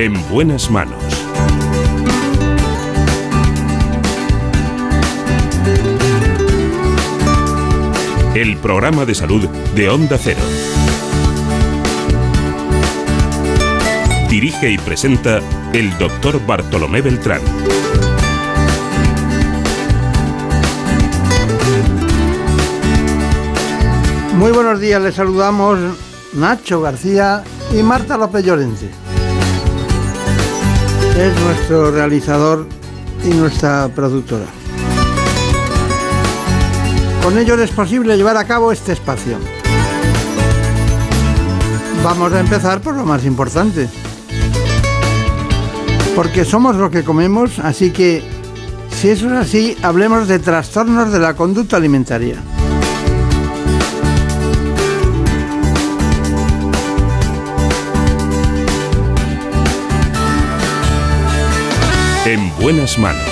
En buenas manos. El programa de salud de Onda Cero. Dirige y presenta el doctor Bartolomé Beltrán. Muy buenos días, les saludamos Nacho García y Marta López Llorente. Es nuestro realizador y nuestra productora. Con ello es posible llevar a cabo este espacio. Vamos a empezar por lo más importante. Porque somos lo que comemos, así que, si eso es así, hablemos de trastornos de la conducta alimentaria. En buenas manos.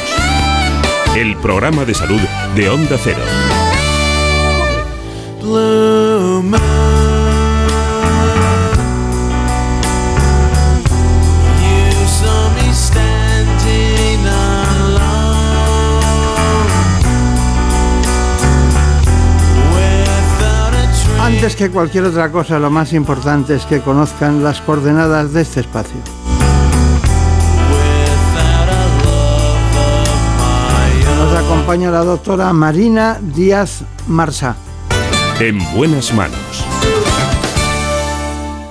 El programa de salud de Onda Cero. Antes que cualquier otra cosa, lo más importante es que conozcan las coordenadas de este espacio. Acompaña la doctora Marina Díaz Marsá. En buenas manos.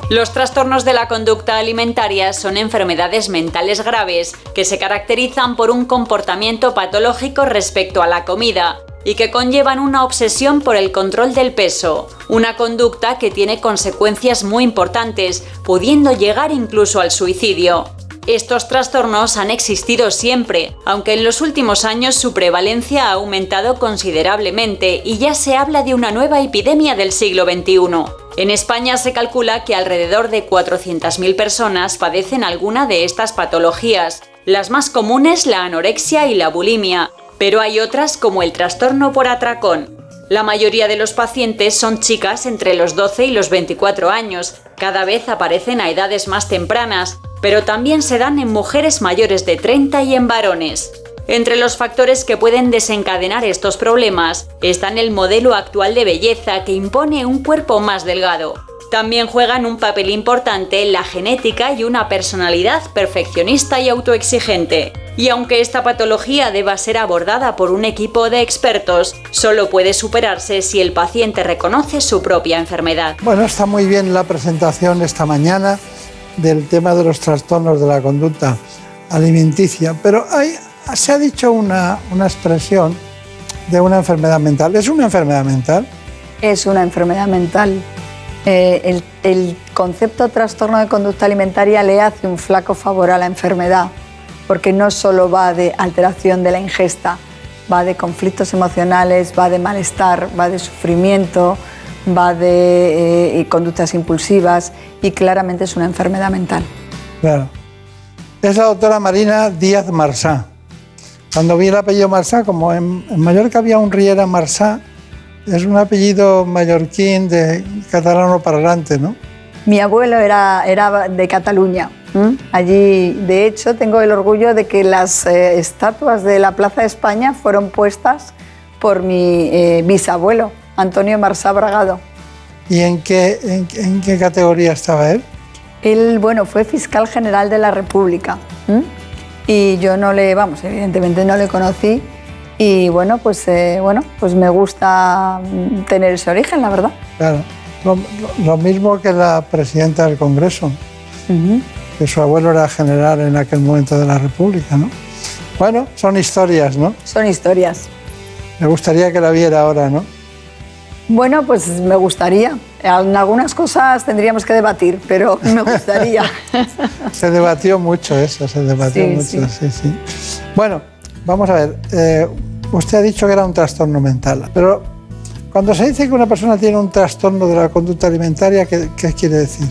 Los trastornos de la conducta alimentaria son enfermedades mentales graves que se caracterizan por un comportamiento patológico respecto a la comida y que conllevan una obsesión por el control del peso, una conducta que tiene consecuencias muy importantes, pudiendo llegar incluso al suicidio. Estos trastornos han existido siempre, aunque en los últimos años su prevalencia ha aumentado considerablemente y ya se habla de una nueva epidemia del siglo XXI. En España se calcula que alrededor de 400.000 personas padecen alguna de estas patologías, las más comunes la anorexia y la bulimia, pero hay otras como el trastorno por atracón. La mayoría de los pacientes son chicas entre los 12 y los 24 años, cada vez aparecen a edades más tempranas, pero también se dan en mujeres mayores de 30 y en varones. Entre los factores que pueden desencadenar estos problemas están el modelo actual de belleza que impone un cuerpo más delgado. También juegan un papel importante la genética y una personalidad perfeccionista y autoexigente. Y aunque esta patología deba ser abordada por un equipo de expertos, solo puede superarse si el paciente reconoce su propia enfermedad. Bueno, está muy bien la presentación esta mañana del tema de los trastornos de la conducta alimenticia, pero hay, se ha dicho una, una expresión de una enfermedad mental. ¿Es una enfermedad mental? Es una enfermedad mental. Eh, el, el concepto trastorno de conducta alimentaria le hace un flaco favor a la enfermedad, porque no solo va de alteración de la ingesta, va de conflictos emocionales, va de malestar, va de sufrimiento, va de eh, conductas impulsivas y claramente es una enfermedad mental. Claro. Es la doctora Marina Díaz Marsá. Cuando vi el apellido Marsá, como en, en Mallorca había un Riera Marsá, es un apellido mallorquín de catalano para adelante, ¿no? Mi abuelo era, era de Cataluña. Allí, de hecho, tengo el orgullo de que las eh, estatuas de la Plaza de España fueron puestas por mi eh, bisabuelo, Antonio Marsá Bragado. ¿Y en qué, en, en qué categoría estaba él? Él, bueno, fue fiscal general de la República. Y yo no le, vamos, evidentemente no le conocí. Y bueno, pues, eh, bueno, pues me gusta mm, tener ese origen, la verdad. Claro. Lo, lo- lo mismo que la presidenta del Congreso, que su abuelo era general en aquel momento de la República, ¿no? Bueno, son historias, ¿no? Son historias. Me gustaría que la viera ahora, ¿no? Bueno, pues me gustaría. En algunas cosas tendríamos que debatir, pero me gustaría. Se debatió mucho eso, se debatió Sí, mucho, sí, sí. Bueno, vamos a ver. eh, usted ha dicho que era un trastorno mental, pero cuando se dice que una persona tiene un trastorno de la conducta alimentaria, ¿qué, qué quiere decir?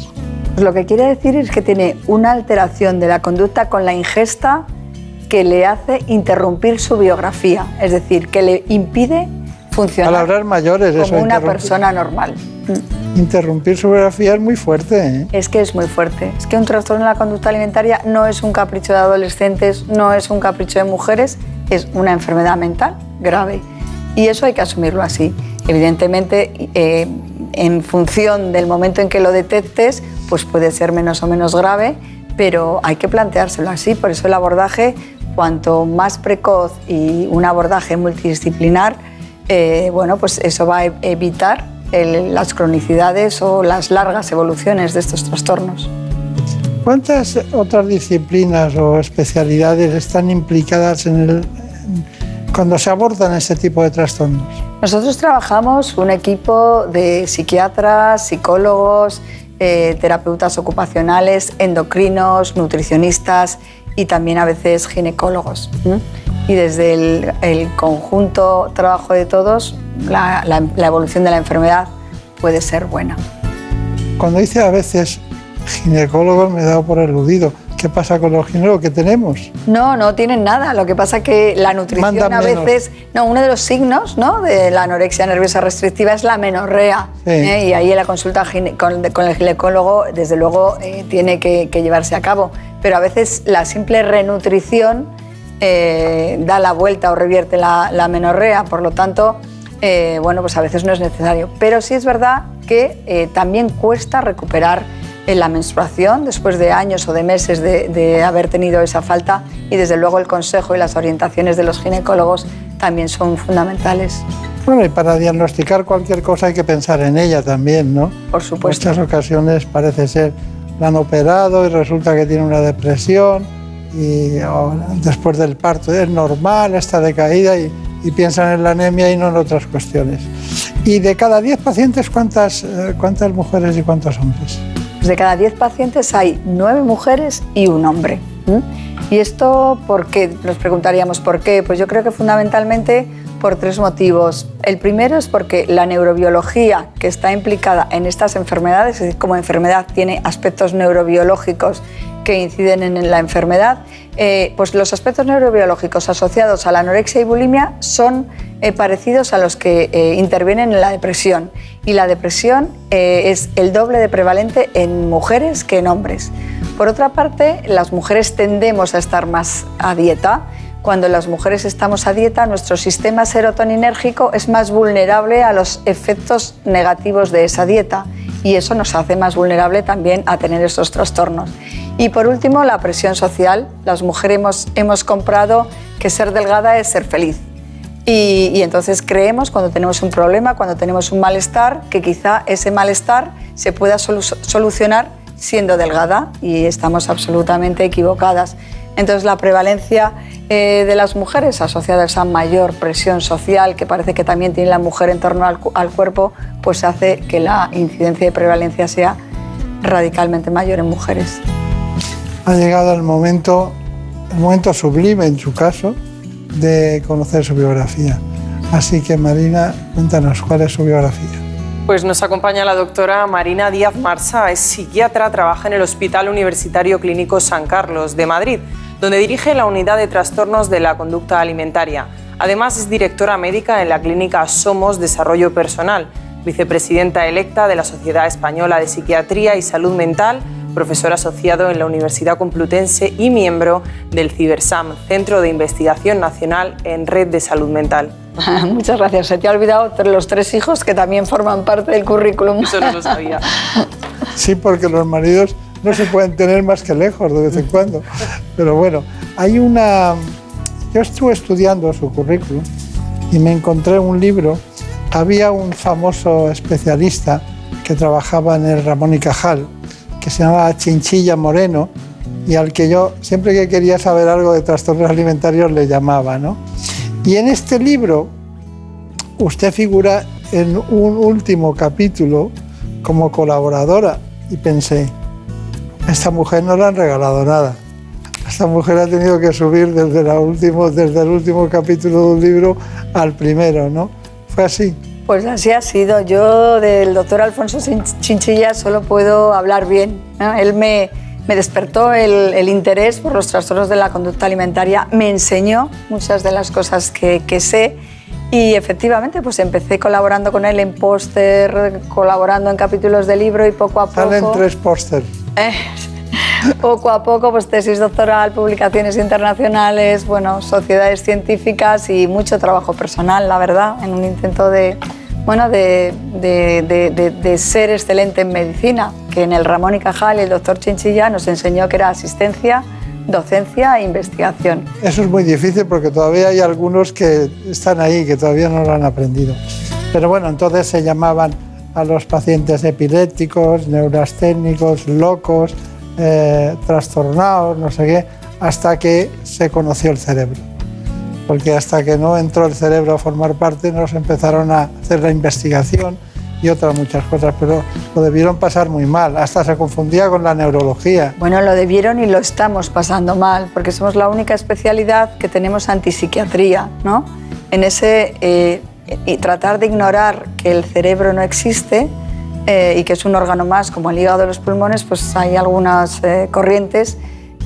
Pues lo que quiere decir es que tiene una alteración de la conducta con la ingesta que le hace interrumpir su biografía, es decir, que le impide funcionar Palabras mayores, eso. como una persona normal. Interrumpir su biografía es muy fuerte. ¿eh? Es que es muy fuerte. Es que un trastorno de la conducta alimentaria no es un capricho de adolescentes, no es un capricho de mujeres, es una enfermedad mental grave. Y eso hay que asumirlo así. Evidentemente, eh, en función del momento en que lo detectes, pues puede ser menos o menos grave, pero hay que planteárselo así. Por eso el abordaje, cuanto más precoz y un abordaje multidisciplinar, eh, bueno, pues eso va a evitar las cronicidades o las largas evoluciones de estos trastornos. ¿Cuántas otras disciplinas o especialidades están implicadas en el, cuando se abordan este tipo de trastornos? Nosotros trabajamos un equipo de psiquiatras, psicólogos, eh, terapeutas ocupacionales, endocrinos, nutricionistas y también a veces ginecólogos. Y desde el, conjunto trabajo de todos, la, evolución de la enfermedad puede ser buena. Cuando dice a veces ginecólogos me he dado por eludido. ¿Qué pasa con los ginecólogos que tenemos? No, no tienen nada. Lo que pasa es que la nutrición a veces... No, uno de los signos ¿no? de la anorexia nerviosa restrictiva es la menorrea. ¿eh? Y ahí la consulta con, el ginecólogo, desde luego, eh, tiene que, llevarse a cabo. Pero a veces la simple renutrición eh, da la vuelta o revierte la, la menorrea. Por lo tanto, bueno, pues a veces no es necesario. Pero sí es verdad que también cuesta recuperar en la menstruación después de años o de meses de, haber tenido esa falta y desde luego el consejo y las orientaciones de los ginecólogos también son fundamentales. Bueno, y para diagnosticar cualquier cosa hay que pensar en ella también, ¿no? Por supuesto. En muchas ocasiones parece ser, la han operado y resulta que tiene una depresión y después del parto es normal, está decaída y, y piensan en la anemia y no en otras cuestiones. Y de cada 10 pacientes, ¿cuántas, eh, cuántas mujeres y cuántos hombres? De cada 10 pacientes hay 9 mujeres y un hombre. ¿Y esto por qué? Nos preguntaríamos por qué. Pues yo creo que fundamentalmente por tres motivos. El primero es porque la neurobiología que está implicada en estas enfermedades, es decir, como enfermedad tiene aspectos neurobiológicos que inciden en la enfermedad, eh, pues los aspectos neurobiológicos asociados a la anorexia y bulimia son eh, parecidos a los que eh, intervienen en la depresión. Y la depresión es el doble de prevalente en mujeres que en hombres. Por otra parte, las mujeres tendemos a estar más a dieta. Cuando las mujeres estamos a dieta, nuestro sistema serotoninérgico es más vulnerable a los efectos negativos de esa dieta y eso nos hace más vulnerable también a tener estos trastornos. Y por último, la presión social. Las mujeres hemos, hemos comprado que ser delgada es ser feliz. Y, entonces creemos cuando tenemos un problema, cuando tenemos un malestar, que quizá ese malestar se pueda solucionar siendo delgada y estamos absolutamente equivocadas. Entonces la prevalencia eh, de las mujeres asociada a esa mayor presión social que parece que también tiene la mujer en torno al, al cuerpo, pues hace que la incidencia de prevalencia sea radicalmente mayor en mujeres ha llegado el momento, el momento sublime en su caso, de conocer su biografía. Así que Marina, cuéntanos cuál es su biografía. Pues nos acompaña la doctora Marina Díaz Marsa, es psiquiatra, trabaja en el Hospital Universitario Clínico San Carlos de Madrid, donde dirige la unidad de trastornos de la conducta alimentaria. Además es directora médica en la clínica Somos Desarrollo Personal, vicepresidenta electa de la Sociedad Española de Psiquiatría y Salud Mental, profesor asociado en la Universidad Complutense y miembro del CiberSAM, Centro de Investigación Nacional en Red de Salud Mental. Muchas gracias. Se te ha olvidado los tres hijos que también forman parte del currículum. Eso no lo sabía. Sí, porque los maridos no se pueden tener más que lejos de vez en cuando. Pero bueno, hay una... Yo estuve estudiando su currículum y me encontré un libro. Había un famoso especialista que trabajaba en el Ramón y Cajal, que se llamaba Chinchilla Moreno y al que yo siempre que quería saber algo de trastornos alimentarios le llamaba. ¿no? Y en este libro usted figura en un último capítulo como colaboradora y pensé, esta mujer no le han regalado nada. Esta mujer ha tenido que subir desde, la último, desde el último capítulo de un libro al primero, ¿no? Fue así. Pues así ha sido. Yo del doctor Alfonso Chinchilla solo puedo hablar bien. Él me, me despertó el, interés por los trastornos de la conducta alimentaria, me enseñó muchas de las cosas que, que sé Y efectivamente, pues empecé colaborando con él en póster, colaborando en capítulos de libro y poco a poco... Salen tres pósters. Eh, poco a poco, pues tesis doctoral, publicaciones internacionales, bueno, sociedades científicas y mucho trabajo personal, la verdad, en un intento de, bueno, de, de, de, ser excelente en medicina, que en el Ramón y Cajal el doctor Chinchilla nos enseñó que era asistencia, docencia e investigación. Eso es muy difícil porque todavía hay algunos que están ahí, que todavía no lo han aprendido. Pero bueno, entonces se llamaban a los pacientes epilépticos, neurasténicos, locos, eh, trastornados, no sé qué, hasta que se conoció el cerebro. Porque hasta que no entró el cerebro a formar parte, nos empezaron a hacer la investigación y otras muchas cosas, pero lo debieron pasar muy mal, hasta se confundía con la neurología. Bueno, lo debieron y lo estamos pasando mal, porque somos la única especialidad que tenemos antipsiquiatría, ¿no? En ese eh, y tratar de ignorar que el cerebro no existe eh, y que es un órgano más como el hígado de los pulmones, pues hay algunas eh, corrientes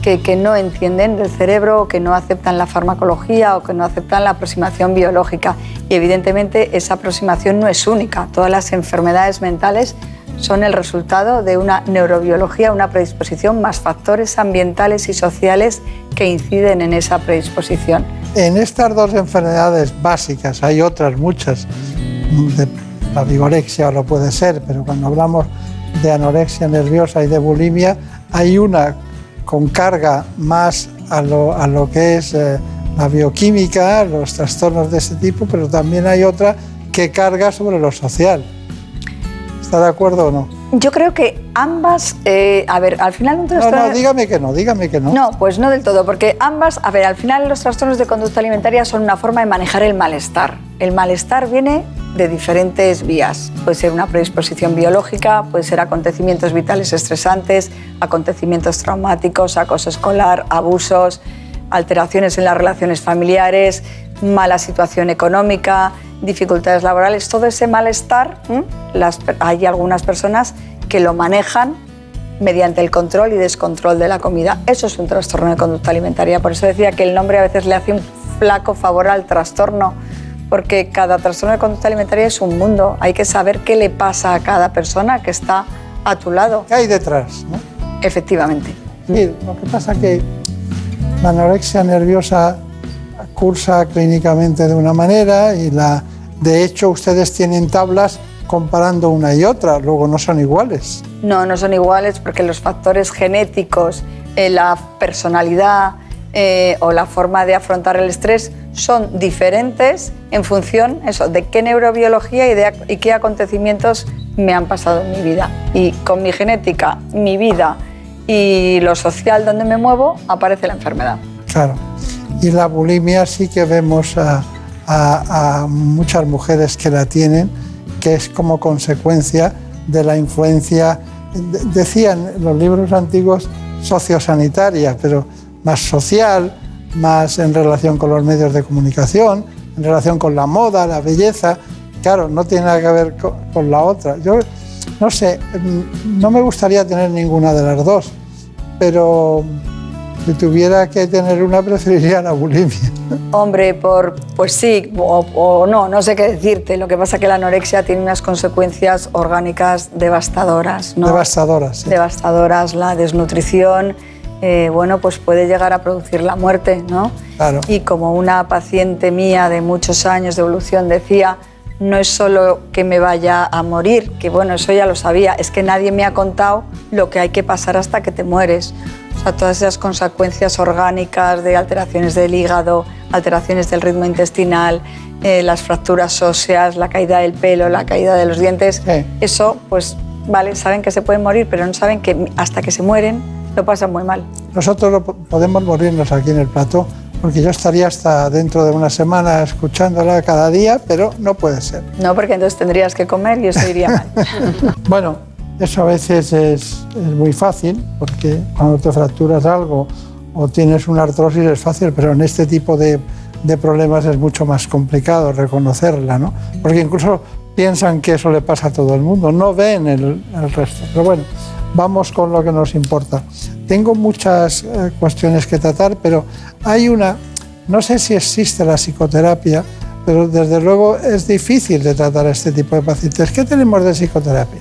que, que, no entienden del cerebro, que no aceptan la farmacología o que no aceptan la aproximación biológica. Y evidentemente esa aproximación no es única. Todas las enfermedades mentales son el resultado de una neurobiología, una predisposición, más factores ambientales y sociales que inciden en esa predisposición. En estas dos enfermedades básicas, hay otras muchas, la vigorexia lo puede ser, pero cuando hablamos de anorexia nerviosa y de bulimia, hay una con carga más a lo, que es eh, la bioquímica, los trastornos de ese tipo, pero también hay otra que carga sobre lo social. ¿Está de acuerdo o no? Yo creo que ambas, eh, a ver, al final un trastorno... No, no, dígame que no, dígame que no. No, pues no del todo, porque ambas, a ver, al final los trastornos de conducta alimentaria son una forma de manejar el malestar. El malestar viene de diferentes vías. Puede ser una predisposición biológica, puede ser acontecimientos vitales estresantes, acontecimientos traumáticos, acoso escolar, abusos, alteraciones en las relaciones familiares, mala situación económica, dificultades laborales, todo ese malestar, hay algunas personas que lo manejan mediante el control y descontrol de la comida. Eso es un trastorno de conducta alimentaria. Por eso decía que el nombre a veces le hace un flaco favor al trastorno, porque cada trastorno de conducta alimentaria es un mundo. Hay que saber qué le pasa a cada persona que está a tu lado. ¿Qué hay detrás? Efectivamente. Sí, lo que pasa es que la anorexia nerviosa cursa clínicamente de una manera y la, de hecho ustedes tienen tablas comparando una y otra, luego no son iguales. No, no son iguales porque los factores genéticos, eh, la personalidad eh, o la forma de afrontar el estrés son diferentes en función eso, de qué neurobiología y, de, y qué acontecimientos me han pasado en mi vida. Y con mi genética, mi vida y lo social donde me muevo, aparece la enfermedad. Claro. Y la bulimia sí que vemos a, muchas mujeres que la tienen, que es como consecuencia de la influencia, decían los libros antiguos, sociosanitaria, pero más social, más en relación con los medios de comunicación, en relación con la moda, la belleza. Claro, no tiene nada que ver con, con la otra. Yo no sé, no me gustaría tener ninguna de las dos, pero si tuviera que tener una, preferiría la bulimia. Hombre, por, pues sí, o, no, no sé qué decirte. Lo que pasa es que la anorexia tiene unas consecuencias orgánicas devastadoras. ¿no? Devastadoras, sí. Devastadoras, la desnutrición, eh, bueno, pues puede llegar a producir la muerte, ¿no? Claro. Y como una paciente mía de muchos años de evolución decía, no es solo que me vaya a morir, que bueno, eso ya lo sabía, es que nadie me ha contado lo que hay que pasar hasta que te mueres. O sea, todas esas consecuencias orgánicas de alteraciones del hígado, alteraciones del ritmo intestinal, eh, las fracturas óseas, la caída del pelo, la caída de los dientes, eso, pues, vale, saben que se pueden morir, pero no saben que hasta que se mueren lo pasan muy mal. Nosotros podemos morirnos aquí en el plato porque yo estaría hasta dentro de una semana escuchándola cada día, pero no puede ser. No, porque entonces tendrías que comer y eso iría mal. bueno, eso a veces es, muy fácil, porque cuando te fracturas algo o tienes una artrosis es fácil, pero en este tipo de, problemas es mucho más complicado reconocerla, ¿no? Porque incluso piensan que eso le pasa a todo el mundo, no ven el, el resto. Pero bueno, vamos con lo que nos importa. Tengo muchas eh, cuestiones que tratar, pero hay una, no sé si existe la psicoterapia, pero desde luego es difícil de tratar a este tipo de pacientes. ¿Qué tenemos de psicoterapia?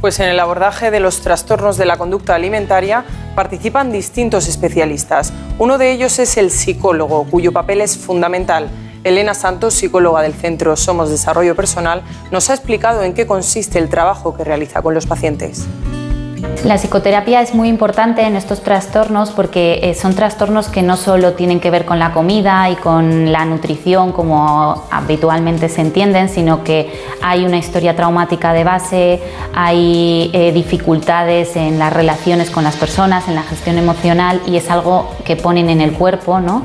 Pues en el abordaje de los trastornos de la conducta alimentaria participan distintos especialistas. Uno de ellos es el psicólogo, cuyo papel es fundamental. Elena Santos, psicóloga del Centro Somos Desarrollo Personal, nos ha explicado en qué consiste el trabajo que realiza con los pacientes. La psicoterapia es muy importante en estos trastornos porque eh, son trastornos que no solo tienen que ver con la comida y con la nutrición como habitualmente se entienden, sino que hay una historia traumática de base, hay eh, dificultades en las relaciones con las personas, en la gestión emocional y es algo que ponen en el cuerpo, ¿no?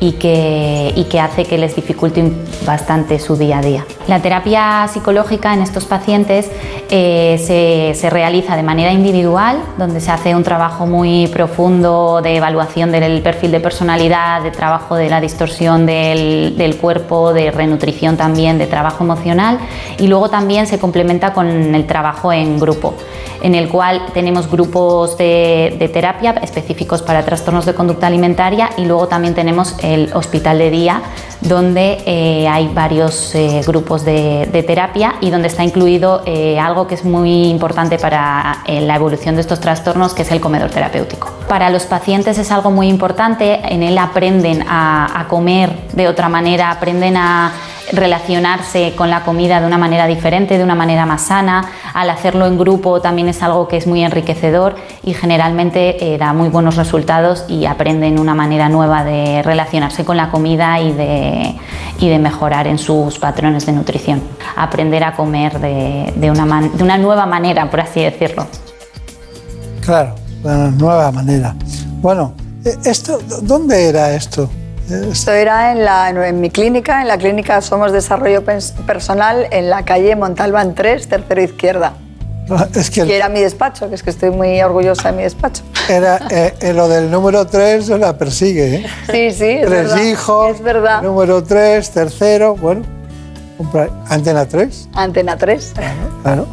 Y que, y que hace que les dificulte bastante su día a día. La terapia psicológica en estos pacientes eh, se, se, realiza de manera individual, donde se hace un trabajo muy profundo de evaluación del perfil de personalidad, de trabajo de la distorsión del, del cuerpo, de renutrición también, de trabajo emocional y luego también se complementa con el trabajo en grupo, en el cual tenemos grupos de, terapia específicos para trastornos de conducta alimentaria y luego también tenemos el hospital de día, donde eh, hay varios eh, grupos de, terapia y donde está incluido eh, algo que es muy importante para la evolución de estos trastornos, que es el comedor terapéutico. Para los pacientes es algo muy importante, en él aprenden a comer de otra manera, aprenden a relacionarse con la comida de una manera diferente, de una manera más sana. Al hacerlo en grupo también es algo que es muy enriquecedor y generalmente eh, da muy buenos resultados y aprenden una manera nueva de relacionarse con la comida y de, y de mejorar en sus patrones de nutrición. Aprender a comer de, de, una, de una nueva manera, por así decirlo. Claro, de una nueva manera. Bueno, eh, esto, ¿dónde era esto? Esto era en, la, en mi clínica, en la clínica Somos Desarrollo Personal, en la calle Montalbán 3, tercero izquierda. Es que, era mi despacho, que es que estoy muy orgullosa de mi despacho. Era, eh, lo del número 3 la persigue, ¿eh? Sí, sí, es Tres verdad. hijos, es verdad. número 3, tercero, bueno, Antena 3. Antena 3. Claro.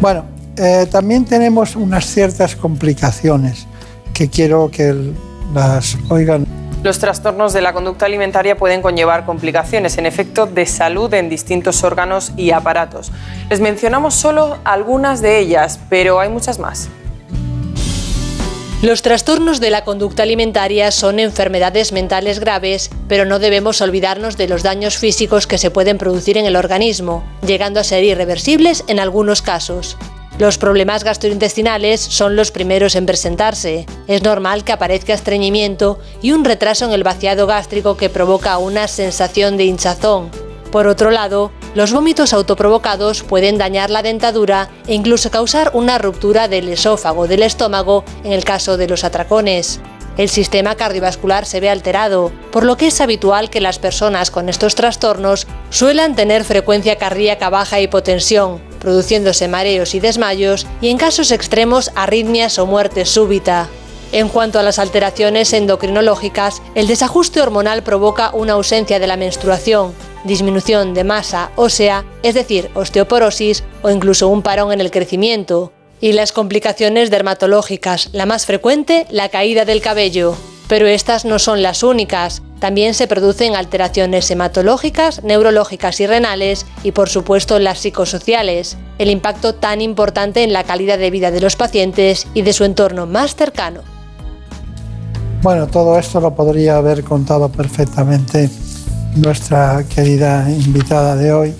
Bueno, eh, también tenemos unas ciertas complicaciones que quiero que las oigan. Los trastornos de la conducta alimentaria pueden conllevar complicaciones, en efecto, de salud en distintos órganos y aparatos. Les mencionamos solo algunas de ellas, pero hay muchas más. Los trastornos de la conducta alimentaria son enfermedades mentales graves, pero no debemos olvidarnos de los daños físicos que se pueden producir en el organismo, llegando a ser irreversibles en algunos casos. Los problemas gastrointestinales son los primeros en presentarse. Es normal que aparezca estreñimiento y un retraso en el vaciado gástrico que provoca una sensación de hinchazón. Por otro lado, los vómitos autoprovocados pueden dañar la dentadura e incluso causar una ruptura del esófago del estómago en el caso de los atracones. El sistema cardiovascular se ve alterado, por lo que es habitual que las personas con estos trastornos suelan tener frecuencia cardíaca baja e hipotensión, produciéndose mareos y desmayos y en casos extremos arritmias o muerte súbita. En cuanto a las alteraciones endocrinológicas, el desajuste hormonal provoca una ausencia de la menstruación, disminución de masa ósea, es decir, osteoporosis o incluso un parón en el crecimiento. Y las complicaciones dermatológicas, la más frecuente, la caída del cabello. Pero estas no son las únicas. También se producen alteraciones hematológicas, neurológicas y renales y por supuesto las psicosociales, el impacto tan importante en la calidad de vida de los pacientes y de su entorno más cercano. Bueno, todo esto lo podría haber contado perfectamente nuestra querida invitada de hoy,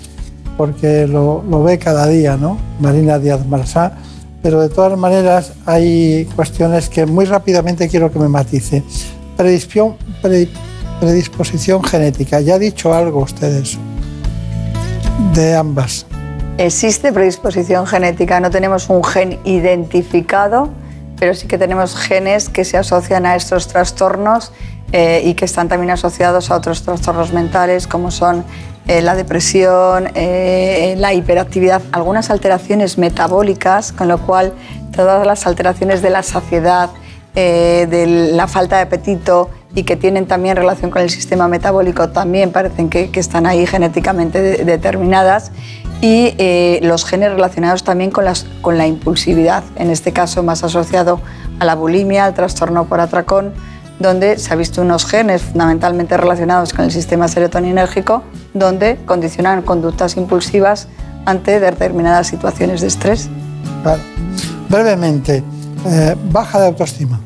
porque lo, lo ve cada día, ¿no? Marina Díaz Marsá. Pero de todas maneras hay cuestiones que muy rápidamente quiero que me matice. Predisposición, predisposición genética. Ya ha dicho algo ustedes de ambas. Existe predisposición genética, no tenemos un gen identificado, pero sí que tenemos genes que se asocian a estos trastornos eh, y que están también asociados a otros trastornos mentales como son eh, la depresión, eh, la hiperactividad, algunas alteraciones metabólicas, con lo cual todas las alteraciones de la saciedad, eh, de la falta de apetito y que tienen también relación con el sistema metabólico también parecen que, están ahí genéticamente de, determinadas y los genes relacionados también con, las, con la impulsividad, en este caso más asociado a la bulimia, al trastorno por atracón, donde se ha visto unos genes fundamentalmente relacionados con el sistema serotoninérgico, donde condicionan conductas impulsivas ante determinadas situaciones de estrés. Brevemente, eh, baja de autoestima.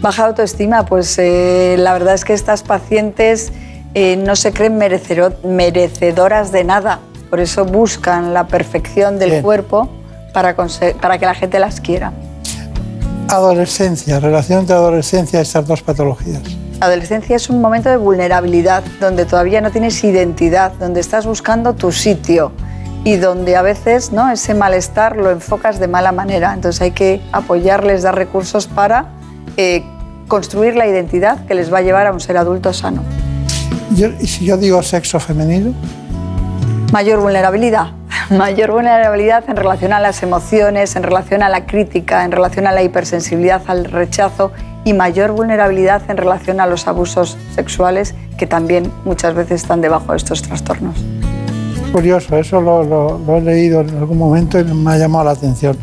Baja de autoestima, pues eh, la verdad es que estas pacientes eh, no se creen merecedoras de nada, por eso buscan la perfección del cuerpo para, para que la gente las quiera. Adolescencia, relación entre adolescencia y estas dos patologías. Adolescencia es un momento de vulnerabilidad, donde todavía no tienes identidad, donde estás buscando tu sitio y donde a veces ¿no? ese malestar lo enfocas de mala manera. Entonces hay que apoyarles, dar recursos para eh, construir la identidad que les va a llevar a un ser adulto sano. ¿Y si yo digo sexo femenino? Mayor vulnerabilidad mayor vulnerabilidad en relación a las emociones, en relación a la crítica, en relación a la hipersensibilidad al rechazo y mayor vulnerabilidad en relación a los abusos sexuales que también muchas veces están debajo de estos trastornos. Curioso, eso lo, lo he leído en algún momento y me ha llamado la atención.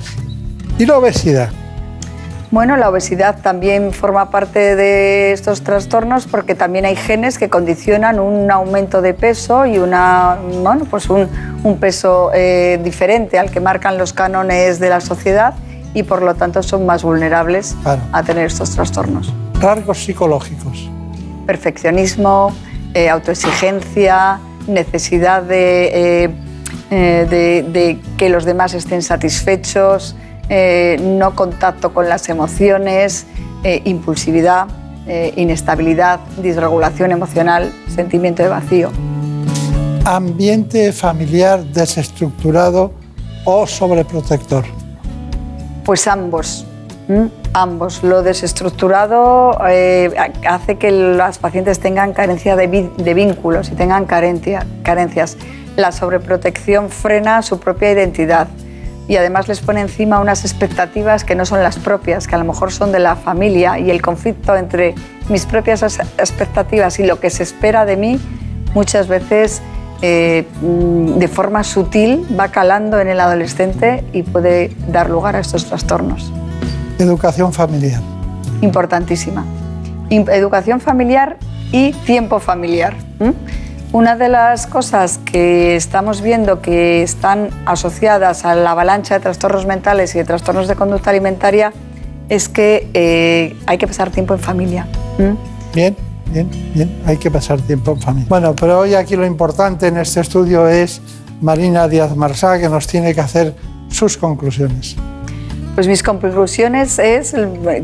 ¿Y la obesidad? Bueno, la obesidad también forma parte de estos trastornos porque también hay genes que condicionan un aumento de peso y una, bueno, pues un, peso eh, diferente al que marcan los cánones de la sociedad y por lo tanto son más vulnerables a tener estos trastornos. Rasgos psicológicos. Perfeccionismo, eh, autoexigencia, necesidad de, eh, de que los demás estén satisfechos, eh, no contacto con las emociones, eh, impulsividad, eh, inestabilidad, disregulación emocional, sentimiento de vacío. Ambiente familiar desestructurado o sobreprotector. Pues ambos. Ambos. Lo desestructurado hace que las pacientes tengan carencia de, de vínculos y tengan carencia, carencias. La sobreprotección frena su propia identidad y además les pone encima unas expectativas que no son las propias, que a lo mejor son de la familia y el conflicto entre mis propias expectativas y lo que se espera de mí muchas veces eh, de forma sutil va calando en el adolescente y puede dar lugar a estos trastornos. Educación familiar. Importantísima. Educación familiar y tiempo familiar. Una de las cosas que estamos viendo que están asociadas a la avalancha de trastornos mentales y de trastornos de conducta alimentaria es que eh, hay que pasar tiempo en familia. Bien, bien, bien, hay que pasar tiempo en familia. Bueno, pero hoy aquí lo importante en este estudio es Marina Díaz Marsá, que nos tiene que hacer sus conclusiones. Pues mis conclusiones es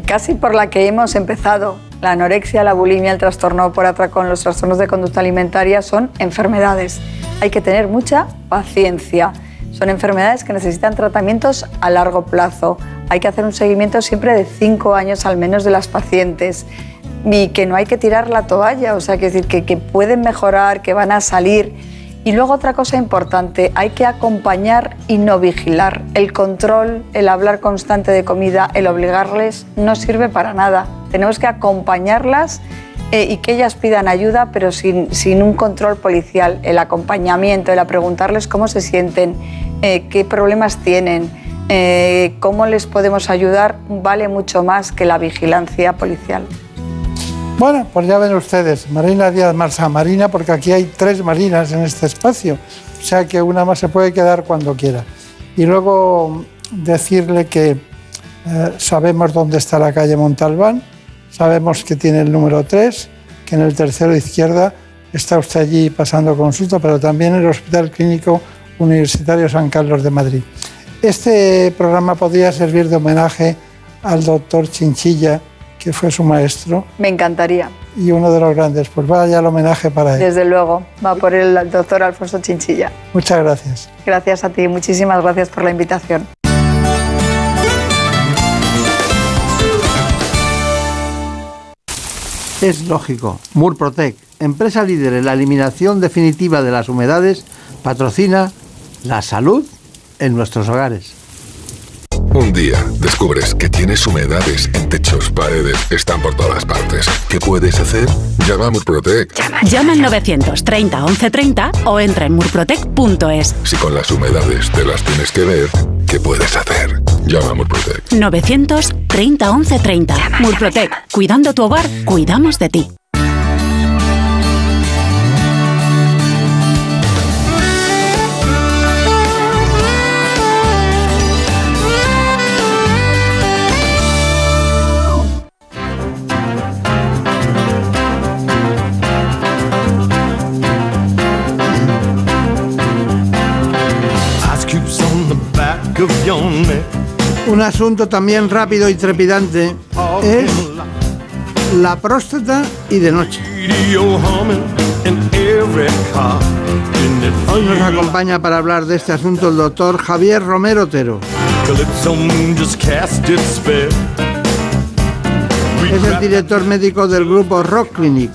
casi por la que hemos empezado la anorexia, la bulimia, el trastorno por atracón, los trastornos de conducta alimentaria son enfermedades. Hay que tener mucha paciencia. Son enfermedades que necesitan tratamientos a largo plazo. Hay que hacer un seguimiento siempre de cinco años al menos de las pacientes y que no hay que tirar la toalla, o sea, que decir que, que pueden mejorar, que van a salir. Y luego otra cosa importante, hay que acompañar y no vigilar. El control, el hablar constante de comida, el obligarles no sirve para nada. Tenemos que acompañarlas eh, y que ellas pidan ayuda, pero sin, sin, un control policial. El acompañamiento, el a preguntarles cómo se sienten, eh, qué problemas tienen, eh, cómo les podemos ayudar, vale mucho más que la vigilancia policial. Bueno, pues ya ven ustedes, Marina Díaz Marsa, Marina, porque aquí hay tres Marinas en este espacio, o sea que una más se puede quedar cuando quiera. Y luego decirle que sabemos dónde está la calle Montalbán, Sabemos que tiene el número 3, que en el tercero izquierda está usted allí pasando consulta, pero también en el Hospital Clínico Universitario San Carlos de Madrid. Este programa podría servir de homenaje al doctor Chinchilla, que fue su maestro. Me encantaría. Y uno de los grandes, pues vaya el homenaje para él. Desde luego, va por el doctor Alfonso Chinchilla. Muchas gracias. Gracias a ti, muchísimas gracias por la invitación. Es lógico. Murprotec, empresa líder en la eliminación definitiva de las humedades, patrocina la salud en nuestros hogares. Un día descubres que tienes humedades en techos, paredes, están por todas partes. ¿Qué puedes hacer? Llama a Murprotec. Llama, al 930 1130 o entra en murprotec.es. Si con las humedades te las tienes que ver, ¿qué puedes hacer? Llama a Murprotec. 930 11 30. Murprotec. Cuidando tu hogar, cuidamos de ti. Un asunto también rápido y trepidante es la próstata y de noche. Hoy nos acompaña para hablar de este asunto el doctor Javier Romero Otero. Es el director médico del grupo Rock Clinic.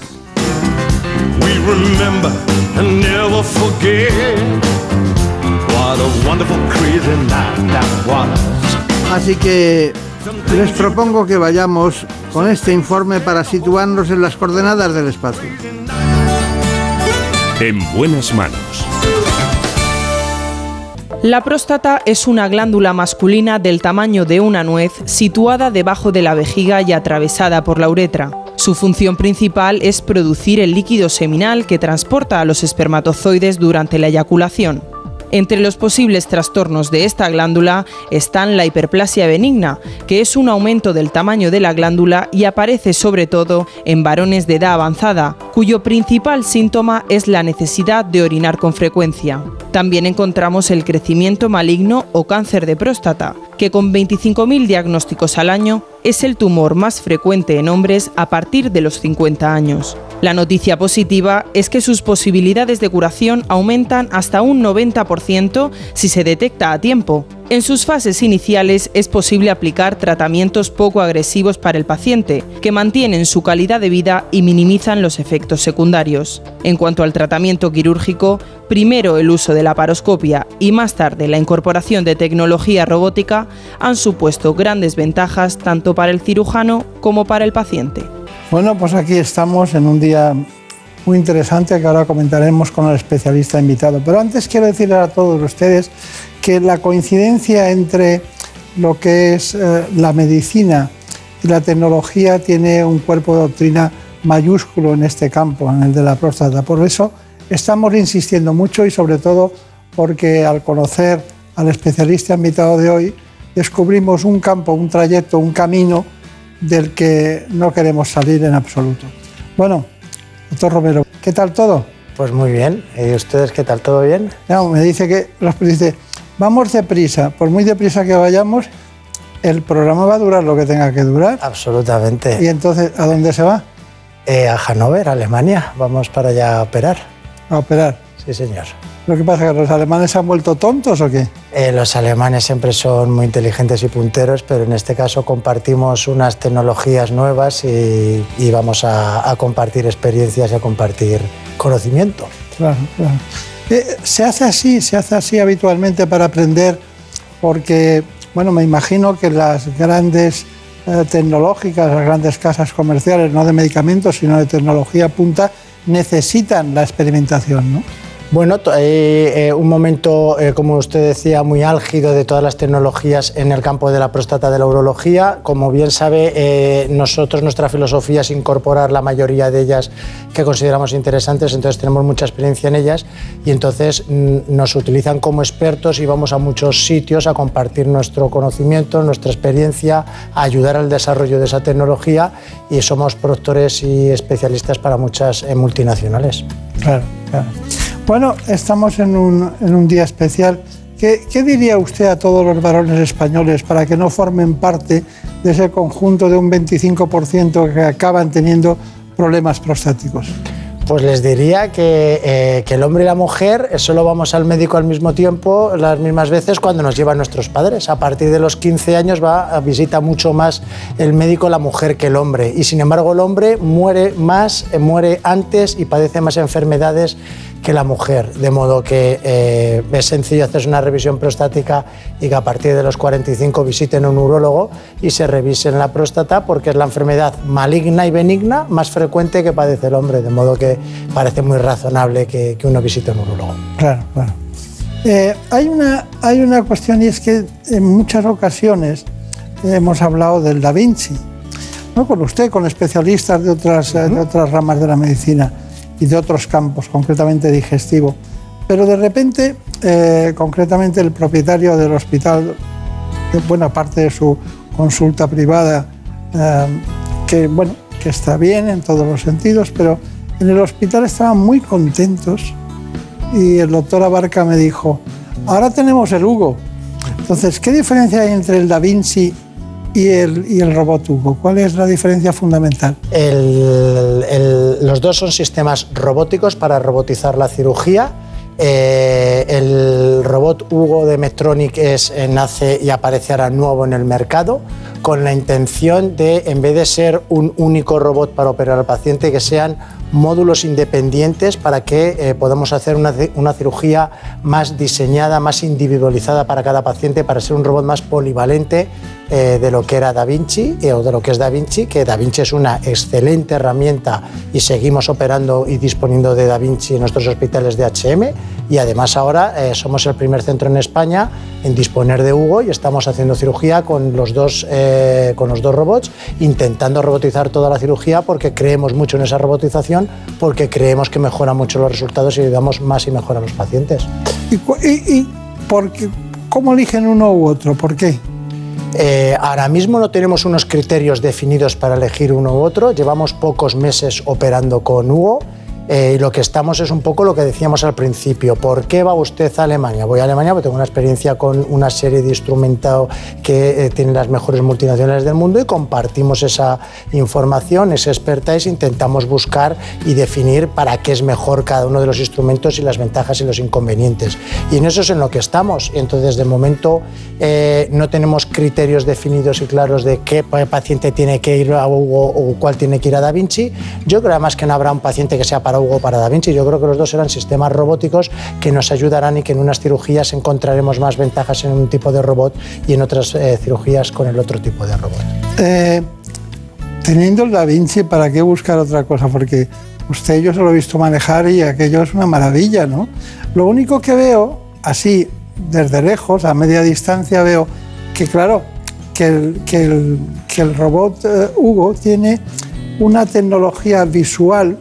Así que les propongo que vayamos con este informe para situarnos en las coordenadas del espacio. En buenas manos. La próstata es una glándula masculina del tamaño de una nuez situada debajo de la vejiga y atravesada por la uretra. Su función principal es producir el líquido seminal que transporta a los espermatozoides durante la eyaculación. Entre los posibles trastornos de esta glándula están la hiperplasia benigna, que es un aumento del tamaño de la glándula y aparece sobre todo en varones de edad avanzada, cuyo principal síntoma es la necesidad de orinar con frecuencia. También encontramos el crecimiento maligno o cáncer de próstata, que con 25.000 diagnósticos al año es el tumor más frecuente en hombres a partir de los 50 años. La noticia positiva es que sus posibilidades de curación aumentan hasta un 90% si se detecta a tiempo. En sus fases iniciales es posible aplicar tratamientos poco agresivos para el paciente, que mantienen su calidad de vida y minimizan los efectos secundarios. En cuanto al tratamiento quirúrgico, primero el uso de la paroscopia y más tarde la incorporación de tecnología robótica han supuesto grandes ventajas tanto para el cirujano como para el paciente. Bueno, pues aquí estamos en un día muy interesante que ahora comentaremos con el especialista invitado. Pero antes quiero decirle a todos ustedes que la coincidencia entre lo que es eh, la medicina y la tecnología tiene un cuerpo de doctrina mayúsculo en este campo, en el de la próstata. Por eso estamos insistiendo mucho y sobre todo porque al conocer al especialista invitado de hoy, descubrimos un campo, un trayecto, un camino del que no queremos salir en absoluto. Bueno, doctor Romero, ¿qué tal todo? Pues muy bien. ¿Y ustedes qué tal? ¿Todo bien? No, me dice que dice, vamos deprisa, por muy deprisa que vayamos, el programa va a durar lo que tenga que durar. Absolutamente. ¿Y entonces a dónde se va? Eh, a Hannover, Alemania. Vamos para allá a operar. ¿A operar? Sí, señor. ¿Lo que pasa es que los alemanes se han vuelto tontos o qué? Eh, los alemanes siempre son muy inteligentes y punteros, pero en este caso compartimos unas tecnologías nuevas y, vamos a, compartir experiencias y a compartir conocimiento. Claro, claro. Eh, se hace así, se hace así habitualmente para aprender, porque, bueno, me imagino que las grandes eh, tecnológicas, las grandes casas comerciales, no de medicamentos, sino de tecnología punta, necesitan la experimentación, ¿no? Bueno, eh, un momento, eh, como usted decía, muy álgido de todas las tecnologías en el campo de la próstata de la urología. Como bien sabe, eh, nosotros, nuestra filosofía es incorporar la mayoría de ellas que consideramos interesantes, entonces tenemos mucha experiencia en ellas y entonces mm, nos utilizan como expertos y vamos a muchos sitios a compartir nuestro conocimiento, nuestra experiencia, a ayudar al desarrollo de esa tecnología y somos productores y especialistas para muchas multinacionales. Claro, claro. Bueno, estamos en un, día especial. ¿Qué, diría usted a todos los varones españoles para que no formen parte de ese conjunto de un 25% que acaban teniendo problemas prostáticos? Pues les diría eh, que, el hombre y la mujer solo vamos al médico al mismo tiempo, las mismas veces cuando nos llevan nuestros padres. A partir de los 15 años va visita mucho más el médico la mujer que el hombre. Y sin embargo el hombre muere más, eh, muere antes y padece más enfermedades que la mujer, de modo que eh, es sencillo hacerse una revisión prostática y que a partir de los 45 visiten a un urólogo y se revisen la próstata porque es la enfermedad maligna y benigna más frecuente que padece el hombre, de modo que parece muy razonable que, uno visite a un urólogo. Claro, claro. Eh, hay, una, hay una cuestión y es que en muchas ocasiones hemos hablado del Da Vinci, no con usted, con especialistas de otras, de otras ramas de la medicina y de otros campos, concretamente digestivo. Pero de repente, eh, concretamente el propietario del hospital, de buena parte de su consulta privada, eh, que bueno, que está bien en todos los sentidos, pero en el hospital estaban muy contentos y el doctor Abarca me dijo, ahora tenemos el Hugo. Entonces, ¿qué diferencia hay entre el Da Vinci y el, robot Hugo? ¿Cuál es la diferencia fundamental? Los dos son sistemas robóticos para robotizar la cirugía. Eh, el robot Hugo de Medtronic es, eh, nace y aparece ahora nuevo en el mercado con la intención de, en vez de ser un único robot para operar al paciente, que sean módulos independientes para que eh, podamos hacer una cirugía más diseñada, más individualizada para cada paciente, para ser un robot más polivalente eh, de lo que era Da Vinci eh, o de lo que es Da Vinci, que Da Vinci es una excelente herramienta y seguimos operando y disponiendo de Da Vinci en nuestros hospitales de HM y además ahora eh, somos el primer centro en España en disponer de Hugo y estamos haciendo cirugía con los dos, eh, con los dos robots, intentando robotizar toda la cirugía porque creemos mucho en esa robotización, porque creemos que mejora mucho los resultados y ayudamos más y mejor a los pacientes. ¿Y, y- y por cómo eligen uno u otro? ¿Por qué? Eh, ahora mismo no tenemos unos criterios definidos para elegir uno u otro. Llevamos pocos meses operando con Hugo. Eh, y lo que estamos es un poco lo que decíamos al principio. ¿Por qué va usted a Alemania? Voy a Alemania porque tengo una experiencia con una serie de instrumentos que eh, tienen las mejores multinacionales del mundo y compartimos esa información, ese expertise, intentamos buscar y definir para qué es mejor cada uno de los instrumentos y las ventajas y los inconvenientes. Y en eso es en lo que estamos. Entonces, de momento, eh, no tenemos criterios definidos y claros de qué pa- paciente tiene que ir a Hugo o cuál tiene que ir a Da Vinci. Yo creo además que no habrá un paciente que sea para Hugo para Da Vinci. Yo creo que los dos serán sistemas robóticos que nos ayudarán y que en unas cirugías encontraremos más ventajas en un tipo de robot y en otras eh, cirugías con el otro tipo de robot. Eh, teniendo el Da Vinci, ¿para qué buscar otra cosa? Porque usted yo se lo he visto manejar y aquello es una maravilla, ¿no? Lo único que veo, así, desde lejos, a media distancia, veo que, claro, que el robot eh, Hugo tiene una tecnología visual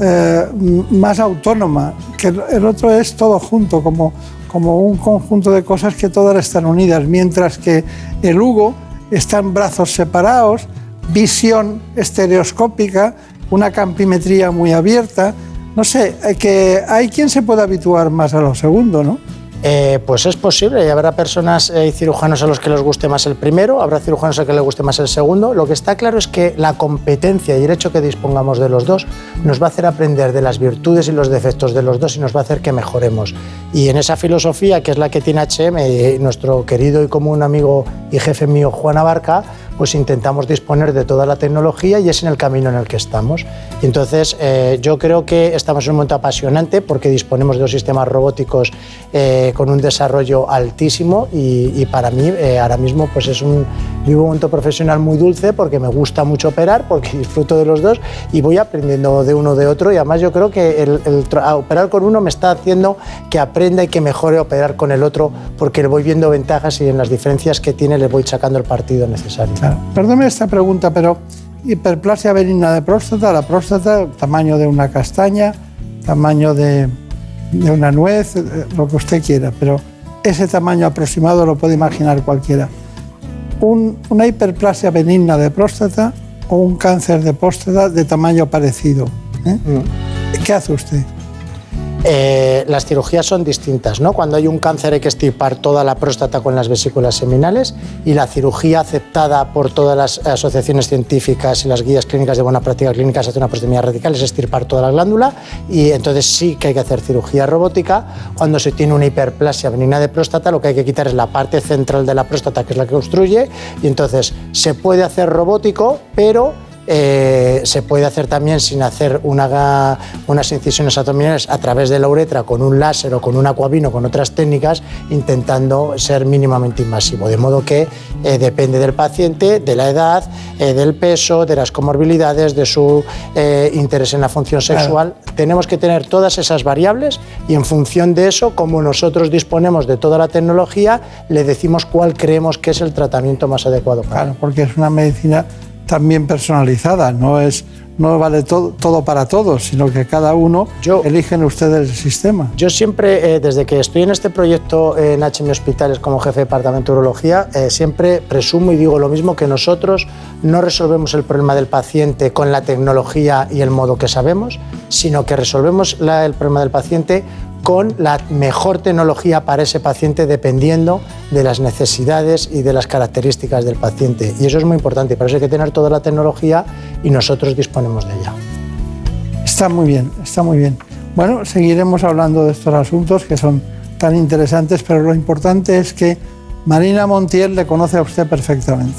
eh, más autónoma, que el, el otro es todo junto, como, como un conjunto de cosas que todas están unidas, mientras que el Hugo está en brazos separados, visión estereoscópica, una campimetría muy abierta. No sé, eh, que hay quien se puede habituar más a lo segundo, ¿no? Eh, pues es posible y habrá personas eh, y cirujanos a los que les guste más el primero, habrá cirujanos a los que les guste más el segundo. Lo que está claro es que la competencia y el hecho que dispongamos de los dos nos va a hacer aprender de las virtudes y los defectos de los dos y nos va a hacer que mejoremos. Y en esa filosofía que es la que tiene HM nuestro querido y común amigo y jefe mío Juan Abarca, pues intentamos disponer de toda la tecnología y es en el camino en el que estamos. Entonces yo creo que estamos en un momento apasionante porque disponemos de dos sistemas robóticos con un desarrollo altísimo y, y para mí eh, ahora mismo pues es un un momento profesional muy dulce porque me gusta mucho operar, porque disfruto de los dos y voy aprendiendo de uno de otro y además yo creo que el, el operar con uno me está haciendo que aprenda y que mejore operar con el otro porque le voy viendo ventajas y en las diferencias que tiene le voy sacando el partido necesario. Claro. Perdóneme esta pregunta, pero hiperplasia benigna de próstata, la próstata, tamaño de una castaña, tamaño de, de una nuez, eh, lo que usted quiera, pero ese tamaño aproximado lo puede imaginar cualquiera. Un- una hiperplasia benigna de próstata o un cáncer de próstata de tamaño parecido. ¿eh? ¿Qué hace usted? Eh, las cirugías son distintas, ¿no? Cuando hay un cáncer hay que extirpar toda la próstata con las vesículas seminales y la cirugía aceptada por todas las asociaciones científicas y las guías clínicas de buena práctica clínica hace una prostomía radical, es extirpar toda la glándula y entonces sí que hay que hacer cirugía robótica. Cuando se tiene una hiperplasia benigna de próstata lo que hay que quitar es la parte central de la próstata que es la que obstruye y entonces se puede hacer robótico, pero eh, se puede hacer también sin hacer una unas incisiones abdominales a través de la uretra con un láser o con un acuabino, con otras técnicas, intentando ser mínimamente invasivo. De modo que eh, depende del paciente, de la edad, eh, del peso, de las comorbilidades, de su interés en la función sexual. Tenemos que tener todas esas variables y en función de eso, como nosotros disponemos de toda la tecnología, le decimos cuál creemos que es el tratamiento más adecuado para Claro, porque es una medicina también personalizada, no es no vale todo, todo para todos, sino que cada uno eligen ustedes el sistema. Yo siempre, eh, desde que estoy en este proyecto en HM Hospitales como jefe de departamento de urología, eh, siempre presumo y digo lo mismo que nosotros no resolvemos el problema del paciente con la tecnología y el modo que sabemos, sino que resolvemos la- el problema del paciente con la mejor tecnología para ese paciente dependiendo de las necesidades y de las características del paciente. Y eso es muy importante, por eso hay que tener toda la tecnología y nosotros disponemos de ella. Está muy bien, está muy bien. Bueno, seguiremos hablando de estos asuntos que son tan interesantes, pero lo importante es que Marina Montiel le conoce a usted perfectamente.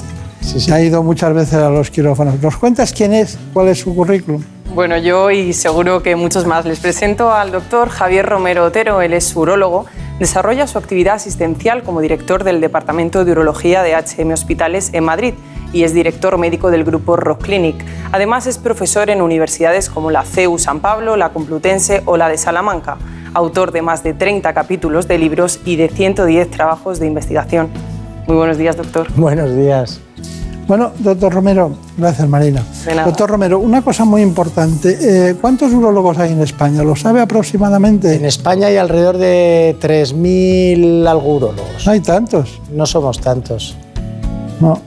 Ha ido muchas veces a los quirófanos. ¿Nos cuentas quién es? ¿Cuál es su currículum? Bueno, yo y seguro que muchos más les presento al doctor Javier Romero Otero. Él es urólogo. Desarrolla su actividad asistencial como director del Departamento de Urología de HM Hospitales en Madrid y es director médico del grupo Rock Clinic. Además es profesor en universidades como la CEU San Pablo, la Complutense o la de Salamanca. Autor de más de 30 capítulos de libros y de 110 trabajos de investigación. Muy buenos días, doctor. Buenos días. Bueno, doctor Romero, gracias Marina. De nada. Doctor Romero, una cosa muy importante. eh, ¿Cuántos urólogos hay en España? ¿Lo sabe aproximadamente? En España hay alrededor de 3.000 algo urólogos. No hay tantos. No somos tantos. No,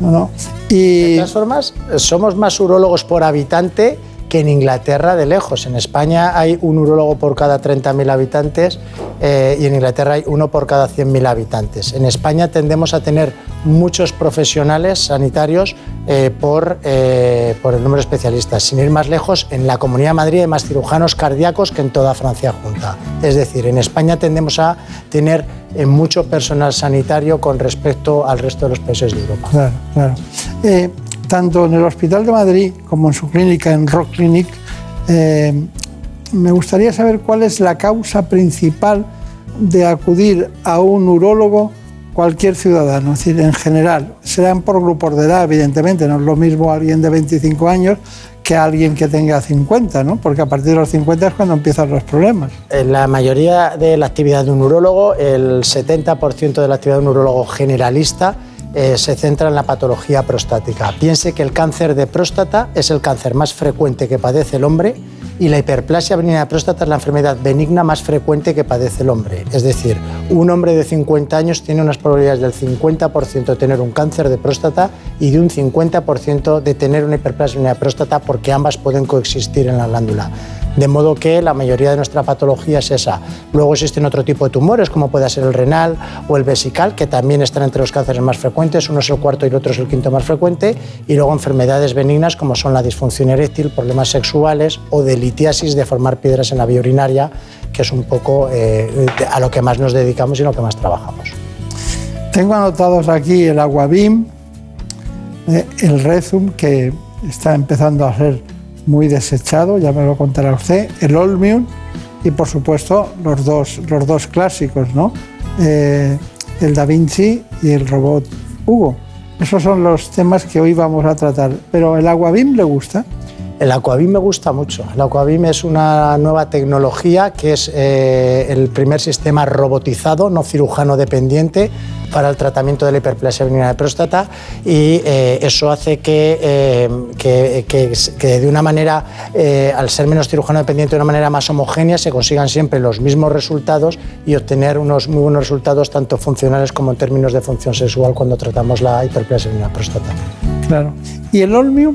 no, no. Y De todas formas, somos más urólogos por habitante que en Inglaterra de lejos. En España hay un urólogo por cada 30.000 habitantes eh, y en Inglaterra hay uno por cada 100.000 habitantes. En España tendemos a tener muchos profesionales sanitarios eh, por, eh, por el número de especialistas. Sin ir más lejos, en la Comunidad de Madrid hay más cirujanos cardíacos que en toda Francia junta. Es decir, en España tendemos a tener eh, mucho personal sanitario con respecto al resto de los países de Europa. Claro, claro. Tanto en el Hospital de Madrid como en su clínica, en Rock Clinic, eh, me gustaría saber cuál es la causa principal de acudir a un urólogo cualquier ciudadano, es decir, en general. Serán por grupos de edad, evidentemente, no es lo mismo alguien de 25 años que alguien que tenga 50, ¿no? Porque a partir de los 50 es cuando empiezan los problemas. En la mayoría de la actividad de un urólogo, el 70% de la actividad de un urólogo generalista eh, se centra en la patología prostática. Piense que el cáncer de próstata es el cáncer más frecuente que padece el hombre y la hiperplasia benigna de próstata es la enfermedad benigna más frecuente que padece el hombre. Es decir, un hombre de 50 años tiene unas probabilidades del 50% de tener un cáncer de próstata y de un 50% de tener una hiperplasia benigna de próstata porque ambas pueden coexistir en la glándula. De modo que la mayoría de nuestra patología es esa. Luego existen otro tipo de tumores, como puede ser el renal o el vesical, que también están entre los cánceres más frecuentes. Uno es el cuarto y el otro es el quinto más frecuente. Y luego enfermedades benignas, como son la disfunción eréctil, problemas sexuales o de litiasis, de formar piedras en la vía urinaria, que es un poco eh, a lo que más nos dedicamos y en lo que más trabajamos. Tengo anotados aquí el Aguabim, eh, el Rezum, que está empezando a ser muy desechado, ya me lo contará usted, el Olmium y por supuesto los dos, los dos clásicos, ¿no? Eh, el Da Vinci y el robot Hugo. Esos son los temas que hoy vamos a tratar. Pero el Aguabim le gusta. El Aquabim me gusta mucho. El Aquabim es una nueva tecnología que es eh, el primer sistema robotizado, no cirujano dependiente, para el tratamiento de la hiperplasia benigna de próstata y eh, eso hace que, eh, que- que- que de una manera, al ser menos cirujano dependiente, de una manera más homogénea, se consigan siempre los mismos resultados y obtener unos muy buenos resultados tanto funcionales como en términos de función sexual cuando tratamos la hiperplasia benigna de próstata. Claro. ¿Y el Olmium?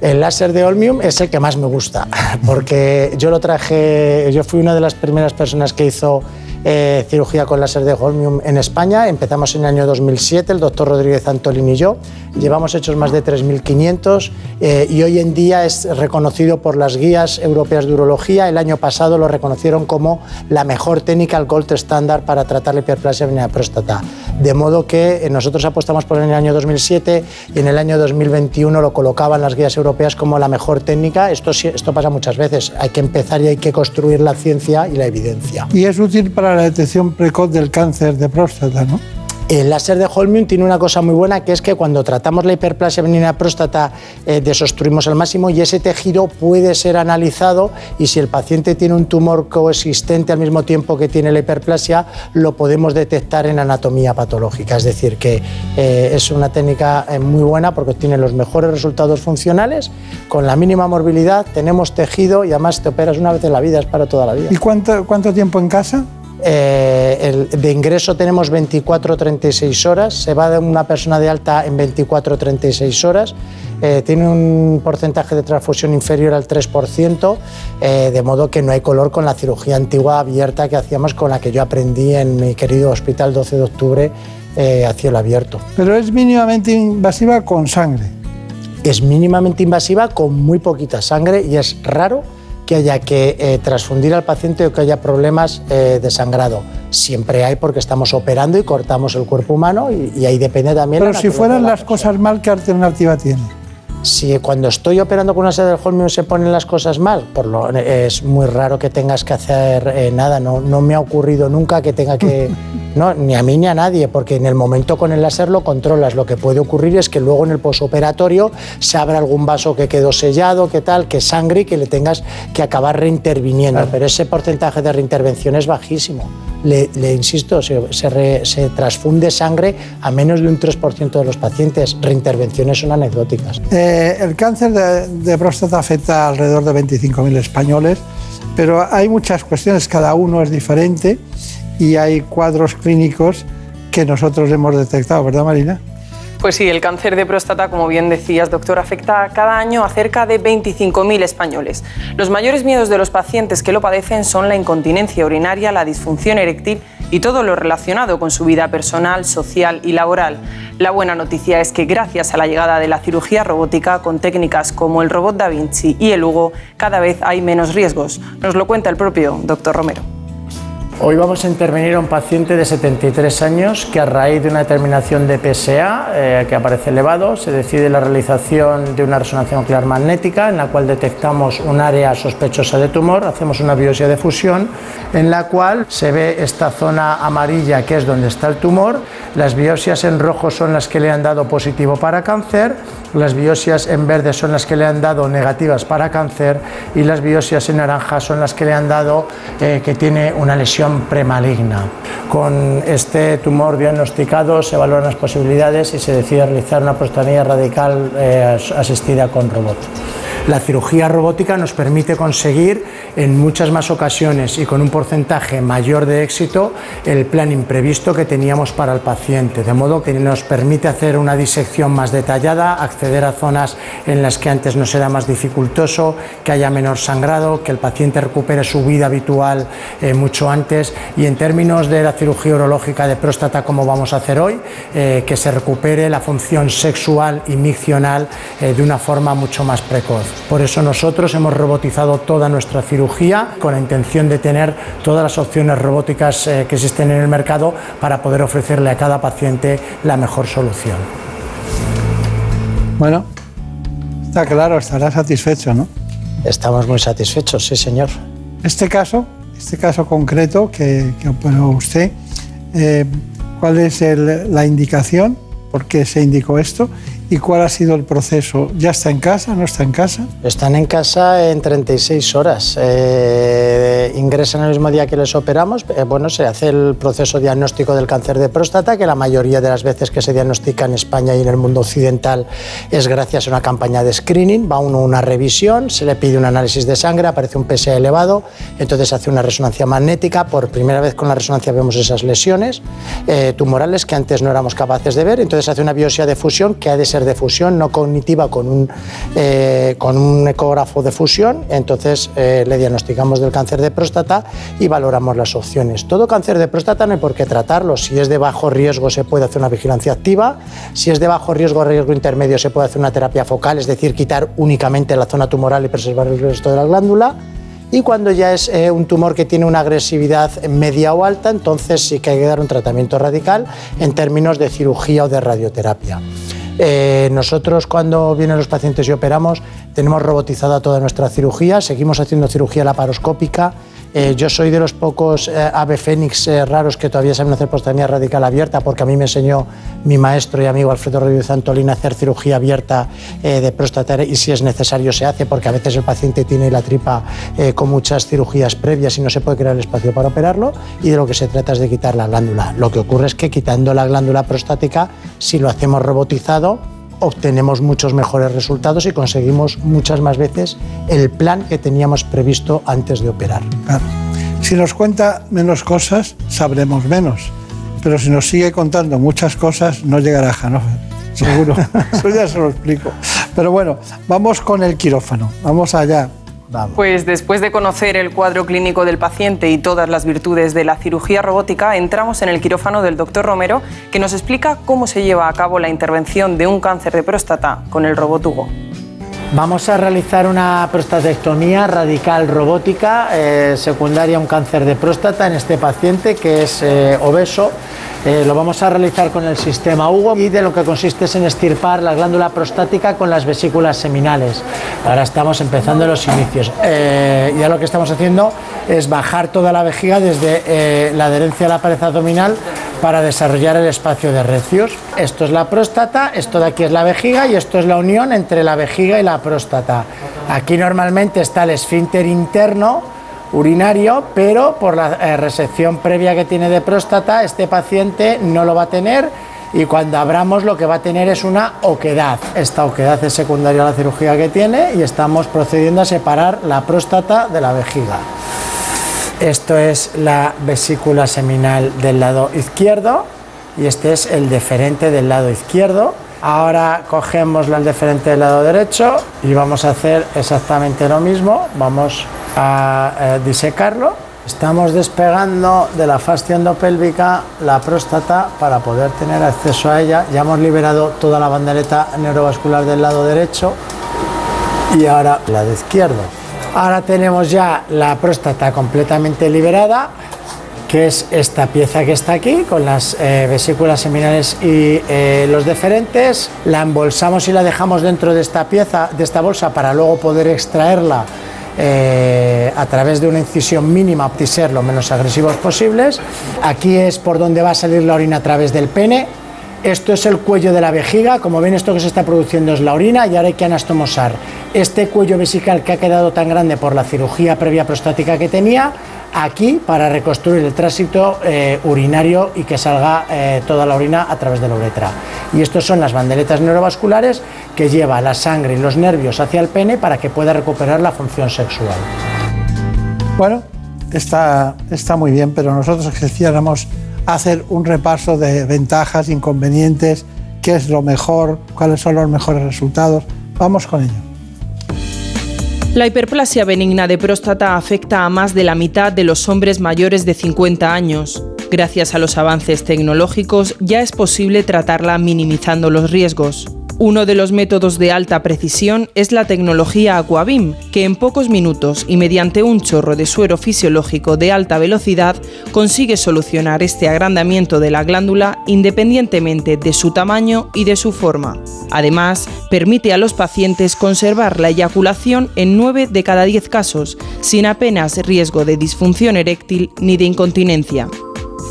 El láser de Olmium es el que más me gusta, porque yo lo traje, yo fui una de las primeras personas que hizo eh, cirugía con láser de Holmium en España. Empezamos en el año 2007, el doctor Rodríguez Antolín y yo. Llevamos hechos más de 3.500 eh, y hoy en día es reconocido por las guías europeas de urología. El año pasado lo reconocieron como la mejor técnica, el gold standard para tratar la hiperplasia de próstata. De modo que eh, nosotros apostamos por el año 2007 y en el año 2021 lo colocaban las guías europeas como la mejor técnica. Esto, esto pasa muchas veces. Hay que empezar y hay que construir la ciencia y la evidencia. Y es útil para la detección precoz del cáncer de próstata, ¿no? El láser de Holmium tiene una cosa muy buena que es que cuando tratamos la hiperplasia benigna próstata eh, desobstruimos al máximo y ese tejido puede ser analizado y si el paciente tiene un tumor coexistente al mismo tiempo que tiene la hiperplasia lo podemos detectar en anatomía patológica. Es decir, que eh, es una técnica eh, muy buena porque tiene los mejores resultados funcionales con la mínima morbilidad, tenemos tejido y además te operas una vez en la vida, es para toda la vida. ¿Y cuánto, cuánto tiempo en casa? Eh, el, de ingreso tenemos 24-36 horas, se va de una persona de alta en 24-36 horas, eh, tiene un porcentaje de transfusión inferior al 3%, eh, de modo que no hay color con la cirugía antigua abierta que hacíamos, con la que yo aprendí en mi querido hospital 12 de octubre a cielo abierto. Pero es mínimamente invasiva con sangre. Es mínimamente invasiva con muy poquita sangre y es raro que haya que eh, transfundir al paciente o que haya problemas eh, de sangrado. Siempre hay porque estamos operando y cortamos el cuerpo humano y, ahí depende también. Pero si fueran las cosas mal, ¿qué alternativa tiene? Si cuando estoy operando con una sede del Holmium se ponen las cosas mal, por lo, es muy raro que tengas que hacer eh, nada. No, no me ha ocurrido nunca que tenga que No, ni a mí ni a nadie, porque en el momento con el láser lo controlas. Lo que puede ocurrir es que luego en el posoperatorio se abra algún vaso que quedó sellado, que tal, que sangre y que le tengas que acabar reinterviniendo. Pero ese porcentaje de reintervención es bajísimo. Le, insisto, se, se, transfunde sangre a menos de un 3% de los pacientes. Reintervenciones son anecdóticas. Eh, el cáncer de, de próstata afecta a alrededor de 25.000 españoles, pero hay muchas cuestiones, cada uno es diferente y hay cuadros clínicos que nosotros hemos detectado, ¿verdad Marina? Pues sí, el cáncer de próstata, como bien decías, doctor, afecta cada año a cerca de 25.000 españoles. Los mayores miedos de los pacientes que lo padecen son la incontinencia urinaria, la disfunción eréctil y todo lo relacionado con su vida personal, social y laboral. La buena noticia es que gracias a la llegada de la cirugía robótica con técnicas como el robot Da Vinci y el Hugo, cada vez hay menos riesgos. Nos lo cuenta el propio doctor Romero. Hoy vamos a intervenir a un paciente de 73 años que a raíz de una determinación de PSA eh, que aparece elevado se decide la realización de una resonancia nuclear magnética en la cual detectamos un área sospechosa de tumor, hacemos una biopsia de fusión en la cual se ve esta zona amarilla que es donde está el tumor, las biopsias en rojo son las que le han dado positivo para cáncer, las biopsias en verde son las que le han dado negativas para cáncer y las biopsias en naranja son las que le han dado eh, que tiene una lesión premaligna. Con este tumor diagnosticado se evalúan las posibilidades y se decide realizar una prostatectomía radical eh, asistida con robot. La cirugía robótica nos permite conseguir en muchas más ocasiones y con un porcentaje mayor de éxito el plan imprevisto que teníamos para el paciente, de modo que nos permite hacer una disección más detallada, acceder a zonas en las que antes nos era más dificultoso, que haya menor sangrado, que el paciente recupere su vida habitual eh, mucho antes. Y en términos de la cirugía urológica de próstata como vamos a hacer hoy, eh, que se recupere la función sexual y miccional eh, de una forma mucho más precoz. Por eso nosotros hemos robotizado toda nuestra cirugía con la intención de tener todas las opciones robóticas eh, que existen en el mercado para poder ofrecerle a cada paciente la mejor solución. Bueno, está claro, estará satisfecho, ¿no? Estamos muy satisfechos, sí, señor. Este caso, este caso concreto que, que operó usted, eh, ¿cuál es la indicación? ¿Por qué se indicó esto? ¿Y cuál ha sido el proceso? ¿Ya está en casa? ¿No está en casa? Están en casa en 36 horas. Eh, ingresan el mismo día que les operamos. Eh, bueno, se hace el proceso diagnóstico del cáncer de próstata, que la mayoría de las veces que se diagnostica en España y en el mundo occidental es gracias a una campaña de screening. Va uno a una revisión, se le pide un análisis de sangre, aparece un PSA elevado, entonces hace una resonancia magnética. Por primera vez con la resonancia vemos esas lesiones eh, tumorales que antes no éramos capaces de ver. Entonces hace una biopsia de fusión que ha de ser de fusión no cognitiva con un, eh, con un ecógrafo de fusión, entonces eh, le diagnosticamos del cáncer de próstata y valoramos las opciones. Todo cáncer de próstata no hay por qué tratarlo, si es de bajo riesgo se puede hacer una vigilancia activa, si es de bajo riesgo o riesgo intermedio se puede hacer una terapia focal, es decir, quitar únicamente la zona tumoral y preservar el resto de la glándula. Y cuando ya es eh, un tumor que tiene una agresividad media o alta, entonces sí que hay que dar un tratamiento radical en términos de cirugía o de radioterapia. Eh, nosotros cuando vienen los pacientes y operamos tenemos robotizada toda nuestra cirugía, seguimos haciendo cirugía laparoscópica. Eh, yo soy de los pocos eh, ave fénix eh, raros que todavía saben hacer prostamía radical abierta, porque a mí me enseñó mi maestro y amigo Alfredo Rodríguez Antolín a hacer cirugía abierta de próstata y si es necesario se hace, porque a veces el paciente tiene la tripa con muchas cirugías previas y no se puede crear el espacio para operarlo. Y de lo que se trata es de quitar la glándula. Lo que ocurre es que quitando la glándula prostática, si lo hacemos robotizado, obtenemos muchos mejores resultados y conseguimos muchas más veces el plan que teníamos previsto antes de operar. Si nos cuenta menos cosas, sabremos menos. Pero si nos sigue contando muchas cosas, no llegará a Hannover. Seguro. Eso ya se lo explico. Pero bueno, vamos con el quirófano. Vamos allá. Pues después de conocer el cuadro clínico del paciente y todas las virtudes de la cirugía robótica, entramos en el quirófano del doctor Romero, que nos explica cómo se lleva a cabo la intervención de un cáncer de próstata con el robot Hugo. Vamos a realizar una prostatectomía radical robótica eh, secundaria a un cáncer de próstata en este paciente que es eh, obeso eh, lo vamos a realizar con el sistema Hugo y de lo que consiste es en estirpar la glándula prostática con las vesículas seminales. Ahora estamos empezando los inicios. Eh, ya lo que estamos haciendo es bajar toda la vejiga desde eh, la adherencia a la pared abdominal para desarrollar el espacio de recios. Esto es la próstata, esto de aquí es la vejiga y esto es la unión entre la vejiga y la próstata. Aquí normalmente está el esfínter interno urinario, pero por la eh, resección previa que tiene de próstata, este paciente no lo va a tener y cuando abramos lo que va a tener es una oquedad. Esta oquedad es secundaria a la cirugía que tiene y estamos procediendo a separar la próstata de la vejiga. Esto es la vesícula seminal del lado izquierdo y este es el deferente del lado izquierdo. Ahora cogemos el deferente del lado derecho y vamos a hacer exactamente lo mismo. Vamos a eh, disecarlo. Estamos despegando de la fascia endopélvica la próstata para poder tener acceso a ella. Ya hemos liberado toda la bandereta neurovascular del lado derecho y ahora la de izquierdo. Ahora tenemos ya la próstata completamente liberada, que es esta pieza que está aquí, con las eh, vesículas seminales y eh, los deferentes. La embolsamos y la dejamos dentro de esta pieza, de esta bolsa, para luego poder extraerla eh, a través de una incisión mínima ser lo menos agresivos posibles. Aquí es por donde va a salir la orina a través del pene. Esto es el cuello de la vejiga, como ven esto que se está produciendo es la orina y ahora hay que anastomosar este cuello vesical que ha quedado tan grande por la cirugía previa prostática que tenía aquí para reconstruir el tránsito eh, urinario y que salga eh, toda la orina a través de la uretra. Y estas son las banderetas neurovasculares que lleva la sangre y los nervios hacia el pene para que pueda recuperar la función sexual. Bueno, está, está muy bien, pero nosotros quisiéramos hacer un repaso de ventajas, inconvenientes, qué es lo mejor, cuáles son los mejores resultados. Vamos con ello. La hiperplasia benigna de próstata afecta a más de la mitad de los hombres mayores de 50 años. Gracias a los avances tecnológicos ya es posible tratarla minimizando los riesgos. Uno de los métodos de alta precisión es la tecnología Aquabim, que en pocos minutos y mediante un chorro de suero fisiológico de alta velocidad consigue solucionar este agrandamiento de la glándula independientemente de su tamaño y de su forma. Además, permite a los pacientes conservar la eyaculación en 9 de cada 10 casos, sin apenas riesgo de disfunción eréctil ni de incontinencia.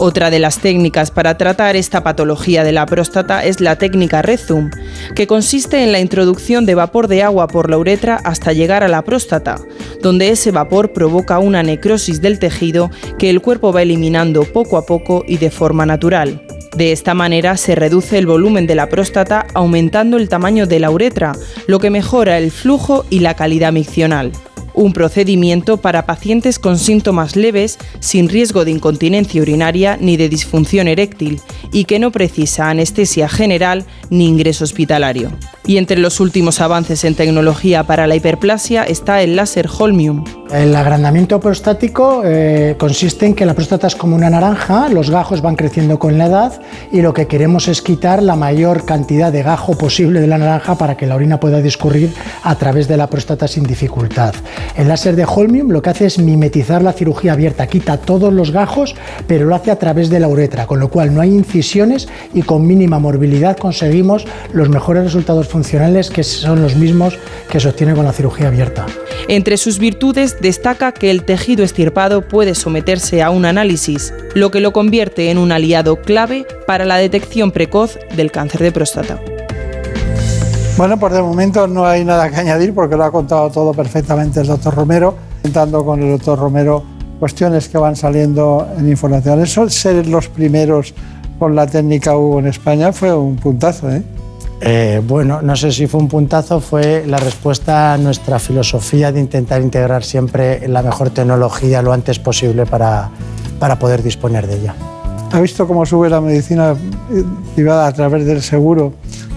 Otra de las técnicas para tratar esta patología de la próstata es la técnica Rezum, que consiste en la introducción de vapor de agua por la uretra hasta llegar a la próstata, donde ese vapor provoca una necrosis del tejido que el cuerpo va eliminando poco a poco y de forma natural. De esta manera se reduce el volumen de la próstata aumentando el tamaño de la uretra, lo que mejora el flujo y la calidad miccional un procedimiento para pacientes con síntomas leves, sin riesgo de incontinencia urinaria ni de disfunción eréctil y que no precisa anestesia general ni ingreso hospitalario. Y entre los últimos avances en tecnología para la hiperplasia está el láser Holmium. El agrandamiento prostático eh, consiste en que la próstata es como una naranja, los gajos van creciendo con la edad y lo que queremos es quitar la mayor cantidad de gajo posible de la naranja para que la orina pueda discurrir a través de la próstata sin dificultad. El láser de Holmium lo que hace es mimetizar la cirugía abierta, quita todos los gajos, pero lo hace a través de la uretra, con lo cual no hay incisiones y con mínima morbilidad conseguimos los mejores resultados que son los mismos que se obtienen con la cirugía abierta. Entre sus virtudes destaca que el tejido estirpado puede someterse a un análisis, lo que lo convierte en un aliado clave para la detección precoz del cáncer de próstata. Bueno, por de momento no hay nada que añadir porque lo ha contado todo perfectamente el doctor Romero, comentando con el doctor Romero cuestiones que van saliendo en información. Eso ser los primeros con la técnica U en España fue un puntazo, ¿eh? Eh, bueno, no sé si fue un puntazo, fue la respuesta a nuestra filosofía de intentar integrar siempre la mejor tecnología lo antes posible para, para poder disponer de ella. ¿Ha visto cómo sube la medicina privada a través del seguro,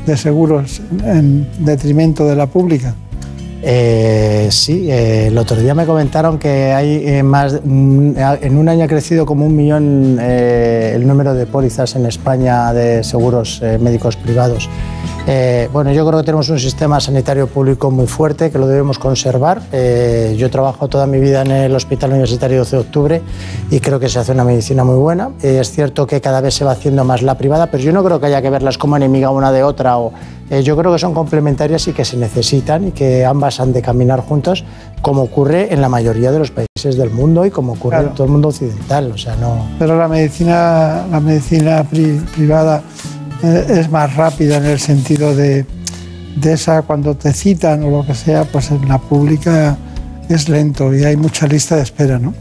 de seguros en detrimento de la pública? Eh, sí, eh, el otro día me comentaron que hay eh, más, mm, en un año ha crecido como un millón eh, el número de pólizas en España de seguros eh, médicos privados. Eh, bueno, yo creo que tenemos un sistema sanitario público muy fuerte que lo debemos conservar. Eh, yo trabajo toda mi vida en el Hospital Universitario 12 de Octubre y creo que se hace una medicina muy buena. Eh, es cierto que cada vez se va haciendo más la privada, pero yo no creo que haya que verlas como enemiga una de otra. O, eh, yo creo que son complementarias y que se necesitan y que ambas han de caminar juntos, como ocurre en la mayoría de los países del mundo y como ocurre Claro. en todo el mundo occidental. O sea, no. Pero la medicina, la medicina pri- privada es más rápida en el sentido de, de esa, cuando te citan o lo que sea, pues en la pública es lento y hay mucha lista de espera, ¿no?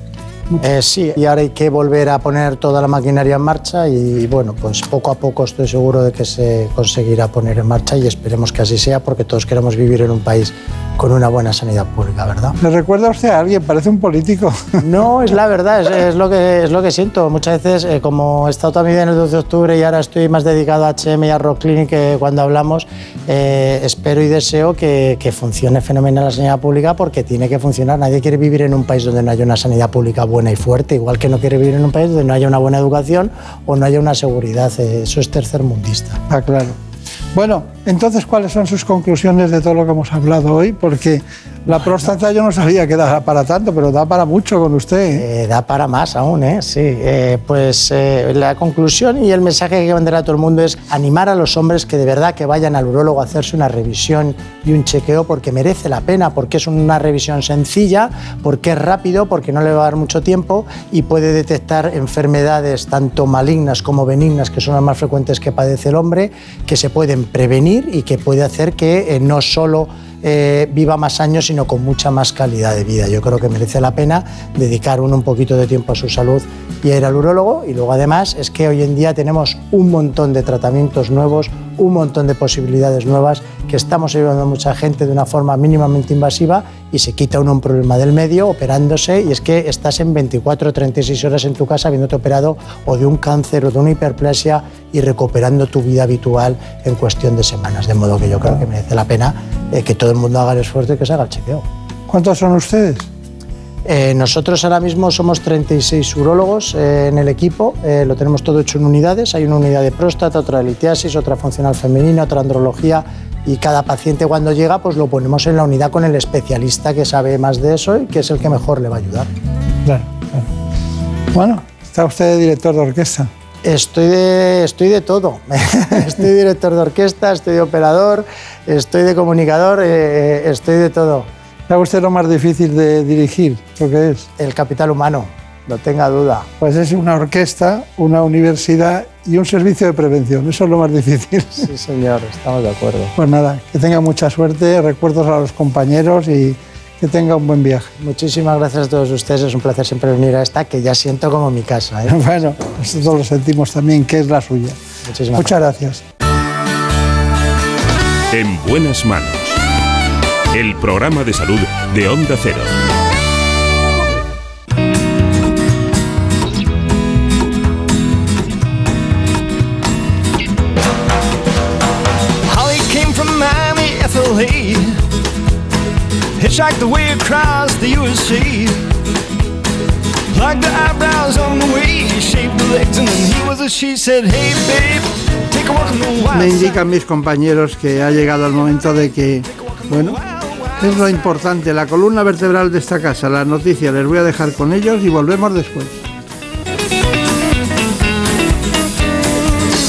Eh, sí, y ahora hay que volver a poner toda la maquinaria en marcha y bueno, pues poco a poco estoy seguro de que se conseguirá poner en marcha y esperemos que así sea porque todos queremos vivir en un país con una buena sanidad pública, ¿verdad? ¿Le recuerda usted a alguien? Parece un político. No, es la verdad, es, es lo, que, es lo que siento. Muchas veces, eh, como he estado toda mi vida en el 12 de octubre y ahora estoy más dedicado a HM y a Rock Clinic que cuando hablamos, eh, espero y deseo que, que funcione fenomenal la sanidad pública porque tiene que funcionar. Nadie quiere vivir en un país donde no haya una sanidad pública buena y fuerte, igual que no quiere vivir en un país donde no haya una buena educación o no haya una seguridad. Eh, eso es tercermundista. Ah, claro. Bueno, entonces, ¿cuáles son sus conclusiones de todo lo que hemos hablado hoy? Porque la próstata yo no sabía que daba para tanto, pero da para mucho con usted. ¿eh? Eh, da para más aún, ¿eh? Sí. Eh, pues eh, la conclusión y el mensaje que hay que mandar a todo el mundo es animar a los hombres que de verdad que vayan al urólogo a hacerse una revisión y un chequeo porque merece la pena, porque es una revisión sencilla, porque es rápido, porque no le va a dar mucho tiempo y puede detectar enfermedades tanto malignas como benignas, que son las más frecuentes que padece el hombre, que se pueden prevenir y que puede hacer que no solo eh, viva más años, sino con mucha más calidad de vida. Yo creo que merece la pena dedicar uno un poquito de tiempo a su salud y a ir al urólogo. Y luego además es que hoy en día tenemos un montón de tratamientos nuevos, un montón de posibilidades nuevas que estamos ayudando a mucha gente de una forma mínimamente invasiva y se quita uno un problema del medio operándose y es que estás en 24 o 36 horas en tu casa habiéndote operado o de un cáncer o de una hiperplasia y recuperando tu vida habitual en cuestión de semanas. De modo que yo creo que merece la pena eh, que todo el mundo haga el esfuerzo y que se haga el chequeo. ¿Cuántos son ustedes? Eh, nosotros ahora mismo somos 36 urólogos eh, en el equipo, eh, lo tenemos todo hecho en unidades, hay una unidad de próstata, otra de litiasis, otra funcional femenina, otra andrología y cada paciente cuando llega pues lo ponemos en la unidad con el especialista que sabe más de eso y que es el que mejor le va a ayudar. Claro, claro. Bueno, está usted de director de orquesta. Estoy de, estoy de todo. estoy de director de orquesta, estoy de operador, estoy de comunicador, estoy de todo. ¿Sabe usted lo más difícil de dirigir? ¿Lo que es? El capital humano, no tenga duda. Pues es una orquesta, una universidad y un servicio de prevención. Eso es lo más difícil. Sí, señor, estamos de acuerdo. Pues nada, que tenga mucha suerte, recuerdos a los compañeros y que tenga un buen viaje. Muchísimas gracias a todos ustedes, es un placer siempre venir a esta que ya siento como mi casa. ¿eh? Bueno, nosotros lo sentimos también, que es la suya. Muchísimas Muchas gracias. En buenas manos. El programa de salud de Onda Cero. Holly came from Miami LA. Hitchhiked the way across the USA. Like the eyebrows on the way, shaved the legs, and then he was a she said, Hey babe, Me side." indican mis compañeros que ha llegado el momento de que, bueno, es lo importante, la columna vertebral de esta casa, las noticias, les voy a dejar con ellos y volvemos después.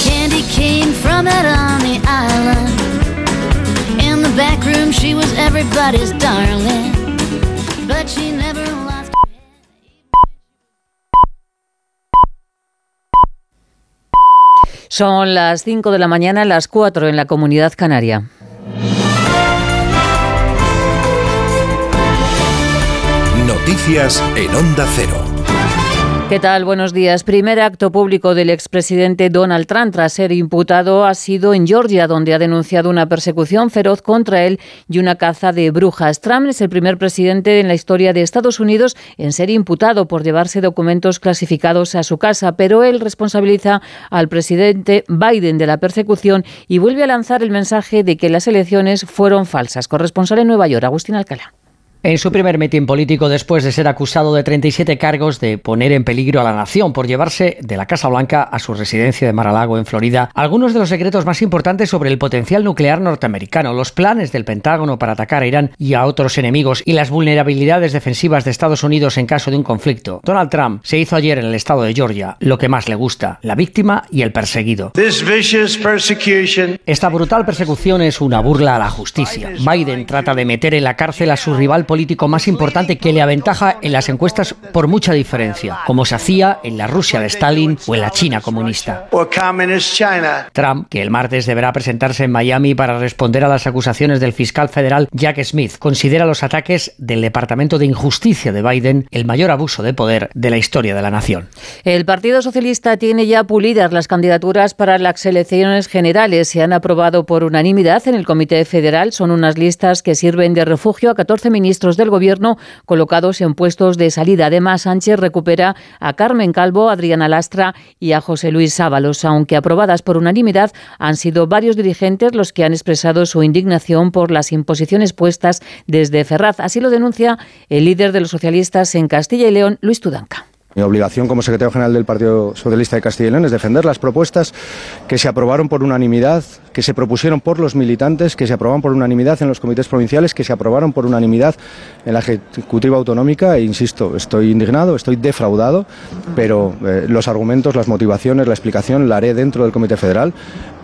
Candy came from out on the island. In the back room, she was everybody's darling. But she never lost. Son las 5 de la mañana, las 4 en la comunidad canaria. Noticias en Onda Cero. ¿Qué tal? Buenos días. Primer acto público del expresidente Donald Trump tras ser imputado ha sido en Georgia, donde ha denunciado una persecución feroz contra él y una caza de brujas. Trump es el primer presidente en la historia de Estados Unidos en ser imputado por llevarse documentos clasificados a su casa, pero él responsabiliza al presidente Biden de la persecución y vuelve a lanzar el mensaje de que las elecciones fueron falsas. Corresponsal en Nueva York, Agustín Alcalá. En su primer mitin político, después de ser acusado de 37 cargos de poner en peligro a la nación por llevarse de la Casa Blanca a su residencia de Mar-a-Lago, en Florida, algunos de los secretos más importantes sobre el potencial nuclear norteamericano, los planes del Pentágono para atacar a Irán y a otros enemigos y las vulnerabilidades defensivas de Estados Unidos en caso de un conflicto. Donald Trump se hizo ayer en el estado de Georgia lo que más le gusta, la víctima y el perseguido. Esta brutal persecución es una burla a la justicia. Biden trata de meter en la cárcel a su rival político más importante que le aventaja en las encuestas por mucha diferencia, como se hacía en la Rusia de Stalin o en la China comunista. Trump, que el martes deberá presentarse en Miami para responder a las acusaciones del fiscal federal Jack Smith, considera los ataques del Departamento de Injusticia de Biden el mayor abuso de poder de la historia de la nación. El Partido Socialista tiene ya pulidas las candidaturas para las elecciones generales. Se han aprobado por unanimidad en el Comité Federal. Son unas listas que sirven de refugio a 14 ministros del Gobierno colocados en puestos de salida. Además, Sánchez recupera a Carmen Calvo, Adriana Lastra y a José Luis Sábalos. Aunque aprobadas por unanimidad, han sido varios dirigentes los que han expresado su indignación por las imposiciones puestas desde Ferraz. Así lo denuncia el líder de los socialistas en Castilla y León, Luis Tudanca. Mi obligación como secretario general del Partido Socialista de Castilla y León es defender las propuestas que se aprobaron por unanimidad, que se propusieron por los militantes, que se aprobaron por unanimidad en los comités provinciales, que se aprobaron por unanimidad en la Ejecutiva Autonómica. E insisto, estoy indignado, estoy defraudado, pero eh, los argumentos, las motivaciones, la explicación la haré dentro del Comité Federal,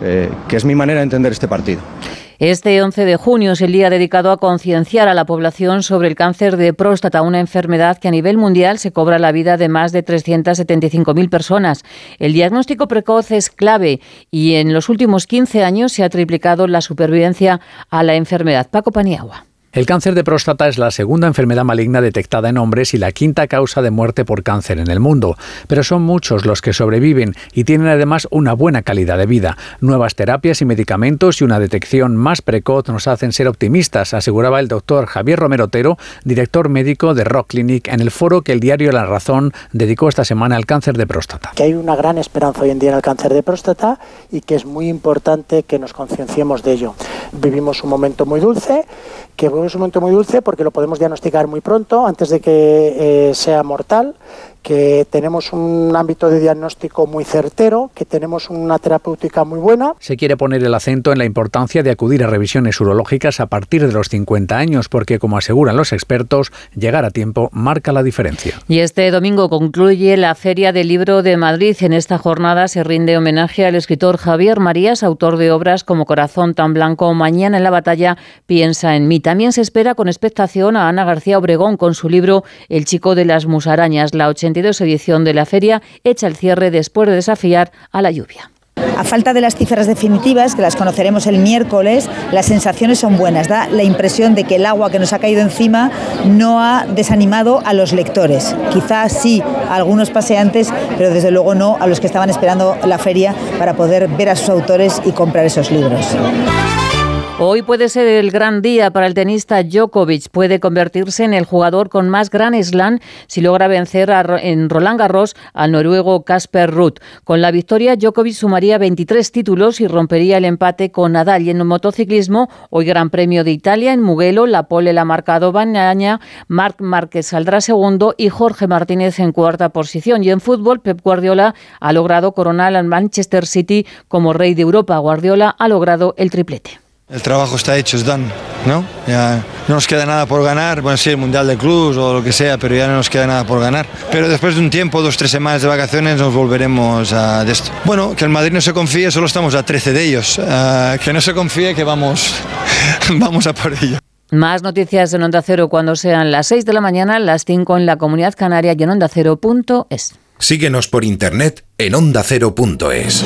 eh, que es mi manera de entender este partido. Este 11 de junio es el día dedicado a concienciar a la población sobre el cáncer de próstata, una enfermedad que a nivel mundial se cobra la vida de más de 375.000 personas. El diagnóstico precoz es clave y en los últimos 15 años se ha triplicado la supervivencia a la enfermedad. Paco Paniagua. El cáncer de próstata es la segunda enfermedad maligna detectada en hombres y la quinta causa de muerte por cáncer en el mundo. Pero son muchos los que sobreviven y tienen además una buena calidad de vida. Nuevas terapias y medicamentos y una detección más precoz nos hacen ser optimistas, aseguraba el doctor Javier Romero Otero, director médico de Rock Clinic, en el foro que el diario La Razón dedicó esta semana al cáncer de próstata. Que hay una gran esperanza hoy en día en el cáncer de próstata y que es muy importante que nos concienciemos de ello. Vivimos un momento muy dulce, que es un momento muy dulce porque lo podemos diagnosticar muy pronto, antes de que eh, sea mortal, que tenemos un ámbito de diagnóstico muy certero, que tenemos una terapéutica muy buena. Se quiere poner el acento en la importancia de acudir a revisiones urológicas a partir de los 50 años, porque, como aseguran los expertos, llegar a tiempo marca la diferencia. Y este domingo concluye la Feria del Libro de Madrid. En esta jornada se rinde homenaje al escritor Javier Marías, autor de obras como Corazón tan blanco, Mañana en la batalla, Piensa en mí. También se espera con expectación a Ana García Obregón con su libro El chico de las musarañas, la 82 edición de la feria, echa el cierre después de desafiar a la lluvia. A falta de las cifras definitivas, que las conoceremos el miércoles, las sensaciones son buenas. Da la impresión de que el agua que nos ha caído encima no ha desanimado a los lectores. Quizás sí a algunos paseantes, pero desde luego no a los que estaban esperando la feria para poder ver a sus autores y comprar esos libros. Hoy puede ser el gran día para el tenista Djokovic. Puede convertirse en el jugador con más Grand Slam si logra vencer a, en Roland Garros al noruego Casper Ruth. Con la victoria, Djokovic sumaría 23 títulos y rompería el empate con Nadal. Y en motociclismo, hoy Gran Premio de Italia en Mugello, la pole la ha marcado Bañaña, Marc Márquez saldrá segundo y Jorge Martínez en cuarta posición. Y en fútbol, Pep Guardiola ha logrado coronar al Manchester City como rey de Europa. Guardiola ha logrado el triplete. El trabajo está hecho, es done, ¿no? Ya no nos queda nada por ganar, bueno, sí, el Mundial de Clubs o lo que sea, pero ya no nos queda nada por ganar. Pero después de un tiempo, dos, tres semanas de vacaciones, nos volveremos a de esto. Bueno, que el Madrid no se confíe, solo estamos a 13 de ellos. Ah, que no se confíe, que vamos, vamos a por ello. Más noticias en Onda Cero cuando sean las 6 de la mañana, las 5 en la Comunidad Canaria y en ondacero.es. Síguenos por internet en ondacero.es.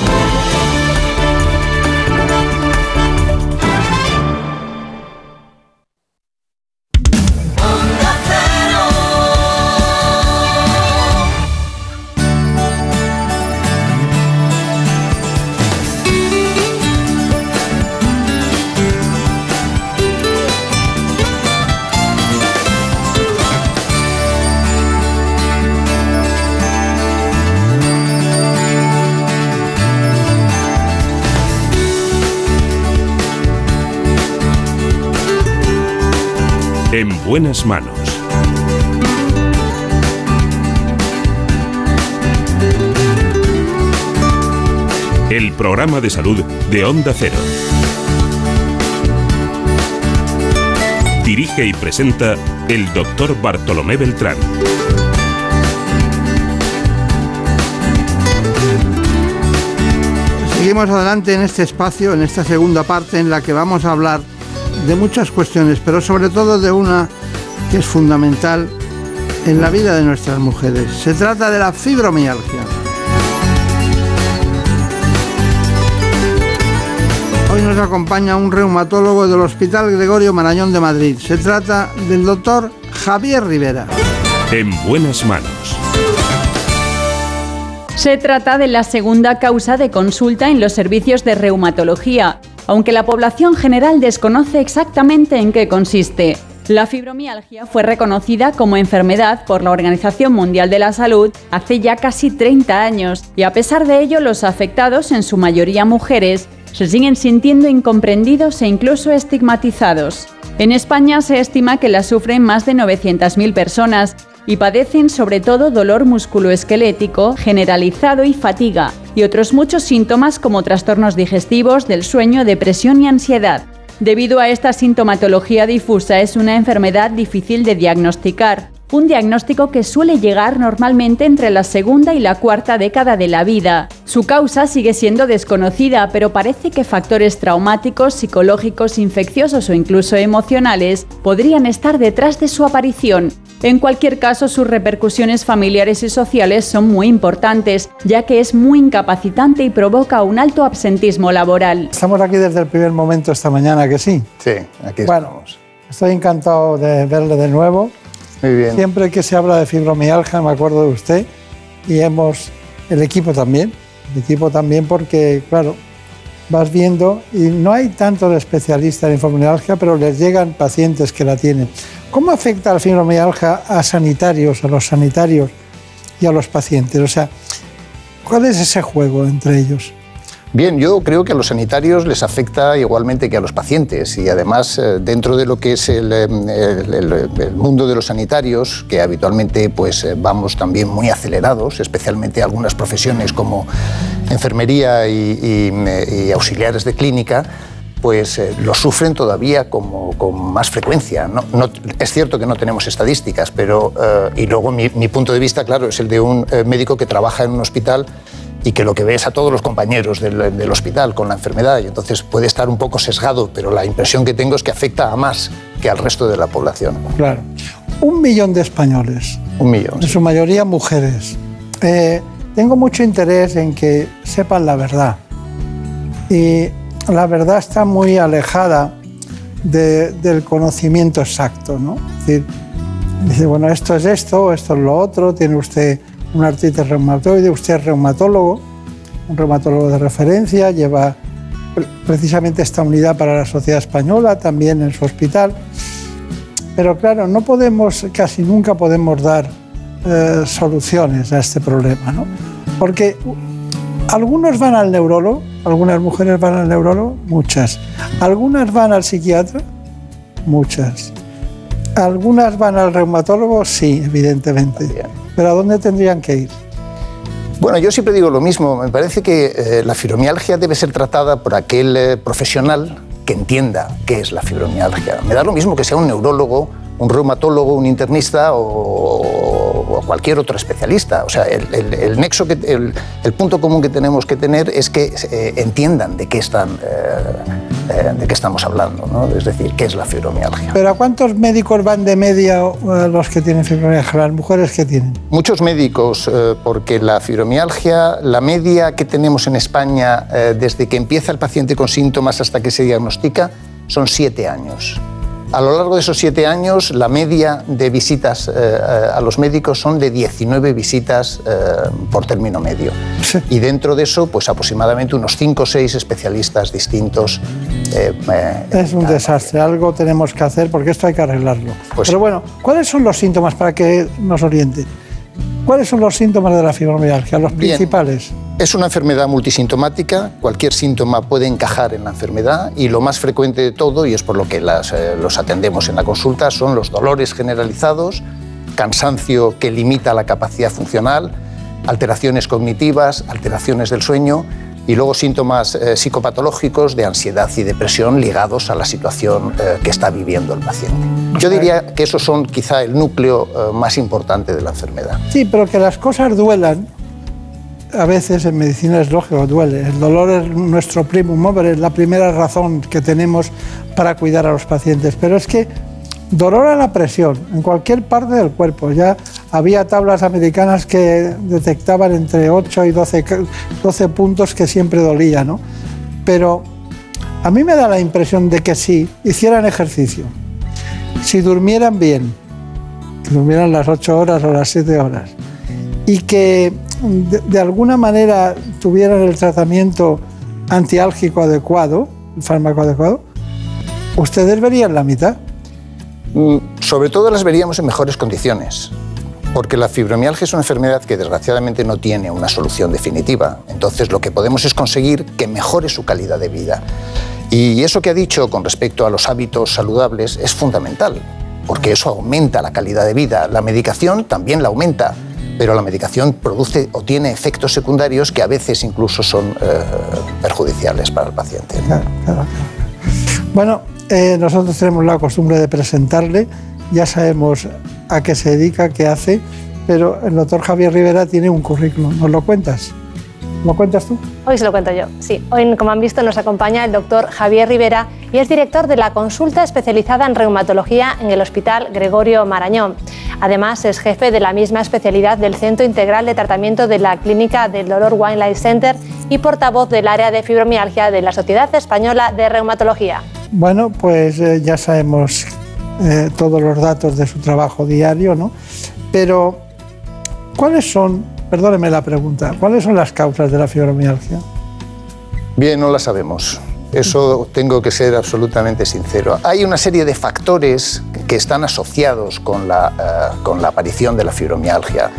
buenas manos. El programa de salud de Onda Cero. Dirige y presenta el doctor Bartolomé Beltrán. Seguimos adelante en este espacio, en esta segunda parte en la que vamos a hablar de muchas cuestiones, pero sobre todo de una que es fundamental en la vida de nuestras mujeres. Se trata de la fibromialgia. Hoy nos acompaña un reumatólogo del Hospital Gregorio Marañón de Madrid. Se trata del doctor Javier Rivera. En buenas manos. Se trata de la segunda causa de consulta en los servicios de reumatología, aunque la población general desconoce exactamente en qué consiste. La fibromialgia fue reconocida como enfermedad por la Organización Mundial de la Salud hace ya casi 30 años y a pesar de ello los afectados, en su mayoría mujeres, se siguen sintiendo incomprendidos e incluso estigmatizados. En España se estima que la sufren más de 900.000 personas y padecen sobre todo dolor musculoesquelético generalizado y fatiga, y otros muchos síntomas como trastornos digestivos, del sueño, depresión y ansiedad. Debido a esta sintomatología difusa es una enfermedad difícil de diagnosticar, un diagnóstico que suele llegar normalmente entre la segunda y la cuarta década de la vida. Su causa sigue siendo desconocida, pero parece que factores traumáticos, psicológicos, infecciosos o incluso emocionales podrían estar detrás de su aparición. En cualquier caso, sus repercusiones familiares y sociales son muy importantes, ya que es muy incapacitante y provoca un alto absentismo laboral. Estamos aquí desde el primer momento esta mañana, que sí. Sí, aquí Bueno, estamos. estoy encantado de verle de nuevo. Muy bien. Siempre que se habla de fibromialgia me acuerdo de usted y hemos, el equipo también, el equipo también porque, claro, vas viendo y no hay tantos especialistas en fibromialgia, pero les llegan pacientes que la tienen. ¿Cómo afecta la fibromialgia a sanitarios, a los sanitarios y a los pacientes? O sea, ¿cuál es ese juego entre ellos? Bien, yo creo que a los sanitarios les afecta igualmente que a los pacientes y además eh, dentro de lo que es el, eh, el- el- el mundo de los sanitarios, que habitualmente pues eh, vamos también muy acelerados, especialmente algunas profesiones como enfermería y, y- y auxiliares de clínica, pues eh, lo sufren todavía como, con más frecuencia. No, no- es cierto que no tenemos estadísticas, pero, eh, y luego mi, mi punto de vista, claro, es el de un eh, médico que trabaja en un hospital y que lo que ve es a todos los compañeros del, del hospital con la enfermedad y entonces puede estar un poco sesgado, pero la impresión que tengo es que afecta a más que al resto de la población. Claro. Un millón de españoles, Un millón. en su mayoría mujeres. Tengo mucho interés en que sepan la verdad. Y la verdad está muy alejada de- del conocimiento exacto, ¿no? Es decir, dice, bueno, esto es esto, esto es lo otro, tiene usted un artritis reumatoide, usted es reumatólogo, un reumatólogo de referencia, lleva pre- precisamente esta unidad para la sociedad española, también en su hospital. Pero claro, no podemos, casi nunca podemos dar eh, soluciones a este problema, ¿no? Porque algunos van al neurólogo, algunas mujeres van al neurólogo, muchas. Algunas van al psiquiatra, muchas. Algunas van al reumatólogo, sí, evidentemente. Pero ¿a dónde tendrían que ir? Bueno, yo siempre digo lo mismo. Me parece que eh, la fibromialgia debe ser tratada por aquel eh, profesional que entienda qué es la fibromialgia. Me da lo mismo que sea un neurólogo, un reumatólogo, un internista o, o cualquier otro especialista. O sea, el, el- el nexo, que, el, el punto común que tenemos que tener es que eh, entiendan de qué, están, eh, eh, de qué estamos hablando, ¿no? es decir, qué es la fibromialgia. ¿Pero a cuántos médicos van de media eh, los que tienen fibromialgia? Las mujeres que tienen. Muchos médicos, eh, porque la fibromialgia, la media que tenemos en España desde que empieza el paciente con síntomas hasta que se diagnostica son siete años. A lo largo de esos siete años, la media de visitas eh, eh, a los médicos son de 19 visitas eh, por término medio. Y dentro de eso, pues aproximadamente unos 5 o 6 especialistas distintos. eh, Es un desastre, algo tenemos que hacer porque esto hay que arreglarlo. Pues Pero bueno, ¿cuáles son los síntomas para que nos oriente? ¿Cuáles son los síntomas de la fibromialgia, los Bien. principales? Es una enfermedad multisintomática, cualquier síntoma puede encajar en la enfermedad y lo más frecuente de todo, y es por lo que las, eh, los atendemos en la consulta, son los dolores generalizados, cansancio que limita la capacidad funcional, alteraciones cognitivas, alteraciones del sueño y luego síntomas eh, psicopatológicos de ansiedad y depresión ligados a la situación eh, que está viviendo el paciente. Yo diría que esos son quizá el núcleo eh, más importante de la enfermedad. Sí, pero que las cosas duelan, a veces en medicina es lógico, duele. El dolor es nuestro primum mover, es la primera razón que tenemos para cuidar a los pacientes. Pero es que dolor a la presión, en cualquier parte del cuerpo. Ya había tablas americanas que detectaban entre 8 y 12, ca- 12 puntos que siempre dolía, ¿no? Pero a mí me da la impresión de que si hicieran ejercicio, si durmieran bien, que durmieran las 8 horas o las 7 horas, y que de, de alguna manera tuvieran el tratamiento antiálgico adecuado, el fármaco adecuado, ustedes verían la mitad. Mm, Sobre todo las veríamos en mejores condiciones, porque la fibromialgia es una enfermedad que desgraciadamente no tiene una solución definitiva. Entonces lo que podemos es conseguir que mejore su calidad de vida. Y eso que ha dicho con respecto a los hábitos saludables es fundamental, porque eso aumenta la calidad de vida. La medicación también la aumenta, pero la medicación produce o tiene efectos secundarios que a veces incluso son eh, perjudiciales para el paciente. Bueno, eh, nosotros tenemos la costumbre de presentarle, ya sabemos a qué se dedica, qué hace, pero el doctor Javier Rivera tiene un currículum. ¿Nos lo cuentas? ¿Lo cuentas tú? Hoy se lo cuento yo. Sí, hoy, como han visto, nos acompaña el doctor Javier Rivera y es director de la consulta especializada en reumatología en el Hospital Gregorio Marañón. Además, es jefe de la misma especialidad del Centro Integral de Tratamiento de la Clínica del Dolor Wine Life Center y portavoz del área de fibromialgia de la Sociedad Española de Reumatología. Bueno, pues eh, ya sabemos eh, todos los datos de su trabajo diario, ¿no? Pero, ¿cuáles son, perdóneme la pregunta, cuáles son las causas de la fibromialgia? Bien, no la sabemos. Eso tengo que ser absolutamente sincero. Hay una serie de factores que están asociados con la, eh, con la aparición de la fibromialgia.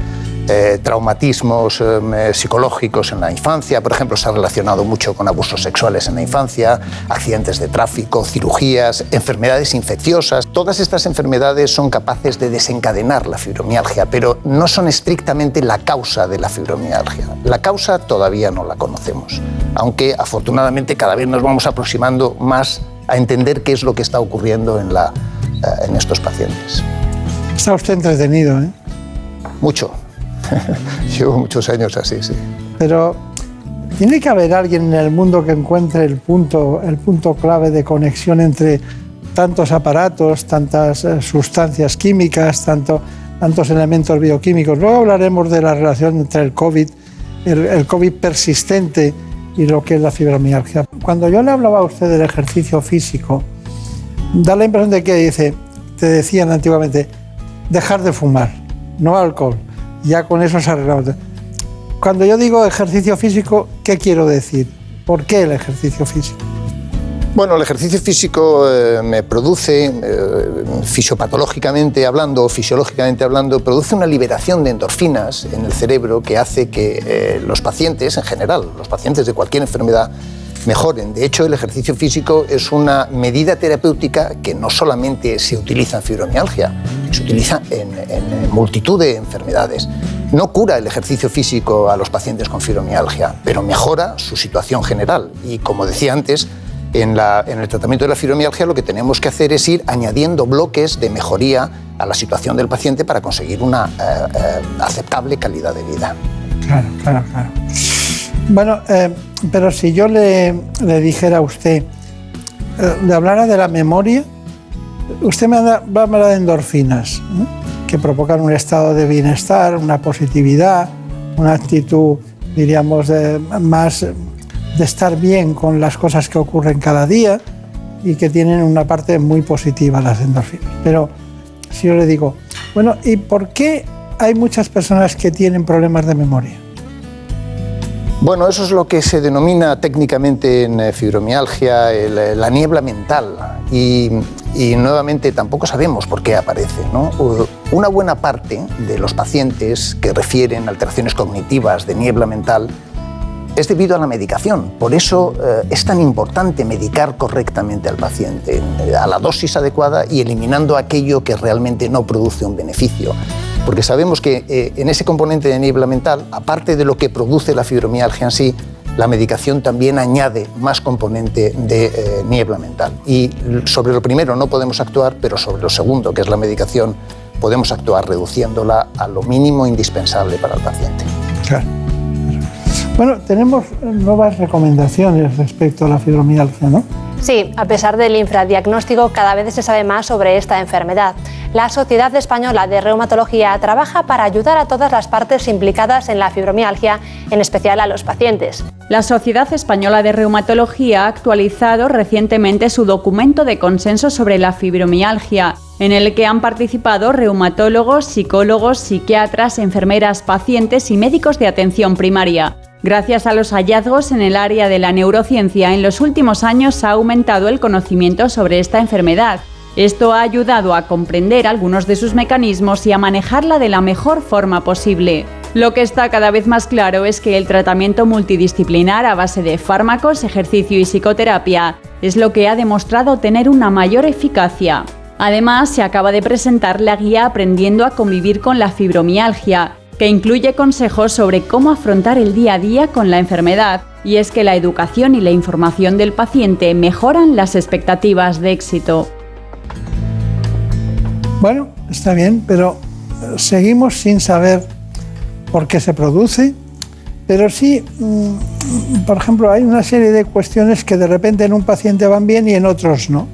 Eh, traumatismos eh, psicológicos en la infancia, por ejemplo, se ha relacionado mucho con abusos sexuales en la infancia, accidentes de tráfico, cirugías, enfermedades infecciosas. Todas estas enfermedades son capaces de desencadenar la fibromialgia, pero no son estrictamente la causa de la fibromialgia. La causa todavía no la conocemos, aunque afortunadamente cada vez nos vamos aproximando más a entender qué es lo que está ocurriendo en, la, eh, en estos pacientes. Está usted entretenido, ¿eh? Mucho. Llevo muchos años así, sí. Pero tiene que haber alguien en el mundo que encuentre el punto, el punto clave de conexión entre tantos aparatos, tantas eh, sustancias químicas, tanto, tantos elementos bioquímicos. Luego hablaremos de la relación entre el COVID, el, el COVID persistente y lo que es la fibromialgia. Cuando yo le hablaba a usted del ejercicio físico, da la impresión de que dice, te decían antiguamente, dejar de fumar, no alcohol. Ya con eso se arreglaba. Cuando yo digo ejercicio físico, ¿qué quiero decir? ¿Por qué el ejercicio físico? Bueno, el ejercicio físico eh, me produce, eh, fisiopatológicamente hablando, fisiológicamente hablando, produce una liberación de endorfinas en el cerebro que hace que eh, los pacientes, en general, los pacientes de cualquier enfermedad, mejoren. De hecho, el ejercicio físico es una medida terapéutica que no solamente se utiliza en fibromialgia, se utiliza en, multitud de enfermedades. No cura el ejercicio físico a los pacientes con fibromialgia, pero mejora su situación general. Y como decía antes, en el tratamiento de la fibromialgia lo que tenemos que hacer es ir añadiendo bloques de mejoría a la situación del paciente para conseguir una eh, eh, aceptable calidad de vida. Claro, claro, claro. Bueno, eh, pero si yo le, dijera a usted, eh, le hablara de la memoria, usted me va a hablar de endorfinas, que provocan un estado de bienestar, una positividad, una actitud, diríamos, más de estar bien con las cosas que ocurren cada día y que tienen una parte muy positiva las endorfinas. Pero si yo le digo, bueno, ¿y por qué hay muchas personas que tienen problemas de memoria? Bueno, eso es lo que se denomina técnicamente en eh, fibromialgia eh, la niebla mental y, nuevamente tampoco sabemos por qué aparece. ¿no? Una buena parte de los pacientes que refieren alteraciones cognitivas de niebla mental es debido a la medicación. Por eso eh, es tan importante medicar correctamente al paciente, a la dosis adecuada y eliminando aquello que realmente no produce un beneficio. Porque sabemos que eh, en ese componente de niebla mental, aparte de lo que produce la fibromialgia en sí, la medicación también añade más componente de eh, niebla mental. Y sobre lo primero no podemos actuar, pero sobre lo segundo, que es la medicación, podemos actuar reduciéndola a lo mínimo indispensable para el paciente. Claro. Bueno, tenemos nuevas recomendaciones respecto a la fibromialgia, ¿no? Sí, a pesar del infradiagnóstico, cada vez se sabe más sobre esta enfermedad. La Sociedad Española de Reumatología trabaja para ayudar a todas las partes implicadas en la fibromialgia, en especial a los pacientes. La Sociedad Española de Reumatología ha actualizado recientemente su documento de consenso sobre la fibromialgia, en el que han participado reumatólogos, psicólogos, psiquiatras, enfermeras, pacientes y médicos de atención primaria. Gracias a los hallazgos en el área de la neurociencia, en los últimos años ha aumentado el conocimiento sobre esta enfermedad. Esto ha ayudado a comprender algunos de sus mecanismos y a manejarla de la mejor forma posible. Lo que está cada vez más claro es que el tratamiento multidisciplinar a base de fármacos, ejercicio y psicoterapia es lo que ha demostrado tener una mayor eficacia. Además, se acaba de presentar la guía Aprendiendo a convivir con la fibromialgia, que incluye consejos sobre cómo afrontar el día a día con la enfermedad. Y es que la educación y la información del paciente mejoran las expectativas de éxito. Bueno, está bien, pero eh, seguimos sin saber por qué se produce, pero sí, mm, por ejemplo, hay una serie de cuestiones que de repente en un paciente van bien y en otros no.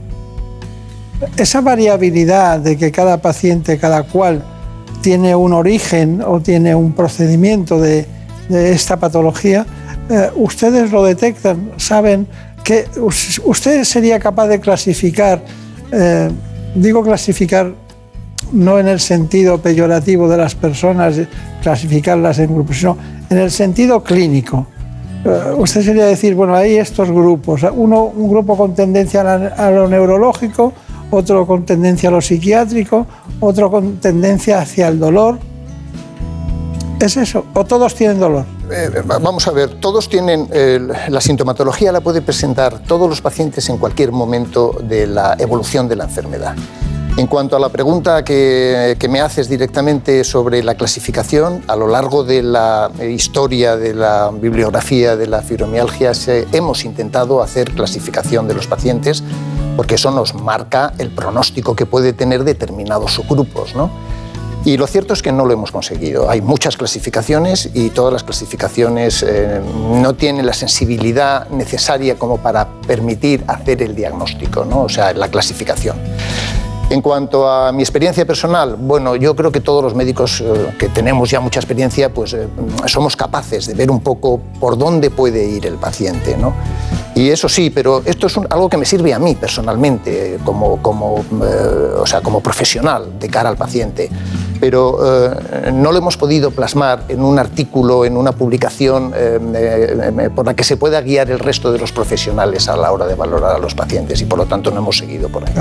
Esa variabilidad de que cada paciente, cada cual, tiene un origen o tiene un procedimiento de, esta patología, eh, ustedes lo detectan, saben que us- usted sería capaz de clasificar, eh, digo clasificar no en el sentido peyorativo de las personas, clasificarlas en grupos, sino en el sentido clínico. Eh, usted sería decir, bueno, hay estos grupos, uno, un grupo con tendencia a lo neurológico, otro con tendencia a lo psiquiátrico, otro con tendencia hacia el dolor. ¿Es eso? ¿O todos tienen dolor? Eh, va- vamos a ver, todos tienen, la sintomatología la puede presentar todos los pacientes en cualquier momento de la evolución de la enfermedad. En cuanto a la pregunta que, me haces directamente sobre la clasificación, a lo largo de la historia de la bibliografía de la fibromialgia hemos intentado hacer clasificación de los pacientes porque eso nos marca el pronóstico que puede tener determinados subgrupos. ¿no? Y lo cierto es que no lo hemos conseguido. Hay muchas clasificaciones y todas las clasificaciones eh, no tienen la sensibilidad necesaria como para permitir hacer el diagnóstico, ¿no? o sea, la clasificación. En cuanto a mi experiencia personal, bueno, yo creo que todos los médicos eh, que tenemos ya mucha experiencia, pues eh, somos capaces de ver un poco por dónde puede ir el paciente, ¿no? Y eso sí, pero esto es algo que me sirve a mí personalmente, como, eh, o sea, como profesional de cara al paciente. pero no lo hemos podido plasmar en un artículo, en una publicación por la que se pueda guiar el resto de los profesionales a la hora de valorar a los pacientes y por lo tanto no hemos seguido por ahí.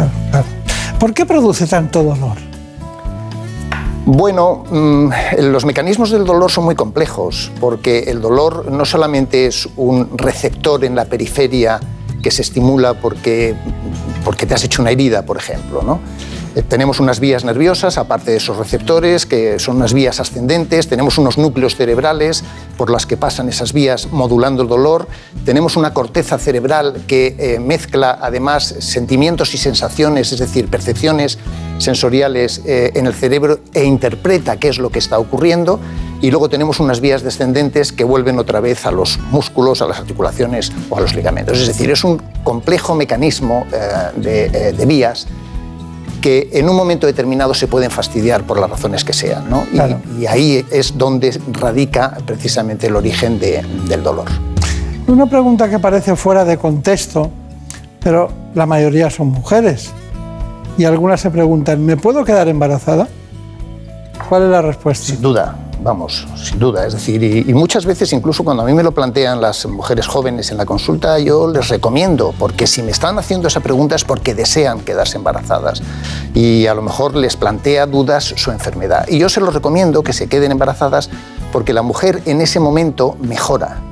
¿Por qué produce tanto dolor? Bueno, mm, los mecanismos del dolor son muy complejos, porque el dolor no solamente es un receptor en la periferia que se estimula porque, porque te has hecho una herida, por ejemplo, ¿no? Eh, tenemos unas vías nerviosas, aparte de esos receptores, que son unas vías ascendentes, tenemos unos núcleos cerebrales por las que pasan esas vías modulando el dolor, tenemos una corteza cerebral que eh, mezcla además sentimientos y sensaciones, es decir, percepciones sensoriales eh, en el cerebro e interpreta qué es lo que está ocurriendo, y luego tenemos unas vías descendentes que vuelven otra vez a los músculos, a las articulaciones o a los ligamentos. Es decir, es un complejo mecanismo de, de vías que en un momento determinado se pueden fastidiar por las razones que sean. ¿no? Y, y, ahí es donde radica precisamente el origen de, del dolor. Una pregunta que parece fuera de contexto, pero la mayoría son mujeres. Y algunas se preguntan, ¿me puedo quedar embarazada? ¿Cuál es la respuesta? Sin duda, vamos, sin duda. Es decir, y, muchas veces, incluso cuando a mí me lo plantean las mujeres jóvenes en la consulta, yo les recomiendo, porque si me están haciendo esa pregunta es porque desean quedarse embarazadas y a lo mejor les plantea dudas su enfermedad. Y yo se los recomiendo que se queden embarazadas porque la mujer en ese momento mejora.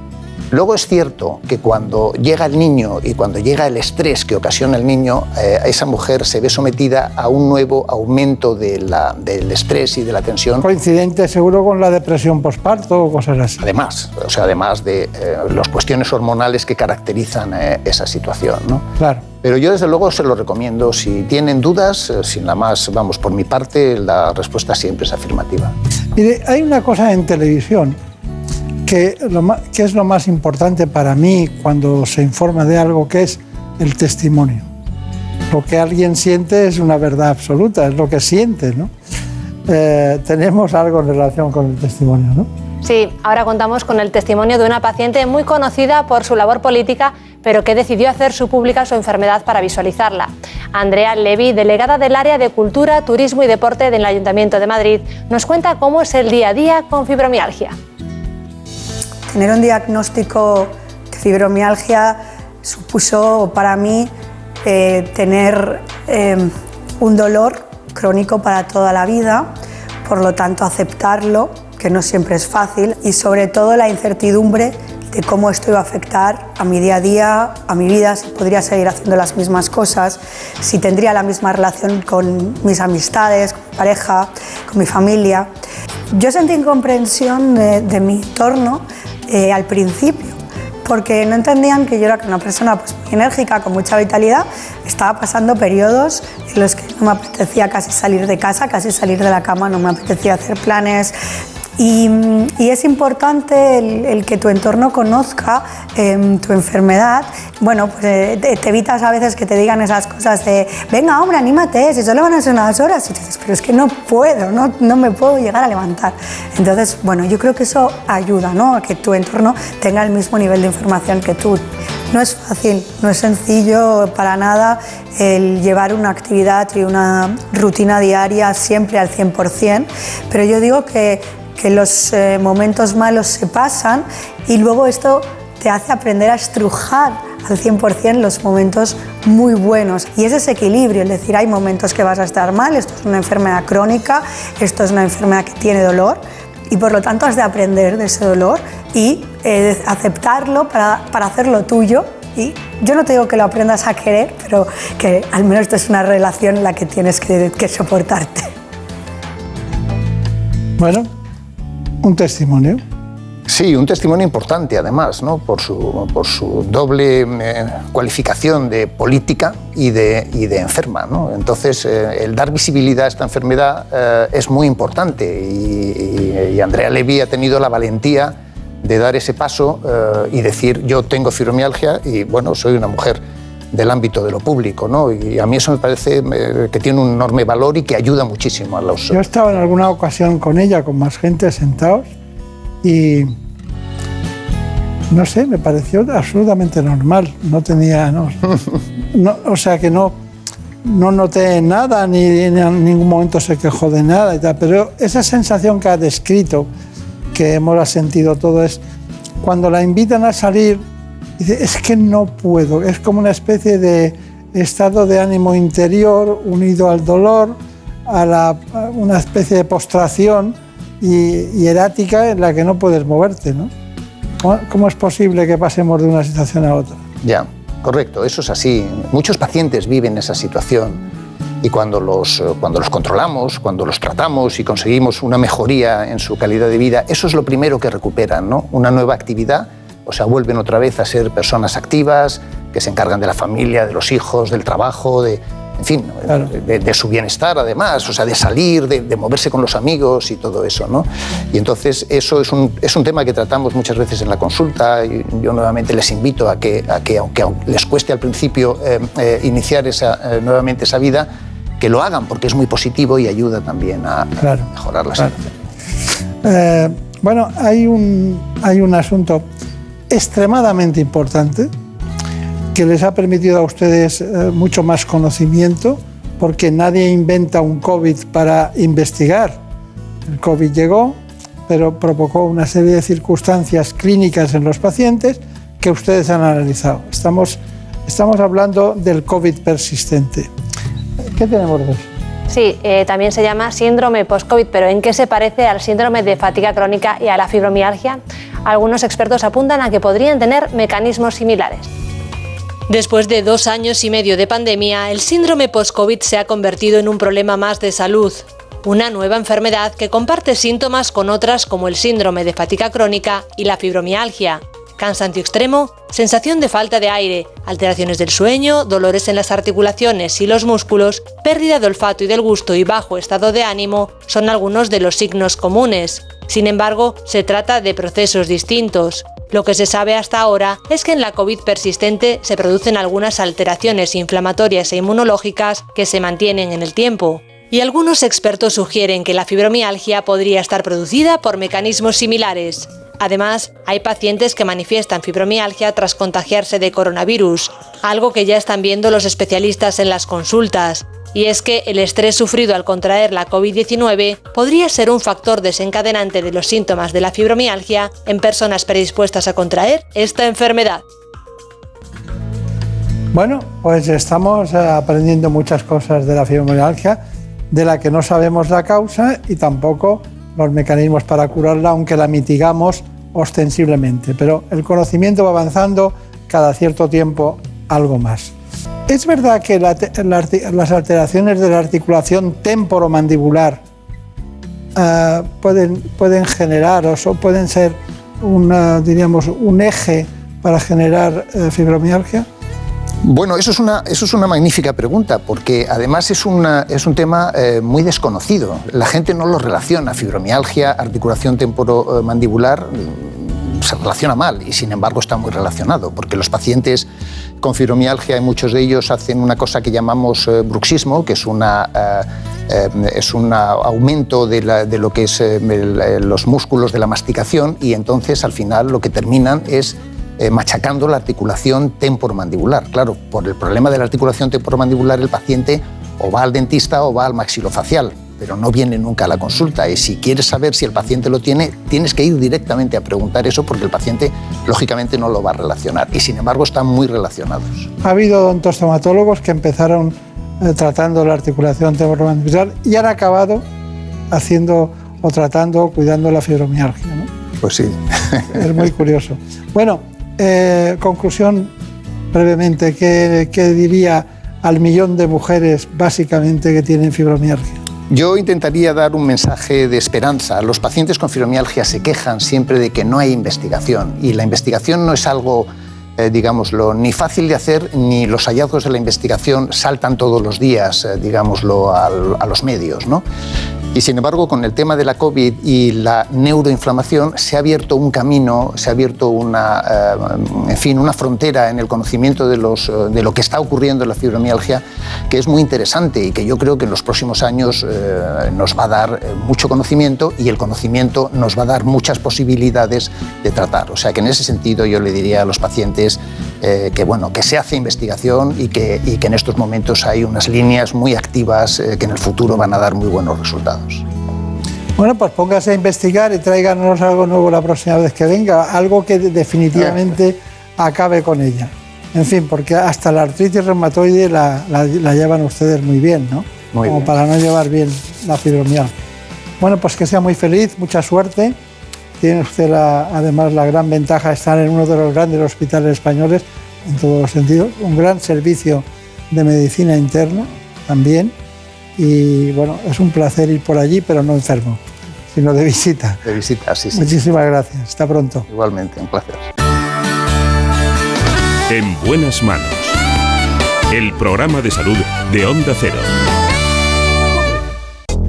Luego es cierto que cuando llega el niño y cuando llega el estrés que ocasiona el niño, eh, esa mujer se ve sometida a un nuevo aumento de la, del estrés y de la tensión. Coincidente seguro con la depresión postparto o cosas así. Además, o sea, además de eh, las cuestiones hormonales que caracterizan eh, esa situación. ¿no? Claro. Pero yo desde luego se lo recomiendo. Si tienen dudas, sin la más, vamos, por mi parte, la respuesta siempre es afirmativa. Mire, hay una cosa en televisión que, lo que es lo más importante para mí cuando se informa de algo, que es el testimonio. Lo que alguien siente es una verdad absoluta, es lo que siente, ¿no? Eh, tenemos algo en relación con el testimonio, ¿no? Sí, ahora contamos con el testimonio de una paciente muy conocida por su labor política, pero que decidió hacer su pública su enfermedad para visualizarla. Andrea Levy, delegada del área de Cultura, Turismo y Deporte del Ayuntamiento de Madrid, nos cuenta cómo es el día a día con fibromialgia. Tener un diagnóstico de fibromialgia supuso para mí eh, tener eh, un dolor crónico para toda la vida, por lo tanto aceptarlo, que no siempre es fácil, y sobre todo la incertidumbre de cómo esto iba a afectar a mi día a día, a mi vida, si podría seguir haciendo las mismas cosas, si tendría la misma relación con mis amistades, con mi pareja, con mi familia. Yo sentí incomprensión de, mi entorno eh, al principio, porque no entendían que yo era una persona pues, muy enérgica, con mucha vitalidad, estaba pasando periodos en los que no me apetecía casi salir de casa, casi salir de la cama, no me apetecía hacer planes. Y, y es importante el, el, que tu entorno conozca eh, tu enfermedad. Bueno, pues eh, te, evitas a veces que te digan esas cosas de, venga, hombre, anímate, si solo van a ser unas horas. Y dices, pero es que no puedo, no, no me puedo llegar a levantar. Entonces, bueno, yo creo que eso ayuda ¿no? a que tu entorno tenga el mismo nivel de información que tú. No es fácil, no es sencillo para nada el llevar una actividad y una rutina diaria siempre al 100%, pero yo digo que, que los eh, momentos malos se pasan y luego esto te hace aprender a estrujar al 100% los momentos muy buenos. Y es ese equilibrio, es decir, hay momentos que vas a estar mal, esto es una enfermedad crónica, esto es una enfermedad que tiene dolor, y por lo tanto has de aprender de ese dolor y eh, aceptarlo para, para hacerlo tuyo y yo no te digo que lo aprendas a querer, pero que al menos esto es una relación en la que tienes que, que soportarte. Bueno, un testimonio. Sí, un testimonio importante además, ¿no? por, su, por su doble eh, cualificación de política y de, y de enferma. ¿no? Entonces, eh, el dar visibilidad a esta enfermedad eh, es muy importante y, y, Andrea Levy ha tenido la valentía de dar ese paso y decir yo tengo fibromialgia y bueno, soy una mujer del ámbito de lo público, ¿no? Y a mí eso me parece que tiene un enorme valor y que ayuda muchísimo a los... Yo he estado en alguna ocasión con ella, con más gente sentados, y no sé, me pareció absolutamente normal. No tenía... No, no, o sea que no, no noté nada, ni en ningún momento se quejó de nada y tal, pero esa sensación que ha descrito, que hemos sentido todo, es cuando la invitan a salir, dice, es que no puedo, es como una especie de estado de ánimo interior unido al dolor, a, una especie de postración y erática en la que no puedes moverte, ¿no? ¿Cómo- ¿Cómo es posible que pasemos de una situación a otra? Ya, correcto, eso es así. Muchos pacientes viven esa situación y cuando los, eh, cuando los controlamos, cuando los tratamos y conseguimos una mejoría en su calidad de vida, eso es lo primero que recuperan, ¿no? Una nueva actividad, o sea, vuelven otra vez a ser personas activas, que se encargan de la familia, de los hijos, del trabajo, de, en fin, de, de su bienestar además, o sea, de salir, de, de moverse con los amigos y todo eso, ¿no? Y entonces eso es un, es un tema que tratamos muchas veces en la consulta y yo nuevamente les invito a que, a que aunque aun- les cueste al principio eh, eh, iniciar esa, eh, nuevamente esa vida, que lo hagan porque es muy positivo y ayuda también a, a mejorar la claro. Eh, bueno, hay un, hay un asunto extremadamente importante que les ha permitido a ustedes eh, mucho más conocimiento, porque nadie inventa un COVID para investigar. El COVID llegó, pero provocó una serie de circunstancias clínicas en los pacientes que ustedes han analizado. Estamos, estamos hablando del COVID persistente. ¿Qué tenemos de? Sí, eh, también se llama síndrome post-COVID, pero ¿en qué se parece al síndrome de fatiga crónica y a la fibromialgia? Algunos expertos apuntan a que podrían tener mecanismos similares. Después de dos años y medio de pandemia, el síndrome post-COVID se ha convertido en un problema más de salud. Una nueva enfermedad que comparte síntomas con otras como el síndrome de fatiga crónica y la fibromialgia. Cansancio extremo, sensación de falta de aire, alteraciones del sueño, dolores en las articulaciones y los músculos, pérdida de olfato y del gusto y bajo estado de ánimo son algunos de los signos comunes. Sin embargo, se trata de procesos distintos. Lo que se sabe hasta ahora es que en la COVID persistente se producen algunas alteraciones inflamatorias e inmunológicas que se mantienen en el tiempo. Y algunos expertos sugieren que la fibromialgia podría estar producida por mecanismos similares. Además, hay pacientes que manifiestan fibromialgia tras contagiarse de coronavirus, algo que ya están viendo los especialistas en las consultas. Y es que el estrés sufrido al contraer la COVID-19 podría ser un factor desencadenante de los síntomas de la fibromialgia en personas predispuestas a contraer esta enfermedad. Bueno, pues estamos eh, aprendiendo muchas cosas de la fibromialgia, de la que no sabemos la causa y tampoco los mecanismos para curarla, aunque la mitigamos ostensiblemente. Pero el conocimiento va avanzando cada cierto tiempo algo más. ¿Es verdad que las alteraciones de la articulación temporomandibular eh, pueden, pueden generar o so- pueden ser diríamos, un eje para generar eh, fibromialgia? Bueno, eso es una, eso es una magnífica pregunta, porque además es, una- es un tema eh, muy desconocido. La gente no lo relaciona. Fibromialgia, articulación temporomandibular, mm, se relaciona mal y sin embargo está muy relacionado, porque los pacientes con fibromialgia, y muchos de ellos hacen una cosa que llamamos eh, bruxismo, que es una... eh, eh, es un aumento de, lo que es eh, eh, los músculos de la masticación y entonces al final lo que terminan es eh, machacando la articulación temporomandibular. Claro, por el problema de la articulación temporomandibular el paciente o va al dentista o va al maxilofacial, pero no viene nunca a la consulta. Y si quieres saber si el paciente lo tiene, tienes que ir directamente a preguntar eso porque el paciente lógicamente no lo va a relacionar. Y sin embargo están muy relacionados. Ha habido odontostomatólogos que empezaron eh, tratando la articulación temporomandibular y han acabado haciendo o tratando o cuidando la fibromialgia. ¿no? Pues sí. Es muy curioso. Bueno, eh, conclusión brevemente, ¿qué, diría al millón de mujeres básicamente que tienen fibromialgia? Yo intentaría dar un mensaje de esperanza. Los pacientes con fibromialgia se quejan siempre de que no hay investigación y la investigación no es algo, eh, digámoslo, ni fácil de hacer ni los hallazgos de la investigación saltan todos los días, eh, digámoslo, a los medios. ¿no? Y sin embargo, con el tema de la COVID y la neuroinflamación, se ha abierto un camino, se ha abierto una, eh, en fin, una frontera en el conocimiento eh, de lo que está ocurriendo en la fibromialgia que es muy interesante y que yo creo que en los próximos años eh, nos va a dar mucho conocimiento y el conocimiento nos va a dar muchas posibilidades de tratar. O sea que en ese sentido yo le diría a los pacientes que, bueno, que se hace investigación y que, en estos momentos hay unas líneas muy activas que en el futuro van a dar muy buenos resultados. Bueno, pues póngase a investigar y tráiganos algo nuevo la próxima vez que venga, algo que definitivamente acabe con ella. En fin, porque hasta la artritis reumatoide la, la- la llevan ustedes muy bien, ¿no? Muy Como bien. para no llevar bien la fibromialgia. Bueno, pues que sea muy feliz, mucha suerte. Tiene usted la- además la gran ventaja de estar en uno de los grandes hospitales españoles, en todos los sentidos, un gran servicio de medicina interna también. Y bueno, es un placer ir por allí, pero no enfermo, sino de visita. De visita, sí, sí. Muchísimas gracias. Hasta pronto. Igualmente, un placer. En buenas manos. El programa de salud de Onda Cero.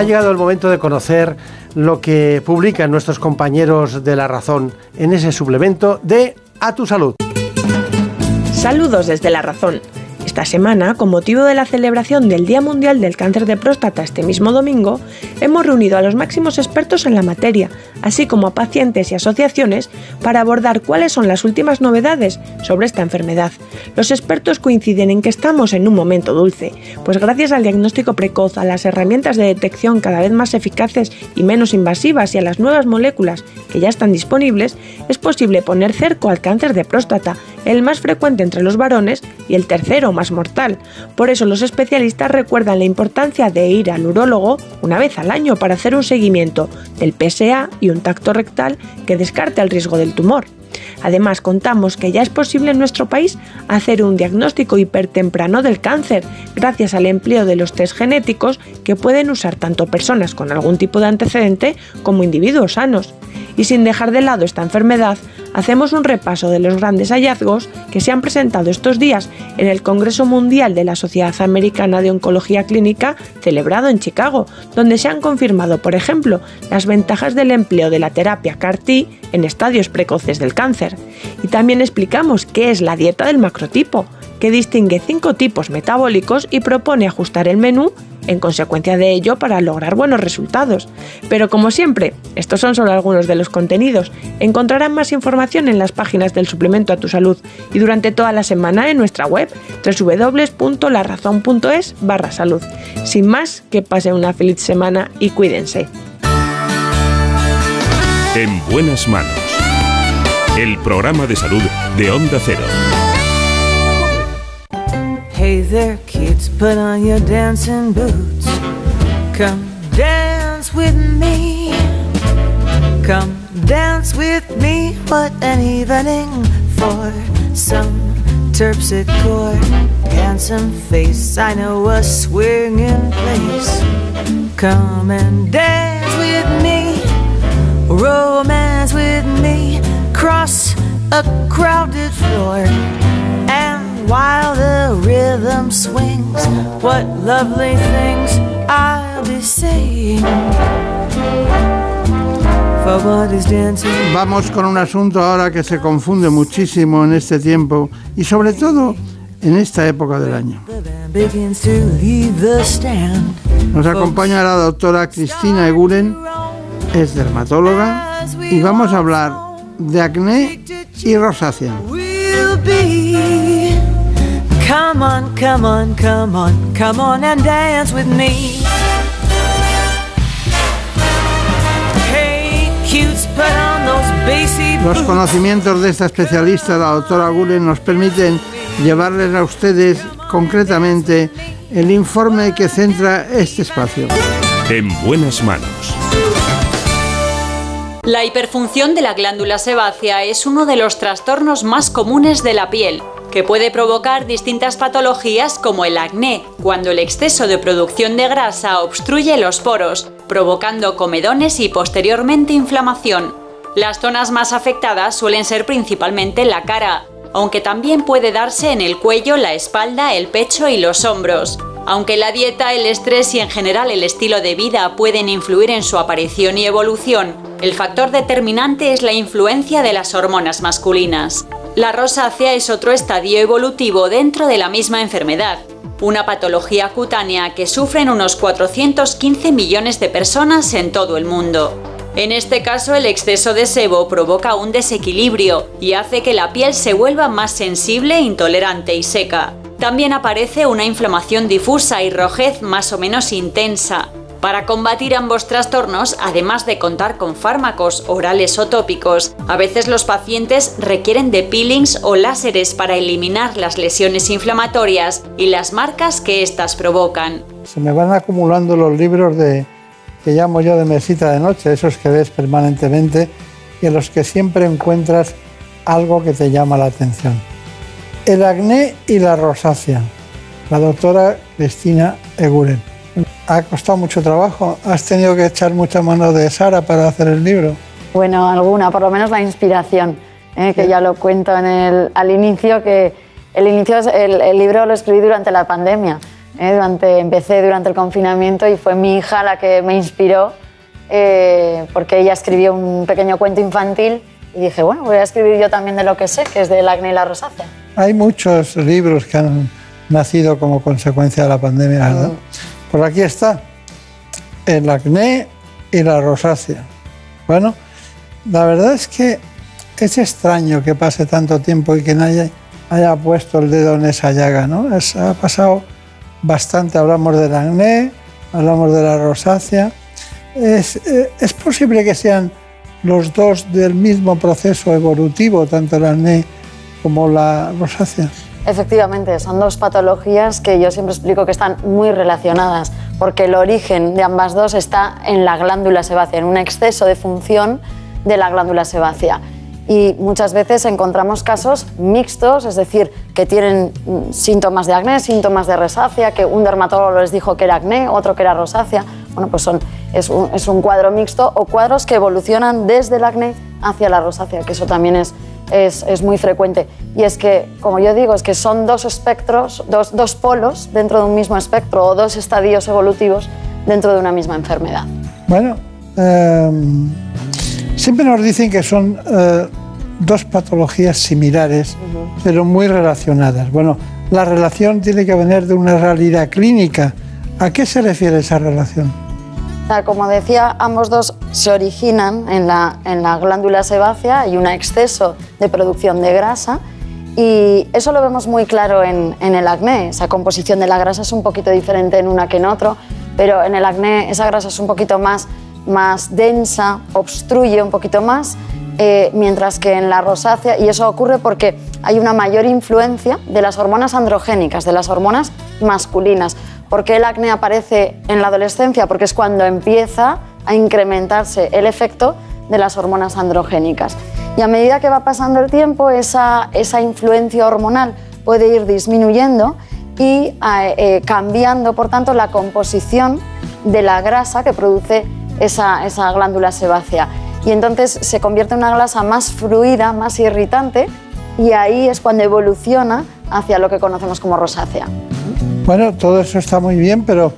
Ha llegado el momento de conocer lo que publican nuestros compañeros de La Razón en ese suplemento de A tu Salud. Saludos desde La Razón. Esta semana, con motivo de la celebración del Día Mundial del Cáncer de Próstata este mismo domingo, hemos reunido a los máximos expertos en la materia, así como a pacientes y asociaciones, para abordar cuáles son las últimas novedades sobre esta enfermedad. Los expertos coinciden en que estamos en un momento dulce, pues gracias al diagnóstico precoz, a las herramientas de detección cada vez más eficaces y menos invasivas y a las nuevas moléculas que ya están disponibles, es posible poner cerco al cáncer de próstata, el más frecuente entre los varones y el tercero más mortal. Por eso los especialistas recuerdan la importancia de ir al urólogo una vez al año para hacer un seguimiento del PSA y un tacto rectal que descarte el riesgo del tumor. Además, contamos que ya es posible en nuestro país hacer un diagnóstico hipertemprano del cáncer gracias al empleo de los test genéticos que pueden usar tanto personas con algún tipo de antecedente como individuos sanos. Y sin dejar de lado esta enfermedad, hacemos un repaso de los grandes hallazgos que se han presentado estos días en el Congreso Mundial de la Sociedad Americana de Oncología Clínica celebrado en Chicago, donde se han confirmado, por ejemplo, las ventajas del empleo de la terapia CAR-T en estadios precoces del cáncer. Y también explicamos qué es la dieta del macrotipo, que distingue cinco tipos metabólicos y propone ajustar el menú en consecuencia de ello para lograr buenos resultados. Pero como siempre, estos son solo algunos de los contenidos. Encontrarán más información en las páginas del suplemento a tu salud y durante toda la semana en nuestra web www.larazón.es barra salud. Sin más, que pasen una feliz semana y cuídense. En buenas manos. El programa de salud de Onda Cero. Hey there, kids, put on your dancing boots. Come dance with me. Come dance with me. What an evening for some terpsichore. Handsome face, I know a swinging place. Come and dance with me. Romance with me. Cross a crowded floor. While the rhythm swings, what lovely things I'll be saying. Vamos con un asunto ahora que se confunde muchísimo en este tiempo y sobre todo en esta época del año. Nos acompaña la doctora Cristina Eguren, es dermatóloga y vamos a hablar de acné y rosácea. Come on, come on, come on, come on and dance with me. Hey, cutes, put on those bassy Los conocimientos de esta especialista, la doctora Gulen, nos permiten llevarles a ustedes concretamente el informe que centra este espacio. En buenas manos. La hiperfunción de la glándula sebácea es uno de los trastornos más comunes de la piel, que puede provocar distintas patologías como el acné, cuando el exceso de producción de grasa obstruye los poros, provocando comedones y posteriormente inflamación. Las zonas más afectadas suelen ser principalmente la cara, aunque también puede darse en el cuello, la espalda, el pecho y los hombros. Aunque la dieta, el estrés y en general el estilo de vida pueden influir en su aparición y evolución, el factor determinante es la influencia de las hormonas masculinas. La rosácea es otro estadio evolutivo dentro de la misma enfermedad, una patología cutánea que sufren unos 415 millones de personas en todo el mundo. En este caso, el exceso de sebo provoca un desequilibrio y hace que la piel se vuelva más sensible, intolerante y seca. También aparece una inflamación difusa y rojez más o menos intensa. Para combatir ambos trastornos, además de contar con fármacos orales o tópicos, a veces los pacientes requieren de peelings o láseres para eliminar las lesiones inflamatorias y las marcas que éstas provocan. Se me van acumulando los libros de, que llamo yo de mesita de noche, esos que ves permanentemente y en los que siempre encuentras algo que te llama la atención. El acné y la rosácea. La doctora Cristina Eguren ha costado mucho trabajo. ¿Has tenido que echar mucha mano de Sara para hacer el libro? Bueno, alguna, por lo menos la inspiración, ¿eh? que ya lo cuento en el, al inicio, que el, inicio el, el libro lo escribí durante la pandemia. ¿eh? Durante, empecé durante el confinamiento y fue mi hija la que me inspiró eh, porque ella escribió un pequeño cuento infantil y dije, bueno, voy a escribir yo también de lo que sé, que es del acné y la rosácea. Hay muchos libros que han nacido como consecuencia de la pandemia, ¿verdad? Pues aquí está, el acné y la rosácea. Bueno, la verdad es que es extraño que pase tanto tiempo y que nadie haya puesto el dedo en esa llaga, ¿no? Ha pasado bastante, hablamos del acné, hablamos de la rosácea. Es, eh, es posible que sean los dos del mismo proceso evolutivo, tanto el acné como la rosácea. Efectivamente, son dos patologías que yo siempre explico que están muy relacionadas, porque el origen de ambas dos está en la glándula sebácea, en un exceso de función de la glándula sebácea. Y muchas veces encontramos casos mixtos, es decir, que tienen mm, síntomas de acné, síntomas de rosácea, que un dermatólogo les dijo que era acné, otro que era rosácea. Bueno, pues son, es, un, es un cuadro mixto o cuadros que evolucionan desde el acné hacia la rosácea, que eso también es es, es, muy frecuente. Y es que, como yo digo, es que son dos espectros, dos, dos polos dentro de un mismo espectro o dos estadios evolutivos dentro de una misma enfermedad. Bueno, eh, siempre nos dicen que son eh, dos patologías similares, uh -huh. pero muy relacionadas. Bueno, la relación tiene que venir de una realidad clínica. ¿A qué se refiere esa relación? Como decía, ambos dos se originan en la, en la glándula sebácea, hay un exceso de producción de grasa y eso lo vemos muy claro en, en, el acné. Esa composición de la grasa es un poquito diferente en una que en otro, pero en el acné esa grasa es un poquito más, más densa, obstruye un poquito más, eh, mientras que en la rosácea, y eso ocurre porque hay una mayor influencia de las hormonas androgénicas, de las hormonas masculinas. ¿Por qué el acné aparece en la adolescencia? Porque es cuando empieza a incrementarse el efecto de las hormonas androgénicas. Y a medida que va pasando el tiempo, esa, esa influencia hormonal puede ir disminuyendo y eh, cambiando, por tanto, la composición de la grasa que produce esa, esa glándula sebácea. Y entonces se convierte en una grasa más fluida, más irritante, y ahí es cuando evoluciona hacia lo que conocemos como rosácea. Bueno, todo eso está muy bien, pero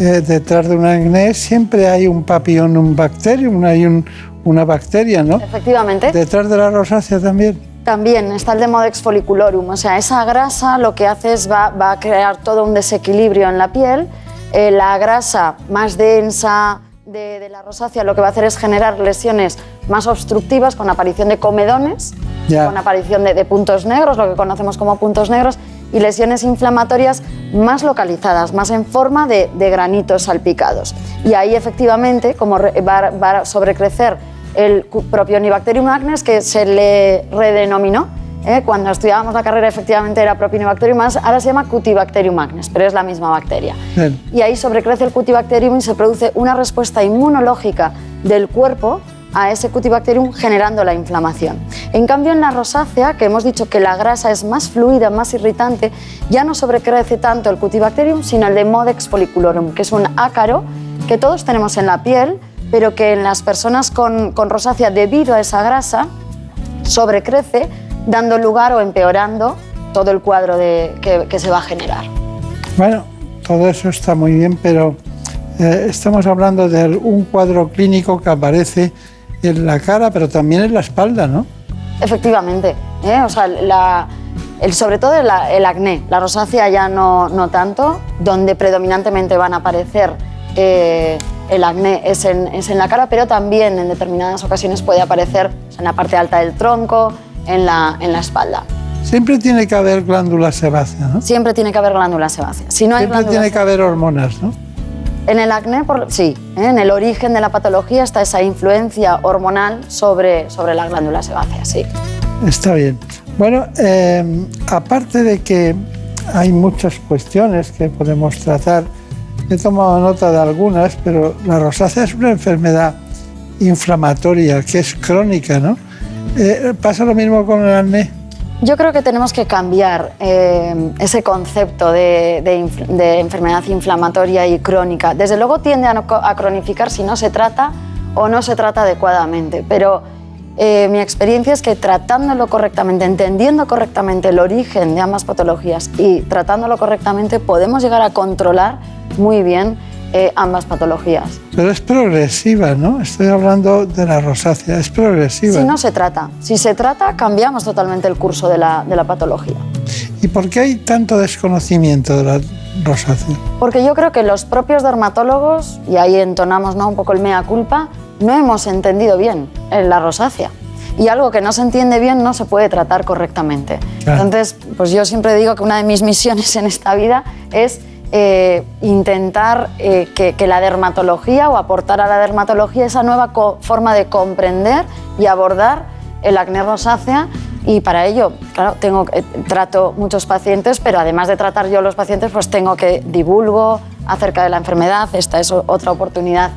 eh, detrás de un acné siempre hay un papillón, un bacterium, hay un, una bacteria, ¿no? Efectivamente. Detrás de la rosácea también. También está el Demodex folliculorum, o sea, esa grasa lo que hace es va, va a crear todo un desequilibrio en la piel. Eh, la grasa más densa de, de, la rosácea lo que va a hacer es generar lesiones más obstructivas con aparición de comedones, con aparición de, de puntos negros, lo que conocemos como puntos negros, y lesiones inflamatorias más localizadas, más en forma de, de granitos salpicados. Y ahí efectivamente, como va, va, a sobrecrecer el propio Nibacterium acnes, que se le redenominó ¿eh? Cuando estudiábamos la carrera efectivamente era Propionibacterium más, ahora se llama Cutibacterium agnes, pero es la misma bacteria. Bien. Y ahí sobrecrece el Cutibacterium y se produce una respuesta inmunológica del cuerpo a ese Cutibacterium generando la inflamación. En cambio, en la rosácea, que hemos dicho que la grasa es más fluida, más irritante, ya no sobrecrece tanto el Cutibacterium, sino el de Modex folliculorum, que es un ácaro que todos tenemos en la piel, pero que en las personas con, rosácea, debido a esa grasa, sobrecrece, dando lugar o empeorando todo el cuadro de- que, que se va a generar. Bueno, todo eso está muy bien, pero eh, estamos hablando de un cuadro clínico que aparece en la cara, pero también en la espalda, ¿no? Efectivamente, ¿eh? o sea, la- el, sobre todo el, el acné, la rosácea ya no, no tanto, donde predominantemente van a aparecer eh, el acné es en, es en la cara, pero también en determinadas ocasiones puede aparecer en la parte alta del tronco, en la, en la espalda. Siempre tiene que haber glándula sebácea, ¿no? Siempre tiene que haber glándula sebácea. Si no hay Siempre tiene que haber hormonas, ¿no? En el acné, por- sí, ¿eh? en el origen de la patología está esa influencia hormonal sobre, sobre la glándula sebácea, sí. Está bien. Bueno, eh, aparte de que hay muchas cuestiones que podemos tratar, he tomado nota de algunas, pero la rosácea es una enfermedad inflamatoria que es crónica, ¿no? Eh, ¿Pasa lo mismo con el acné? Yo creo que tenemos que cambiar eh, ese concepto de, enfermedad inflamatoria y crónica. Desde luego tiende a cronificar si no se trata o no se trata adecuadamente, pero eh, mi experiencia es que tratándolo correctamente, entendiendo correctamente el origen de ambas patologías y tratándolo correctamente, podemos llegar a controlar muy bien eh, ambas patologías. Pero es progresiva, ¿no? Estoy hablando de la rosácea, es progresiva. Si no se trata, si se trata, cambiamos totalmente el curso de la, de la patología. ¿Y por qué hay tanto desconocimiento de la rosácea? Porque yo creo que los propios dermatólogos, y ahí entonamos ¿no? un poco el mea culpa, no hemos entendido bien la rosácea. Y algo que no se entiende bien no se puede tratar correctamente. Claro. Entonces, pues yo siempre digo que una de mis misiones en esta vida es eh, intentar eh, que, la dermatología o aportar a la dermatología esa nueva forma de comprender y abordar el acné rosácea y para ello, claro, tengo, eh, trato muchos pacientes, pero además de tratar yo los pacientes, pues tengo que divulgo acerca de la enfermedad. Esta es otra oportunidad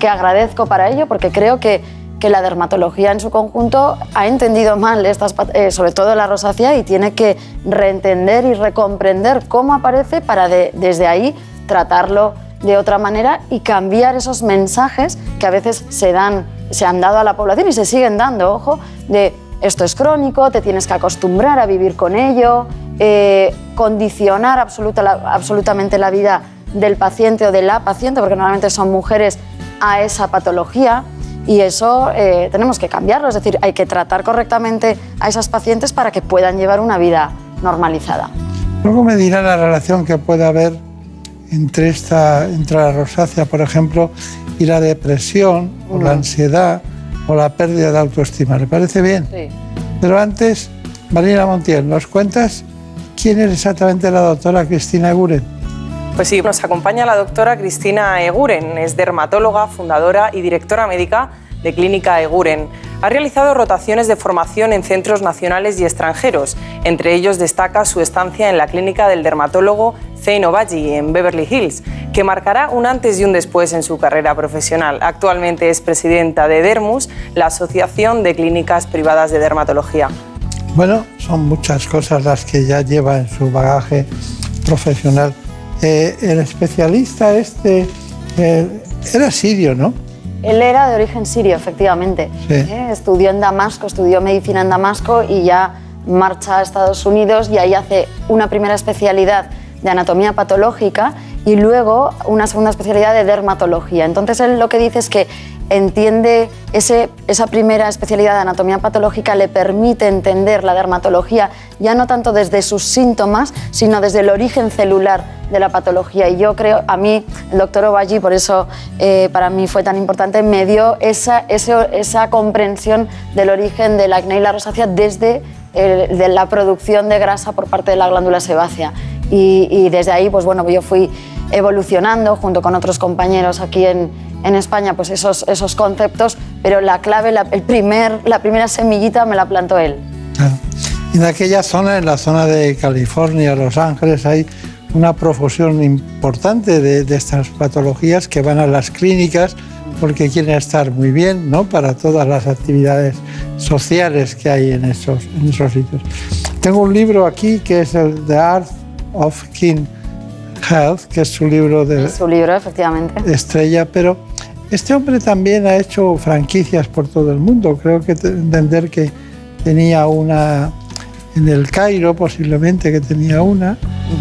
que agradezco para ello, porque creo que, que la dermatología en su conjunto ha entendido mal, estas, eh, sobre todo la rosácea, y tiene que reentender y recomprender cómo aparece para de- desde ahí tratarlo de otra manera y cambiar esos mensajes que a veces se dan, se han dado a la población y se siguen dando, ojo, de esto es crónico, te tienes que acostumbrar a vivir con ello, eh, condicionar absoluta absolutamente la vida del paciente o de la paciente, porque normalmente son mujeres, a esa patología. Y eso eh, tenemos que cambiarlo, es decir, hay que tratar correctamente a esas pacientes para que puedan llevar una vida normalizada. Luego me dirá la relación que puede haber entre, esta, entre la rosácea, por ejemplo, y la depresión, o la ansiedad, o la pérdida de autoestima. ¿Le parece bien? Sí. Pero antes, Marina Montiel, ¿nos cuentas quién es exactamente la doctora Cristina Eguren? Pues sí, nos acompaña la doctora Cristina Eguren, es dermatóloga, fundadora y directora médica de Clínica Eguren. Ha realizado rotaciones de formación en centros nacionales y extranjeros. Entre ellos destaca su estancia en la clínica del dermatólogo Zain Obaji en Beverly Hills, que marcará un antes y un después en su carrera profesional. Actualmente es presidenta de Dermus, la Asociación de Clínicas Privadas de Dermatología. Bueno, son muchas cosas las que ya lleva en su bagaje profesional. Eh, el especialista este eh, era sirio, ¿no? Él era de origen sirio, efectivamente. Sí. ¿eh? Estudió en Damasco, estudió medicina en Damasco y ya marcha a Estados Unidos y ahí hace una primera especialidad de anatomía patológica y luego una segunda especialidad de dermatología. Entonces él lo que dice es que entiende ese, esa primera especialidad de anatomía patológica le permite entender la dermatología ya no tanto desde sus síntomas, sino desde el origen celular de la patología. Y yo creo, a mí, el doctor Obaji, por eso eh, para mí fue tan importante, me dio esa, ese- esa comprensión del origen del acné y la rosácea desde de la producción de grasa por parte de la glándula sebácea. Y, y desde ahí, pues bueno, yo fui evolucionando junto con otros compañeros aquí en, en España, pues esos, esos conceptos, pero la clave, la, el primer, la primera semillita me la plantó él. En aquella zona, en la zona de California, Los Ángeles, hay una profusión importante de, de estas patologías que van a las clínicas porque quieren estar muy bien ¿no? para todas las actividades sociales que hay en esos, en esos sitios. Tengo un libro aquí que es el The Art of King Health, que es su libro de Su libro, efectivamente. estrella, pero este hombre también ha hecho franquicias por todo el mundo. Creo que te- entender que tenía una en el Cairo, posiblemente que tenía una,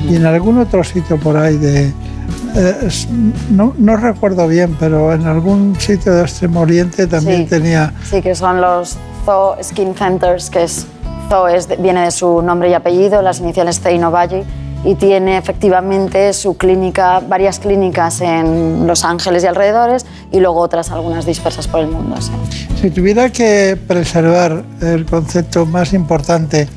y en algún otro sitio por ahí de... eh, no, no recuerdo bien, pero en algún sitio de Extremo Oriente también Sí. tenía... Sí, que son los Zoo Skin Centers, que es Zoo es viene de su nombre y apellido, las iniciales Zeino Valle, y tiene efectivamente su clínica, varias clínicas en Los Ángeles y alrededores, y luego otras algunas dispersas por el mundo. sí. Si tuviera que preservar el concepto más importante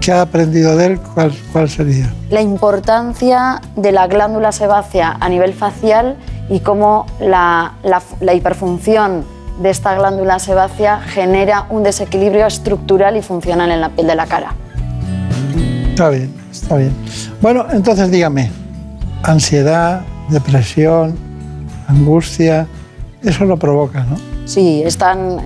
que ha aprendido de él, ¿cuál, cuál sería? La importancia de la glándula sebácea a nivel facial y cómo la, la- la hiperfunción de esta glándula sebácea genera un desequilibrio estructural y funcional en la piel de la cara. Está bien, está bien. Bueno, entonces dígame, ansiedad, depresión, angustia, eso lo provoca, ¿no? Sí, están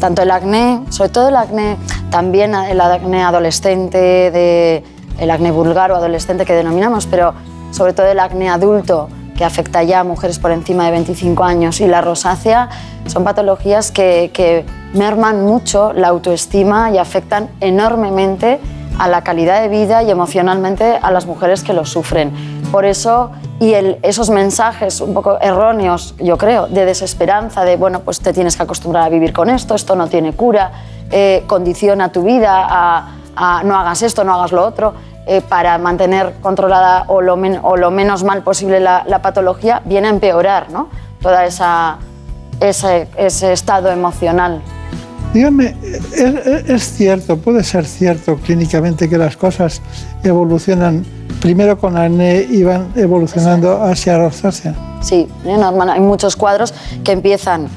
tanto el acné, sobre todo el acné, también el acné adolescente, el acné vulgar o adolescente que denominamos, pero sobre todo el acné adulto que afecta ya a mujeres por encima de 25 años y la rosácea son patologías que, que merman mucho la autoestima y afectan enormemente a la calidad de vida y emocionalmente a las mujeres que lo sufren. Por eso, y esos mensajes un poco erróneos, yo creo, de desesperanza, de, bueno, pues te tienes que acostumbrar a vivir con esto, esto no tiene cura, eh, condiciona tu vida a, no hagas esto, no hagas lo otro, eh, para mantener controlada o lo, menos mal posible la, patología, viene a empeorar ¿no? esa, ese, ese estado emocional. Dígame, ¿es, es- es cierto, puede ser cierto clínicamente que las cosas evolucionan primero con acné y van evolucionando hacia rosácea? Sí, normal, hay muchos cuadros que empiezan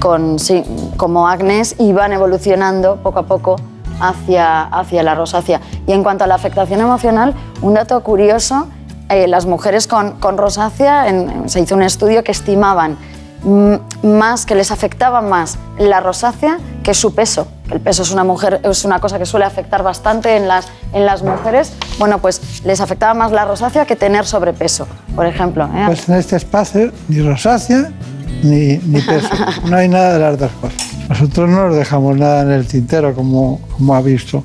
con, sí, como acnés y van evolucionando poco a poco hacia, hacia la rosácea. Y en cuanto a la afectación emocional, un dato curioso, eh, las mujeres con, con rosácea, en- se hizo un estudio que estimaban más, que les afectaba más la rosácea que su peso. El peso es una, mujer, es una cosa que suele afectar bastante en las, en las mujeres. Bueno, pues les afectaba más la rosácea que tener sobrepeso, por ejemplo. ¿eh? Pues en este espacio ni rosácea ni, ni peso. No hay nada de las dos cosas. Nosotros no nos dejamos nada en el tintero, como, como ha visto.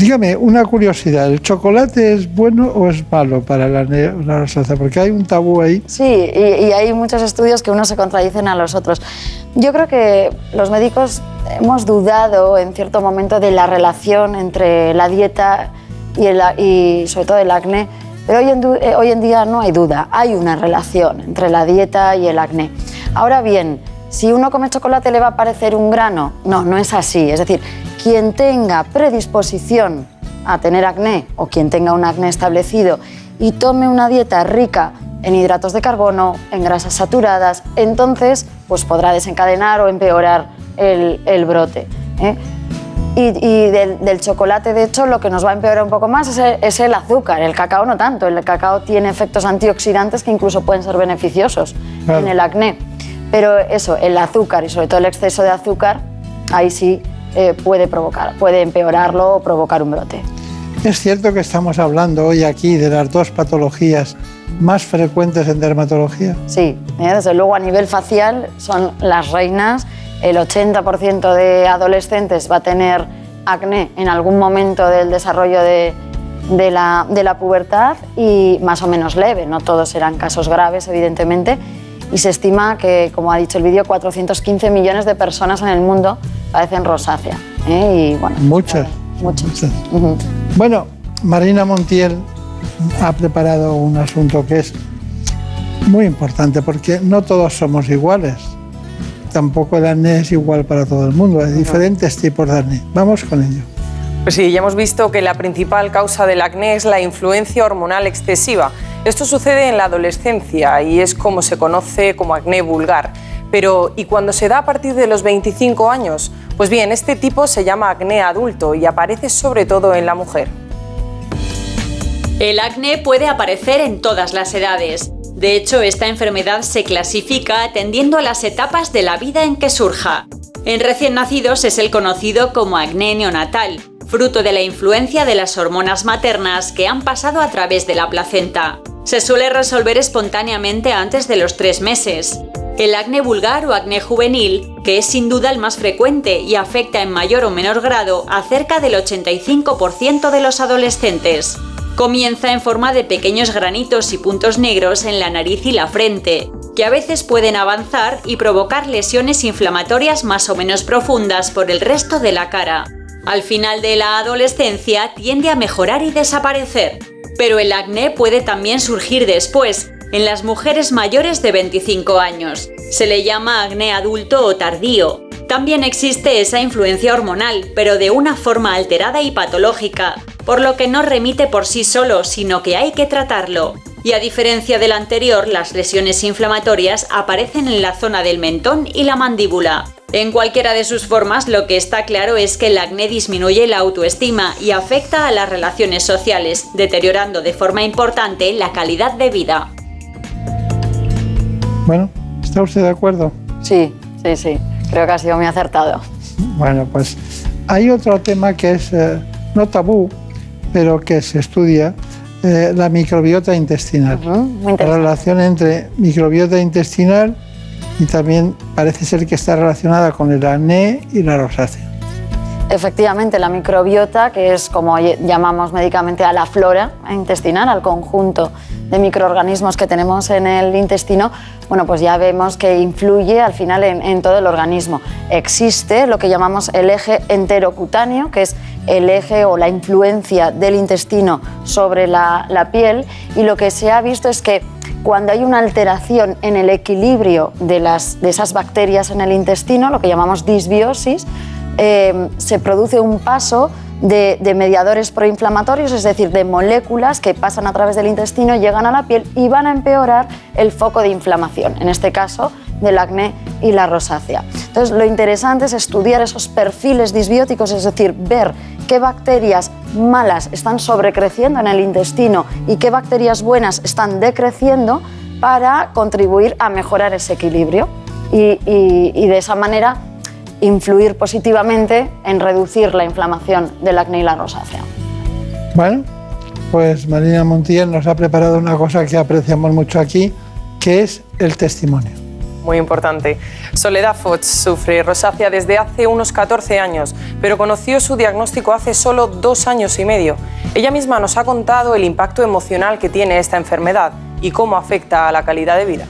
Dígame, una curiosidad, ¿el chocolate es bueno o es malo para la, ne- la rosácea? Porque hay un tabú ahí. Sí, y, hay muchos estudios que unos se contradicen a los otros. Yo creo que los médicos hemos dudado en cierto momento de la relación entre la dieta y, sobre todo el acné, pero hoy en, eh, hoy en día no hay duda, hay una relación entre la dieta y el acné. Ahora bien, si uno come chocolate le va a parecer un grano, no, no es así. Es decir, quien tenga predisposición a tener acné o quien tenga un acné establecido y tome una dieta rica en hidratos de carbono, en grasas saturadas, entonces pues podrá desencadenar o empeorar el, el brote. ¿eh? Y, y del, del chocolate, de hecho, lo que nos va a empeorar un poco más es el, es el azúcar. El cacao no tanto. El cacao tiene efectos antioxidantes que incluso pueden ser beneficiosos Claro. en el acné. Pero eso, el azúcar y sobre todo el exceso de azúcar, ahí sí eh, puede provocar, puede empeorarlo o provocar un brote. Es cierto que estamos hablando hoy aquí de las dos patologías más frecuentes en dermatología. Sí, ¿eh? desde luego a nivel facial son las reinas. El 80% de adolescentes va a tener acné en algún momento del desarrollo de, de la, de la pubertad y más o menos leve, no todos serán casos graves, evidentemente. Y se estima que, como ha dicho el vídeo, 415 millones de personas en el mundo padecen rosácea. ¿eh? Y bueno, Muchas. muchas. Muchas. Bueno, Marina Montiel ha preparado un asunto que es muy importante porque no todos somos iguales. Tampoco el acné es igual para todo el mundo, hay diferentes tipos de acné. Vamos con ello. Pues sí, ya hemos visto que la principal causa del acné es la influencia hormonal excesiva. Esto sucede en la adolescencia y es como se conoce como acné vulgar. Pero, ¿y cuando se da a partir de los 25 años? Pues bien, este tipo se llama acné adulto y aparece sobre todo en la mujer. El acné puede aparecer en todas las edades. De hecho, esta enfermedad se clasifica atendiendo a las etapas de la vida en que surja. En recién nacidos es el conocido como acné neonatal, fruto de la influencia de las hormonas maternas que han pasado a través de la placenta. Se suele resolver espontáneamente antes de los tres meses. El acné vulgar o acné juvenil, que es sin duda el más frecuente y afecta en mayor o menor grado a cerca del 85% de los adolescentes. Comienza en forma de pequeños granitos y puntos negros en la nariz y la frente, que a veces pueden avanzar y provocar lesiones inflamatorias más o menos profundas por el resto de la cara. Al final de la adolescencia tiende a mejorar y desaparecer, pero el acné puede también surgir después, en las mujeres mayores de 25 años. Se le llama acné adulto o tardío. También existe esa influencia hormonal, pero de una forma alterada y patológica, por lo que no remite por sí solo, sino que hay que tratarlo. Y a diferencia del anterior, las lesiones inflamatorias aparecen en la zona del mentón y la mandíbula. En cualquiera de sus formas, lo que está claro es que el acné disminuye la autoestima y afecta a las relaciones sociales, deteriorando de forma importante la calidad de vida. Bueno, ¿está usted de acuerdo? Sí, sí, sí. Creo que ha sido muy acertado. Bueno, pues hay otro tema que es eh, no tabú, pero que se estudia, eh, la microbiota intestinal. la relación entre microbiota intestinal y también parece ser que está relacionada con el acné y la rosácea. Efectivamente, la microbiota, que es como llamamos médicamente a la flora intestinal, al conjunto de microorganismos que tenemos en el intestino, bueno, pues ya vemos que influye al final en, todo el organismo. Existe lo que llamamos el eje enterocutáneo, que es el eje o la influencia del intestino sobre la, piel, y lo que se ha visto es que cuando hay una alteración en el equilibrio de, las, de esas bacterias en el intestino, lo que llamamos disbiosis, eh, se produce un paso de, mediadores proinflamatorios, es decir, de moléculas que pasan a través del intestino, llegan a la piel y van a empeorar el foco de inflamación, en este caso del acné y la rosácea. Entonces, lo interesante es estudiar esos perfiles disbióticos, es decir, ver qué bacterias malas están sobrecreciendo en el intestino y qué bacterias buenas están decreciendo para contribuir a mejorar ese equilibrio. y de esa manera influir positivamente en reducir la inflamación del acné y la rosácea. Bueno, pues Marina Montiel nos ha preparado una cosa que apreciamos mucho aquí, que es el testimonio. Muy importante. Soledad Foch sufre rosácea desde hace unos 14 años, pero conoció su diagnóstico hace solo dos años y medio. Ella misma nos ha contado el impacto emocional que tiene esta enfermedad y cómo afecta a la calidad de vida.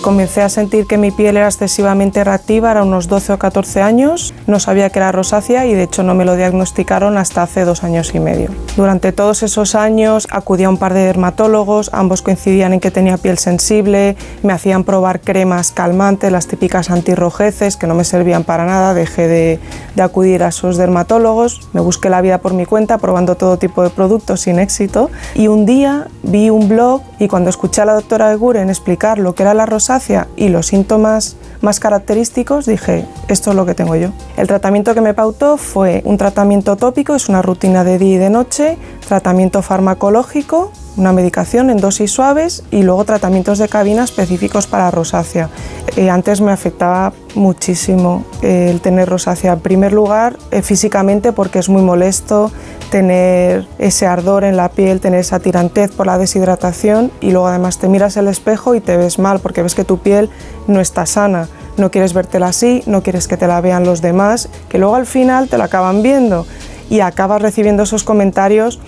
Comencé a sentir que mi piel era excesivamente reactiva, era unos 12 o 14 años, no sabía que era rosácea y de hecho no me lo diagnosticaron hasta hace dos años y medio. Durante todos esos años acudí a un par de dermatólogos, ambos coincidían en que tenía piel sensible, me hacían probar cremas calmantes, las típicas antirrojeces que no me servían para nada, dejé de, de acudir a esos dermatólogos, me busqué la vida por mi cuenta probando todo tipo de productos sin éxito y un día vi un blog y cuando escuché a la doctora Eguren explicar lo que era la rosácea, y los síntomas más característicos, dije, esto es lo que tengo yo. El tratamiento que me pautó fue un tratamiento tópico, es una rutina de día y de noche, tratamiento farmacológico, una medicación en dosis suaves y luego tratamientos de cabina específicos para rosácea. Eh, antes me afectaba muchísimo eh, el tener rosácea. En primer lugar, eh, físicamente porque es muy molesto tener ese ardor en la piel, tener esa tirantez por la deshidratación y luego además te miras el espejo y te ves mal porque ves que tu piel no está sana. No quieres vértela así, no quieres que te la vean los demás, que luego al final te la acaban viendo y acabas recibiendo esos comentarios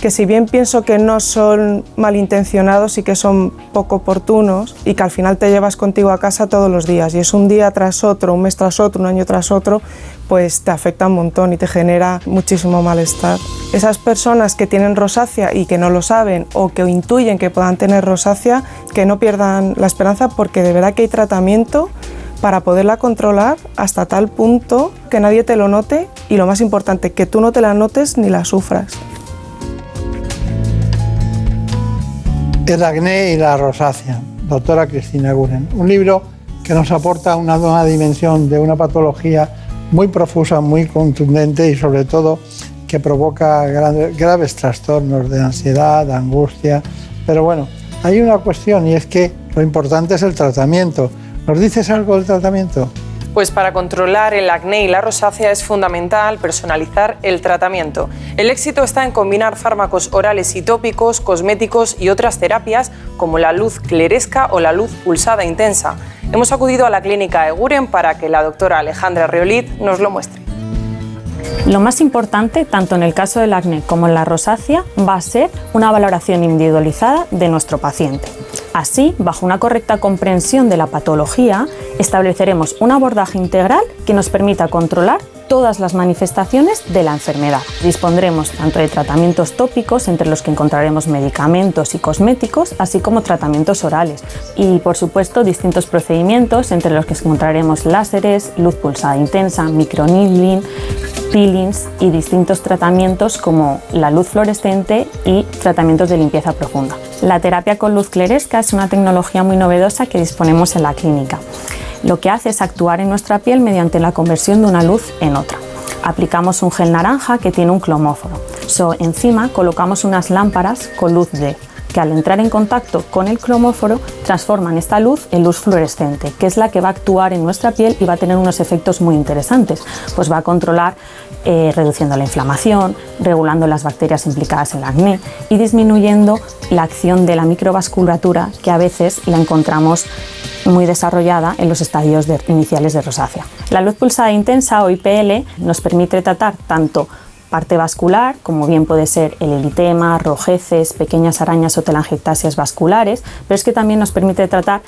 que si bien pienso que no son malintencionados y que son poco oportunos y que al final te llevas contigo a casa todos los días y es un día tras otro, un mes tras otro, un año tras otro, pues te afecta un montón y te genera muchísimo malestar. Esas personas que tienen rosácea y que no lo saben o que intuyen que puedan tener rosácea, que no pierdan la esperanza porque de verdad que hay tratamiento para poderla controlar hasta tal punto que nadie te lo note y lo más importante, que tú no te la notes ni la sufras. El acné y la rosácea, doctora Cristina Guren. Un libro que nos aporta una nueva dimensión de una patología muy profusa, muy contundente y sobre todo que provoca graves trastornos de ansiedad, angustia. Pero bueno, hay una cuestión y es que lo importante es el tratamiento. ¿Nos dices algo del tratamiento? Pues para controlar el acné y la rosácea es fundamental personalizar el tratamiento. El éxito está en combinar fármacos orales y tópicos, cosméticos y otras terapias como la luz cleresca o la luz pulsada intensa. Hemos acudido a la clínica Eguren para que la doctora Alejandra Riolit nos lo muestre. Lo más importante, tanto en el caso del acné como en la rosácea, va a ser una valoración individualizada de nuestro paciente. Así, bajo una correcta comprensión de la patología, estableceremos un abordaje integral que nos permita controlar todas las manifestaciones de la enfermedad. Dispondremos tanto de tratamientos tópicos, entre los que encontraremos medicamentos y cosméticos, así como tratamientos orales. Y, por supuesto, distintos procedimientos, entre los que encontraremos láseres, luz pulsada intensa, microneedling, peelings y distintos tratamientos como la luz fluorescente y tratamientos de limpieza profunda. La terapia con luz cleresca es una tecnología muy novedosa que disponemos en la clínica. Lo que hace es actuar en nuestra piel mediante la conversión de una luz en otra. Aplicamos un gel naranja que tiene un clomóforo. So, encima colocamos unas lámparas con luz D que al entrar en contacto con el cromóforo transforman esta luz en luz fluorescente, que es la que va a actuar en nuestra piel y va a tener unos efectos muy interesantes. Pues va a controlar eh, reduciendo la inflamación, regulando las bacterias implicadas en el acné y disminuyendo la acción de la microvasculatura que a veces la encontramos muy desarrollada en los estadios iniciales de rosácea. La luz pulsada intensa o IPL nos permite tratar tanto parte vascular, como bien puede ser el eritema, rojeces, pequeñas arañas o telangiectasias vasculares, pero es que también nos permite tratar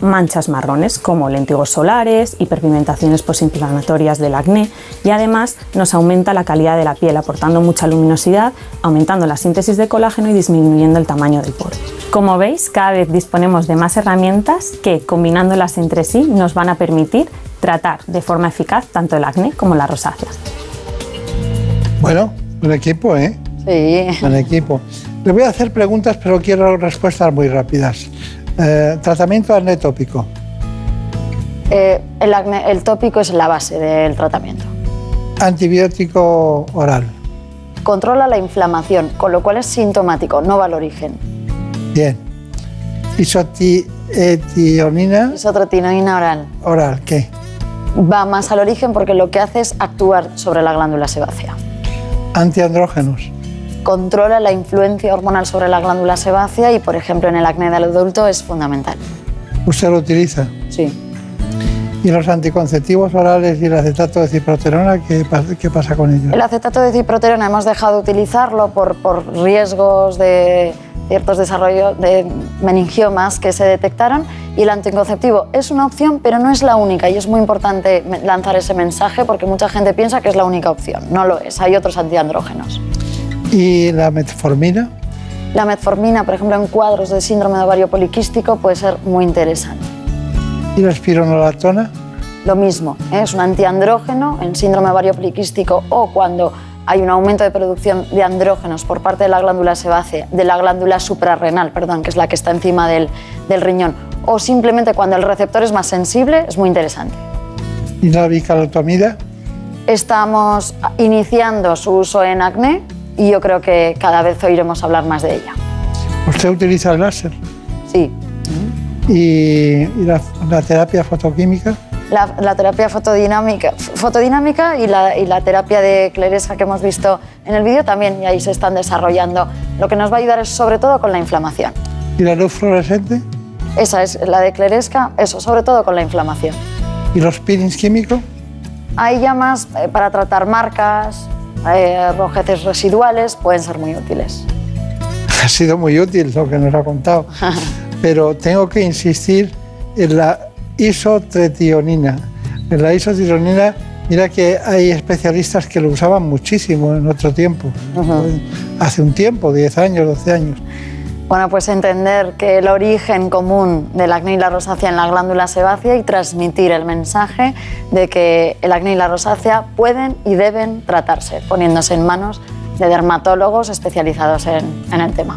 manchas marrones como lentigos solares, hiperpigmentaciones posinflamatorias del acné y además nos aumenta la calidad de la piel aportando mucha luminosidad, aumentando la síntesis de colágeno y disminuyendo el tamaño del poro. Como veis, cada vez disponemos de más herramientas que combinándolas entre sí nos van a permitir tratar de forma eficaz tanto el acné como la rosácea. Bueno, un equipo, ¿eh? Sí. Un equipo. Le voy a hacer preguntas, pero quiero respuestas muy rápidas. Eh, tratamiento acné tópico. Eh, el, acné, el tópico es la base del tratamiento. Antibiótico oral. Controla la inflamación, con lo cual es sintomático, no va al origen. Bien. Isotionina. Isotrotinina oral. Oral, ¿qué? Va más al origen porque lo que hace es actuar sobre la glándula sebácea. Antiandrógenos. Controla la influencia hormonal sobre la glándula sebácea y, por ejemplo, en el acné del adulto es fundamental. ¿Usted lo utiliza? Sí. ¿Y los anticonceptivos orales y el acetato de ciproterona, qué, qué pasa con ellos? El acetato de ciproterona hemos dejado de utilizarlo por, por riesgos de ciertos desarrollos de meningiomas que se detectaron y el anticonceptivo es una opción, pero no es la única y es muy importante lanzar ese mensaje porque mucha gente piensa que es la única opción. No lo es, hay otros antiandrógenos. ¿Y la metformina? La metformina, por ejemplo, en cuadros de síndrome de ovario poliquístico puede ser muy interesante. ¿Y la espironolactona? Lo mismo, ¿eh? es un antiandrógeno en síndrome de ovario poliquístico o cuando hay un aumento de producción de andrógenos por parte de la glándula sebácea, de la glándula suprarrenal, perdón, que es la que está encima del, del riñón, o simplemente cuando el receptor es más sensible, es muy interesante. ¿Y la bicalotomida? Estamos iniciando su uso en acné y yo creo que cada vez oiremos hablar más de ella. ¿Usted utiliza el láser? Sí. ¿Y, la, la terapia fotoquímica? la, la, terapia fotodinámica, fotodinámica y, la, y, la, terapia de cleresca que hemos visto en el vídeo también, y ahí se están desarrollando. Lo que nos va a ayudar es sobre todo con la inflamación. ¿Y la luz fluorescente? Esa es la de cleresca, eso, sobre todo con la inflamación. ¿Y los peelings químicos? Hay ya más eh, para tratar marcas, eh, rojeces residuales, pueden ser muy útiles. Ha sido muy útil lo que nos ha contado, pero tengo que insistir en la isotretionina. En la isotretionina, mira que hay especialistas que lo usaban muchísimo en otro tiempo, uh -huh. hace un tiempo, 10 años, 12 años. Bueno, pues entender que el origen común del acné y la rosácea en la glándula sebácea y transmitir el mensaje de que el acné y la rosácea pueden y deben tratarse, poniéndose en manos de dermatólogos especializados en, en el tema.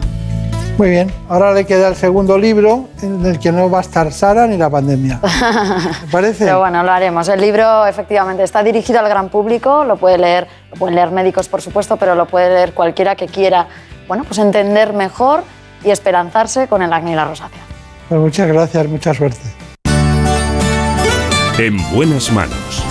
Muy bien, ahora le queda el segundo libro en el que no va a estar Sara ni la pandemia. ¿Me parece? Pero bueno, lo haremos. El libro efectivamente está dirigido al gran público, lo puede leer, lo pueden leer médicos por supuesto, pero lo puede leer cualquiera que quiera, bueno, pues entender mejor y esperanzarse con el acné y la rosácea. Pues muchas gracias, mucha suerte. En buenas manos.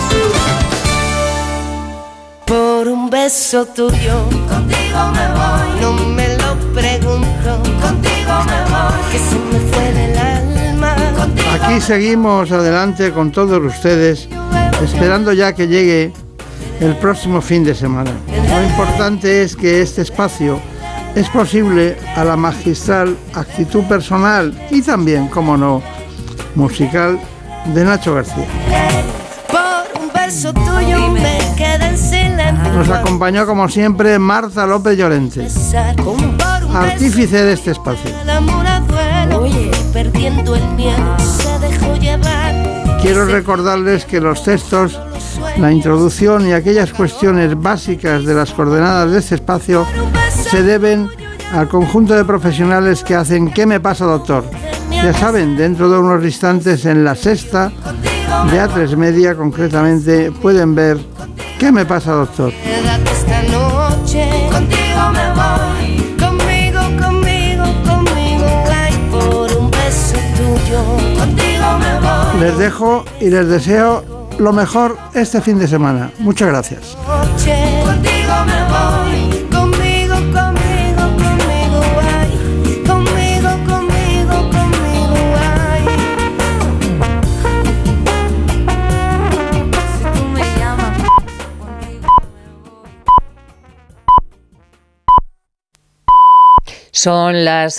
Por un beso tuyo, contigo me voy. No me lo pregunto, contigo me voy. Que se me fue del alma. Contigo Aquí seguimos adelante con todos ustedes, esperando ya que llegue el próximo fin de semana. Lo importante es que este espacio es posible a la magistral actitud personal y también, como no, musical de Nacho García. Por un beso tuyo me quedé en silencio. Nos acompañó como siempre Marta López Llorente, artífice de este espacio. Quiero recordarles que los textos, la introducción y aquellas cuestiones básicas de las coordenadas de este espacio se deben al conjunto de profesionales que hacen ¿Qué me pasa, doctor? Ya saben, dentro de unos instantes en la sexta de A3 Media concretamente pueden ver ¿Qué me pasa, doctor? Quédate esta noche. Contigo me voy. Conmigo, conmigo, conmigo. Ay, por un beso tuyo. Contigo me voy. Les dejo y les deseo lo mejor este fin de semana. Muchas gracias. Son las